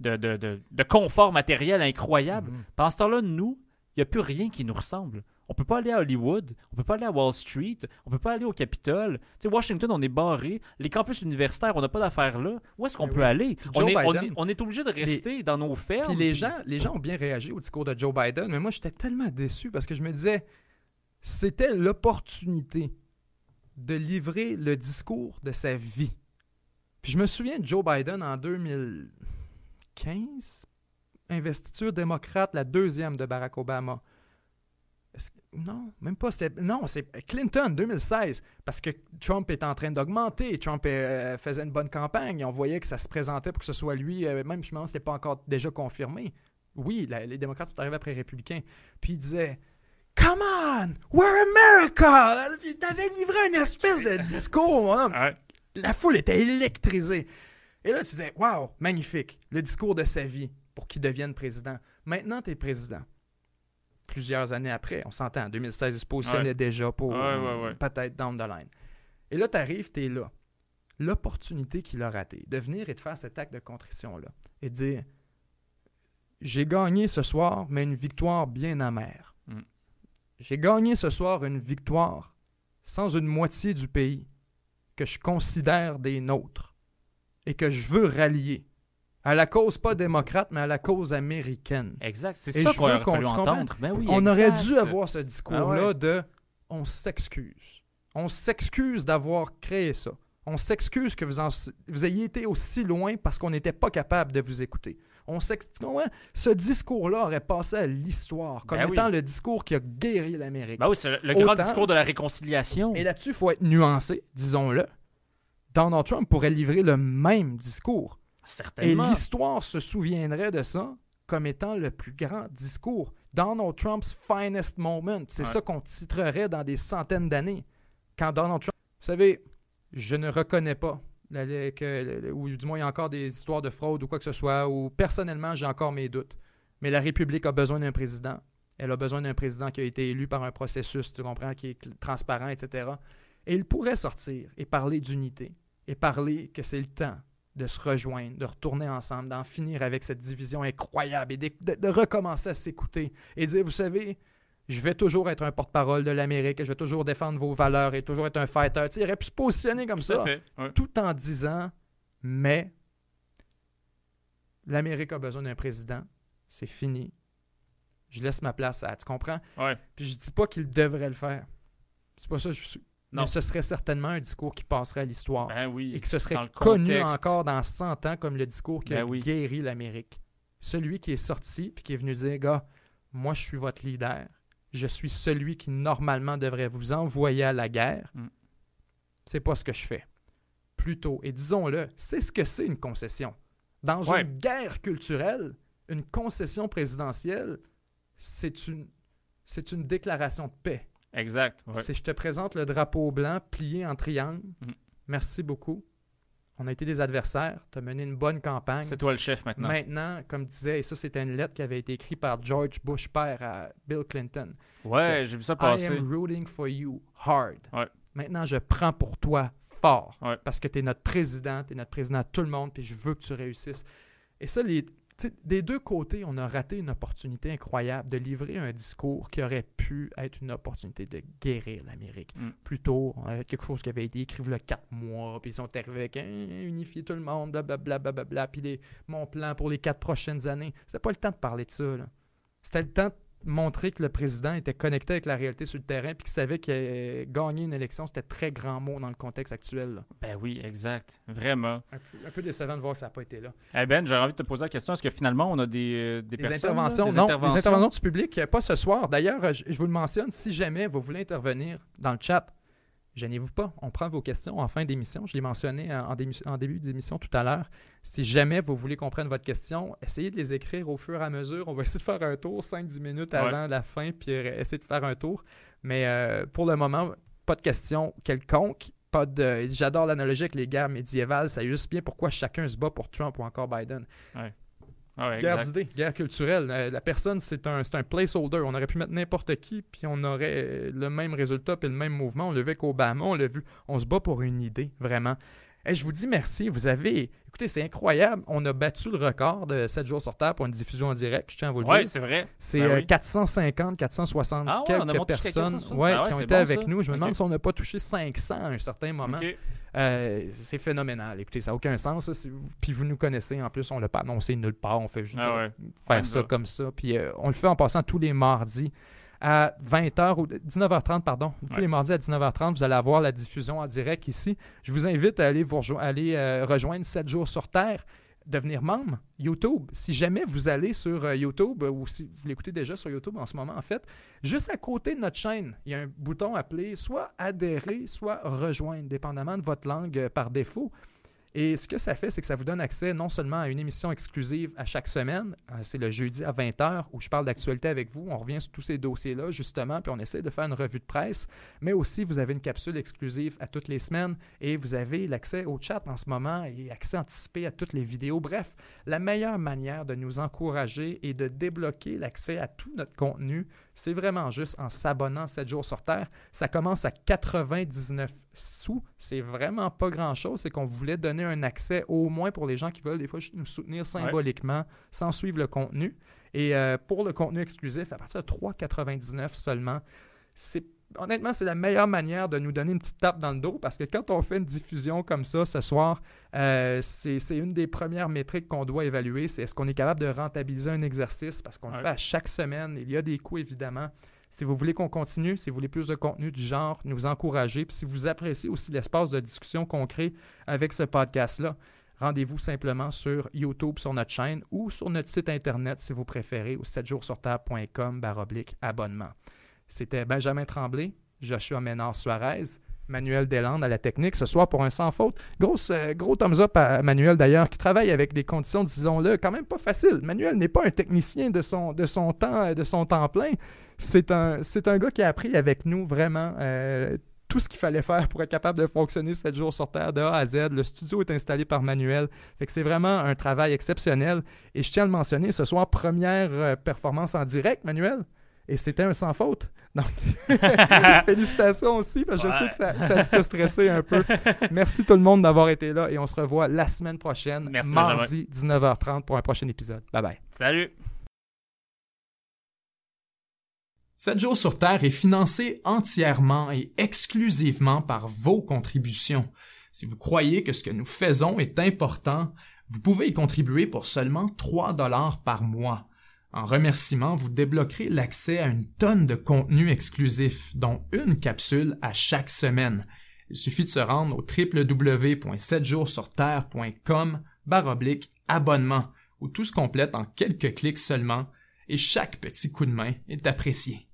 de, confort matériel incroyable. Mm-hmm. Pendant ce temps-là, nous, il n'y a plus rien qui nous ressemble. On peut pas aller à Hollywood, on peut pas aller à Wall Street, on peut pas aller au Capitole. Tu sais, Washington, on est barré. Les campus universitaires, on n'a pas d'affaires là. Où est-ce qu'on ben peut aller? On est, on est, obligé de rester dans nos fermes. Puis les, gens, les gens ont bien réagi au discours de Joe Biden, mais moi, j'étais tellement déçu parce que je me disais, c'était l'opportunité de livrer le discours de sa vie. Puis je me souviens de Joe Biden en 2015, investiture démocrate, la deuxième de Barack Obama. Non, même pas. Non, c'est Clinton 2016. Parce que Trump est en train d'augmenter. Trump euh, faisait une bonne campagne. On voyait que ça se présentait pour que ce soit lui. Euh, même, je me demande si pas encore déjà confirmé. Oui, les démocrates sont arrivés après les républicains. Puis il disait Come on, we're America! Puis t'avais livré une espèce de discours. La foule était électrisée. Et là, tu disais Wow, magnifique. Le discours de sa vie pour qu'il devienne président. Maintenant, tu es président plusieurs années après. On s'entend, en 2016, il se positionnait déjà pour peut-être down the line. Et là, tu arrives, tu es là. L'opportunité qu'il a ratée, de venir et de faire cet acte de contrition-là, et de dire J'ai gagné ce soir, mais une victoire bien amère. Mm. J'ai gagné ce soir une victoire sans une moitié du pays que je considère des nôtres et que je veux rallier à la cause pas démocrate, mais à la cause américaine. Exact, c'est ça qu'on aurait fallu entendre. Ben oui, on aurait dû avoir ce discours-là ah de on s'excuse. On s'excuse d'avoir créé ça. On s'excuse que vous, en- vous ayez été aussi loin parce qu'on n'était pas capable de vous écouter. On comprends? Ce discours-là aurait passé à l'histoire comme Ben oui. étant le discours qui a guéri l'Amérique. Ben oui, c'est le, le grand Autant- discours de la réconciliation. Et là-dessus, il faut être nuancé, disons-le. Donald Trump pourrait livrer le même discours. Et l'histoire se souviendrait de ça comme étant le plus grand discours. Donald Trump's finest moment. C'est Ouais. ça qu'on titrerait dans des centaines d'années. Quand Donald Trump. Vous savez, je ne reconnais pas. la- la- que- ou du moins, il y a encore des histoires de fraude ou quoi que ce soit, ou personnellement, j'ai encore mes doutes. Mais la République a besoin d'un président. Elle a besoin d'un président qui a été élu par un processus, tu comprends, qui est transparent, etc. Et il pourrait sortir et parler d'unité, et parler que c'est le temps de se rejoindre, de retourner ensemble, d'en finir avec cette division incroyable et de, de- de recommencer à s'écouter et dire, vous savez, je vais toujours être un porte-parole de l'Amérique, je vais toujours défendre vos valeurs et toujours être un fighter. Tu sais, il aurait pu se positionner comme Tout ça, fait. ouais. tout en disant, mais l'Amérique a besoin d'un président, c'est fini. Je laisse ma place à, tu comprends? Ouais. Puis je dis pas qu'il devrait le faire. C'est pas ça je suis. Non. Mais ce serait certainement un discours qui passerait à l'histoire Ben oui. et que ce serait connu contexte. encore dans 100 ans comme le discours qui a Ben oui. guéri l'Amérique. Celui qui est sorti puis qui est venu dire gars, moi je suis votre leader. Je suis celui qui normalement devrait vous envoyer à la guerre. Mm. C'est pas ce que je fais. Plutôt, et disons-le, c'est ce que c'est une concession. Dans Ouais. une guerre culturelle, une concession présidentielle, c'est une, c'est une déclaration de paix. Exact. ouais. C'est je te présente le drapeau blanc plié en triangle. Mhm. Merci beaucoup. On a été des adversaires. Tu as mené une bonne campagne. C'est toi le chef maintenant. Maintenant, comme disait, et ça c'était une lettre qui avait été écrite par George Bush père à Bill Clinton. Ouais, j'ai vu ça I passer. am rooting for you hard. Ouais. Maintenant, je prends pour toi fort. Ouais. Parce que tu es notre président, tu es notre président de tout le monde, puis je veux que tu réussisses. Et ça, les, des deux côtés, on a raté une opportunité incroyable de livrer un discours qui aurait pu être une opportunité de guérir l'Amérique. Mm. Plutôt, euh, quelque chose qui avait été écrit il y a quatre mois, puis ils sont arrivés avec hein, unifier tout le monde, blablabla, blablabla, puis les- mon plan pour les quatre prochaines années. C'était pas le temps de parler de ça. là. C'était le temps de montrer que le président était connecté avec la réalité sur le terrain, puis qu'il savait que gagner une élection, c'était très grand mot dans le contexte actuel. là. Ben oui, exact. Vraiment. Un peu, un peu décevant de voir que ça n'a pas été là. Eh Ben, j'aurais envie de te poser la question est-ce que finalement, on a des, euh, des personnes, interventions, là, des non, interventions? les interventions du public, euh, pas ce soir. D'ailleurs, euh, je, je vous le mentionne, si jamais vous voulez intervenir dans le chat, gênez-vous pas. On prend vos questions en fin d'émission. Je l'ai mentionné en début d'émission tout à l'heure. Si jamais vous voulez qu'on prenne votre question, essayez de les écrire au fur et à mesure. On va essayer de faire un tour 5-10 minutes Ouais. avant la fin, puis euh, essayer de faire un tour. Mais euh, pour le moment, pas de questions quelconques. Pas de. J'adore l'analogie avec les guerres médiévales. Ça illustre bien pourquoi chacun se bat pour Trump ou encore Biden. Ah ouais, Guerre d'idées, guerre culturelle. Euh, la personne, c'est un, c'est un placeholder. On aurait pu mettre n'importe qui, puis on aurait le même résultat, puis le même mouvement. On l'a vu avec Obama, on l'a vu. On se bat pour une idée, vraiment. Et je vous dis merci. Vous avez. Écoutez, c'est incroyable. On a battu le record de 7 jours sur Terre pour une diffusion en direct, je tiens à vous le Ouais, dire. c'est vrai. C'est Ben euh, oui. 450, 460 Ah ouais, on a quelques personnes 460. ouais, Ah ouais, qui ont été bon, avec ça. nous. Je me demande si on n'a pas touché 500 à un certain moment. Euh, c'est phénoménal. Écoutez, ça n'a aucun sens. ça. Puis vous nous connaissez en plus, on l'a pas annoncé nulle part. On fait juste Ah euh, faire ça. comme ça. Puis euh, on le fait en passant tous les mardis à 20h ou 19h30, pardon. Tous Ouais. les mardis à 19h30, vous allez avoir la diffusion en direct ici. Je vous invite à aller, vous rejo- aller euh, rejoindre 7 jours sur Terre, devenir membre YouTube. Si jamais vous allez sur euh, YouTube, ou si vous l'écoutez déjà sur YouTube en ce moment, en fait, juste à côté de notre chaîne, il y a un bouton appelé soit adhérer, soit rejoindre, dépendamment de votre langue euh, par défaut. Et ce que ça fait, c'est que ça vous donne accès non seulement à une émission exclusive à chaque semaine, euh, c'est le jeudi à 20h où je parle d'actualité avec vous, on revient sur tous ces dossiers-là justement, puis on essaie de faire une revue de presse, mais aussi vous avez une capsule exclusive à toutes les semaines et vous avez l'accès au chat en ce moment et accès anticipé à toutes les vidéos. Bref, la meilleure manière de nous encourager et de débloquer l'accès à tout notre contenu, c'est vraiment juste en s'abonnant 7 jours sur Terre. Ça commence à 99 sous. C'est vraiment pas grand-chose. C'est qu'on voulait donner un accès au moins pour les gens qui veulent des fois juste nous soutenir symboliquement sans suivre le contenu. Et euh, pour le contenu exclusif, à partir de 3,99 seulement, c'est honnêtement, c'est la meilleure manière de nous donner une petite tape dans le dos parce que quand on fait une diffusion comme ça ce soir, euh, c'est une des premières métriques qu'on doit évaluer. C'est est-ce qu'on est capable de rentabiliser un exercice parce qu'on le fait à chaque semaine. Il y a des coûts évidemment. Si vous voulez qu'on continue, si vous voulez plus de contenu du genre, nous encourager, puis si vous appréciez aussi l'espace de discussion qu'on crée avec ce podcast-là, rendez-vous simplement sur YouTube sur notre chaîne ou sur notre site internet si vous préférez au 7jourssurterre.com baroblique abonnement. C'était Benjamin Tremblay, Joshua Ménard Suarez, Manuel Deslandes à la technique ce soir pour un sans faute. Grosse, euh, gros thumbs up à Manuel d'ailleurs, qui travaille avec des conditions, disons-le, quand même pas faciles. Manuel n'est pas un technicien de son, de son, temps, de son temps plein. C'est un, gars qui a appris avec nous vraiment euh, tout ce qu'il fallait faire pour être capable de fonctionner 7 jours sur Terre de A à Z. Le studio est installé par Manuel. Que c'est vraiment un travail exceptionnel. Et je tiens à le mentionner, ce soir, première euh, performance en direct, Manuel? Et c'était un sans faute. Donc, félicitations aussi, parce que je sais que ça, ça t'a stressé un peu. Merci tout le monde d'avoir été là et on se revoit la semaine prochaine, Merci, mardi 19h30 pour un prochain épisode. Bye bye. Salut! 7 jours sur Terre est financé entièrement et exclusivement par vos contributions. Si vous croyez que ce que nous faisons est important, vous pouvez y contribuer pour seulement 3 dollars par mois. En remerciement, vous débloquerez l'accès à une tonne de contenu exclusif, dont une capsule à chaque semaine. Il suffit de se rendre au www.7jourssurterre.com baroblique abonnement, où tout se complète en quelques clics seulement, et chaque petit coup de main est apprécié.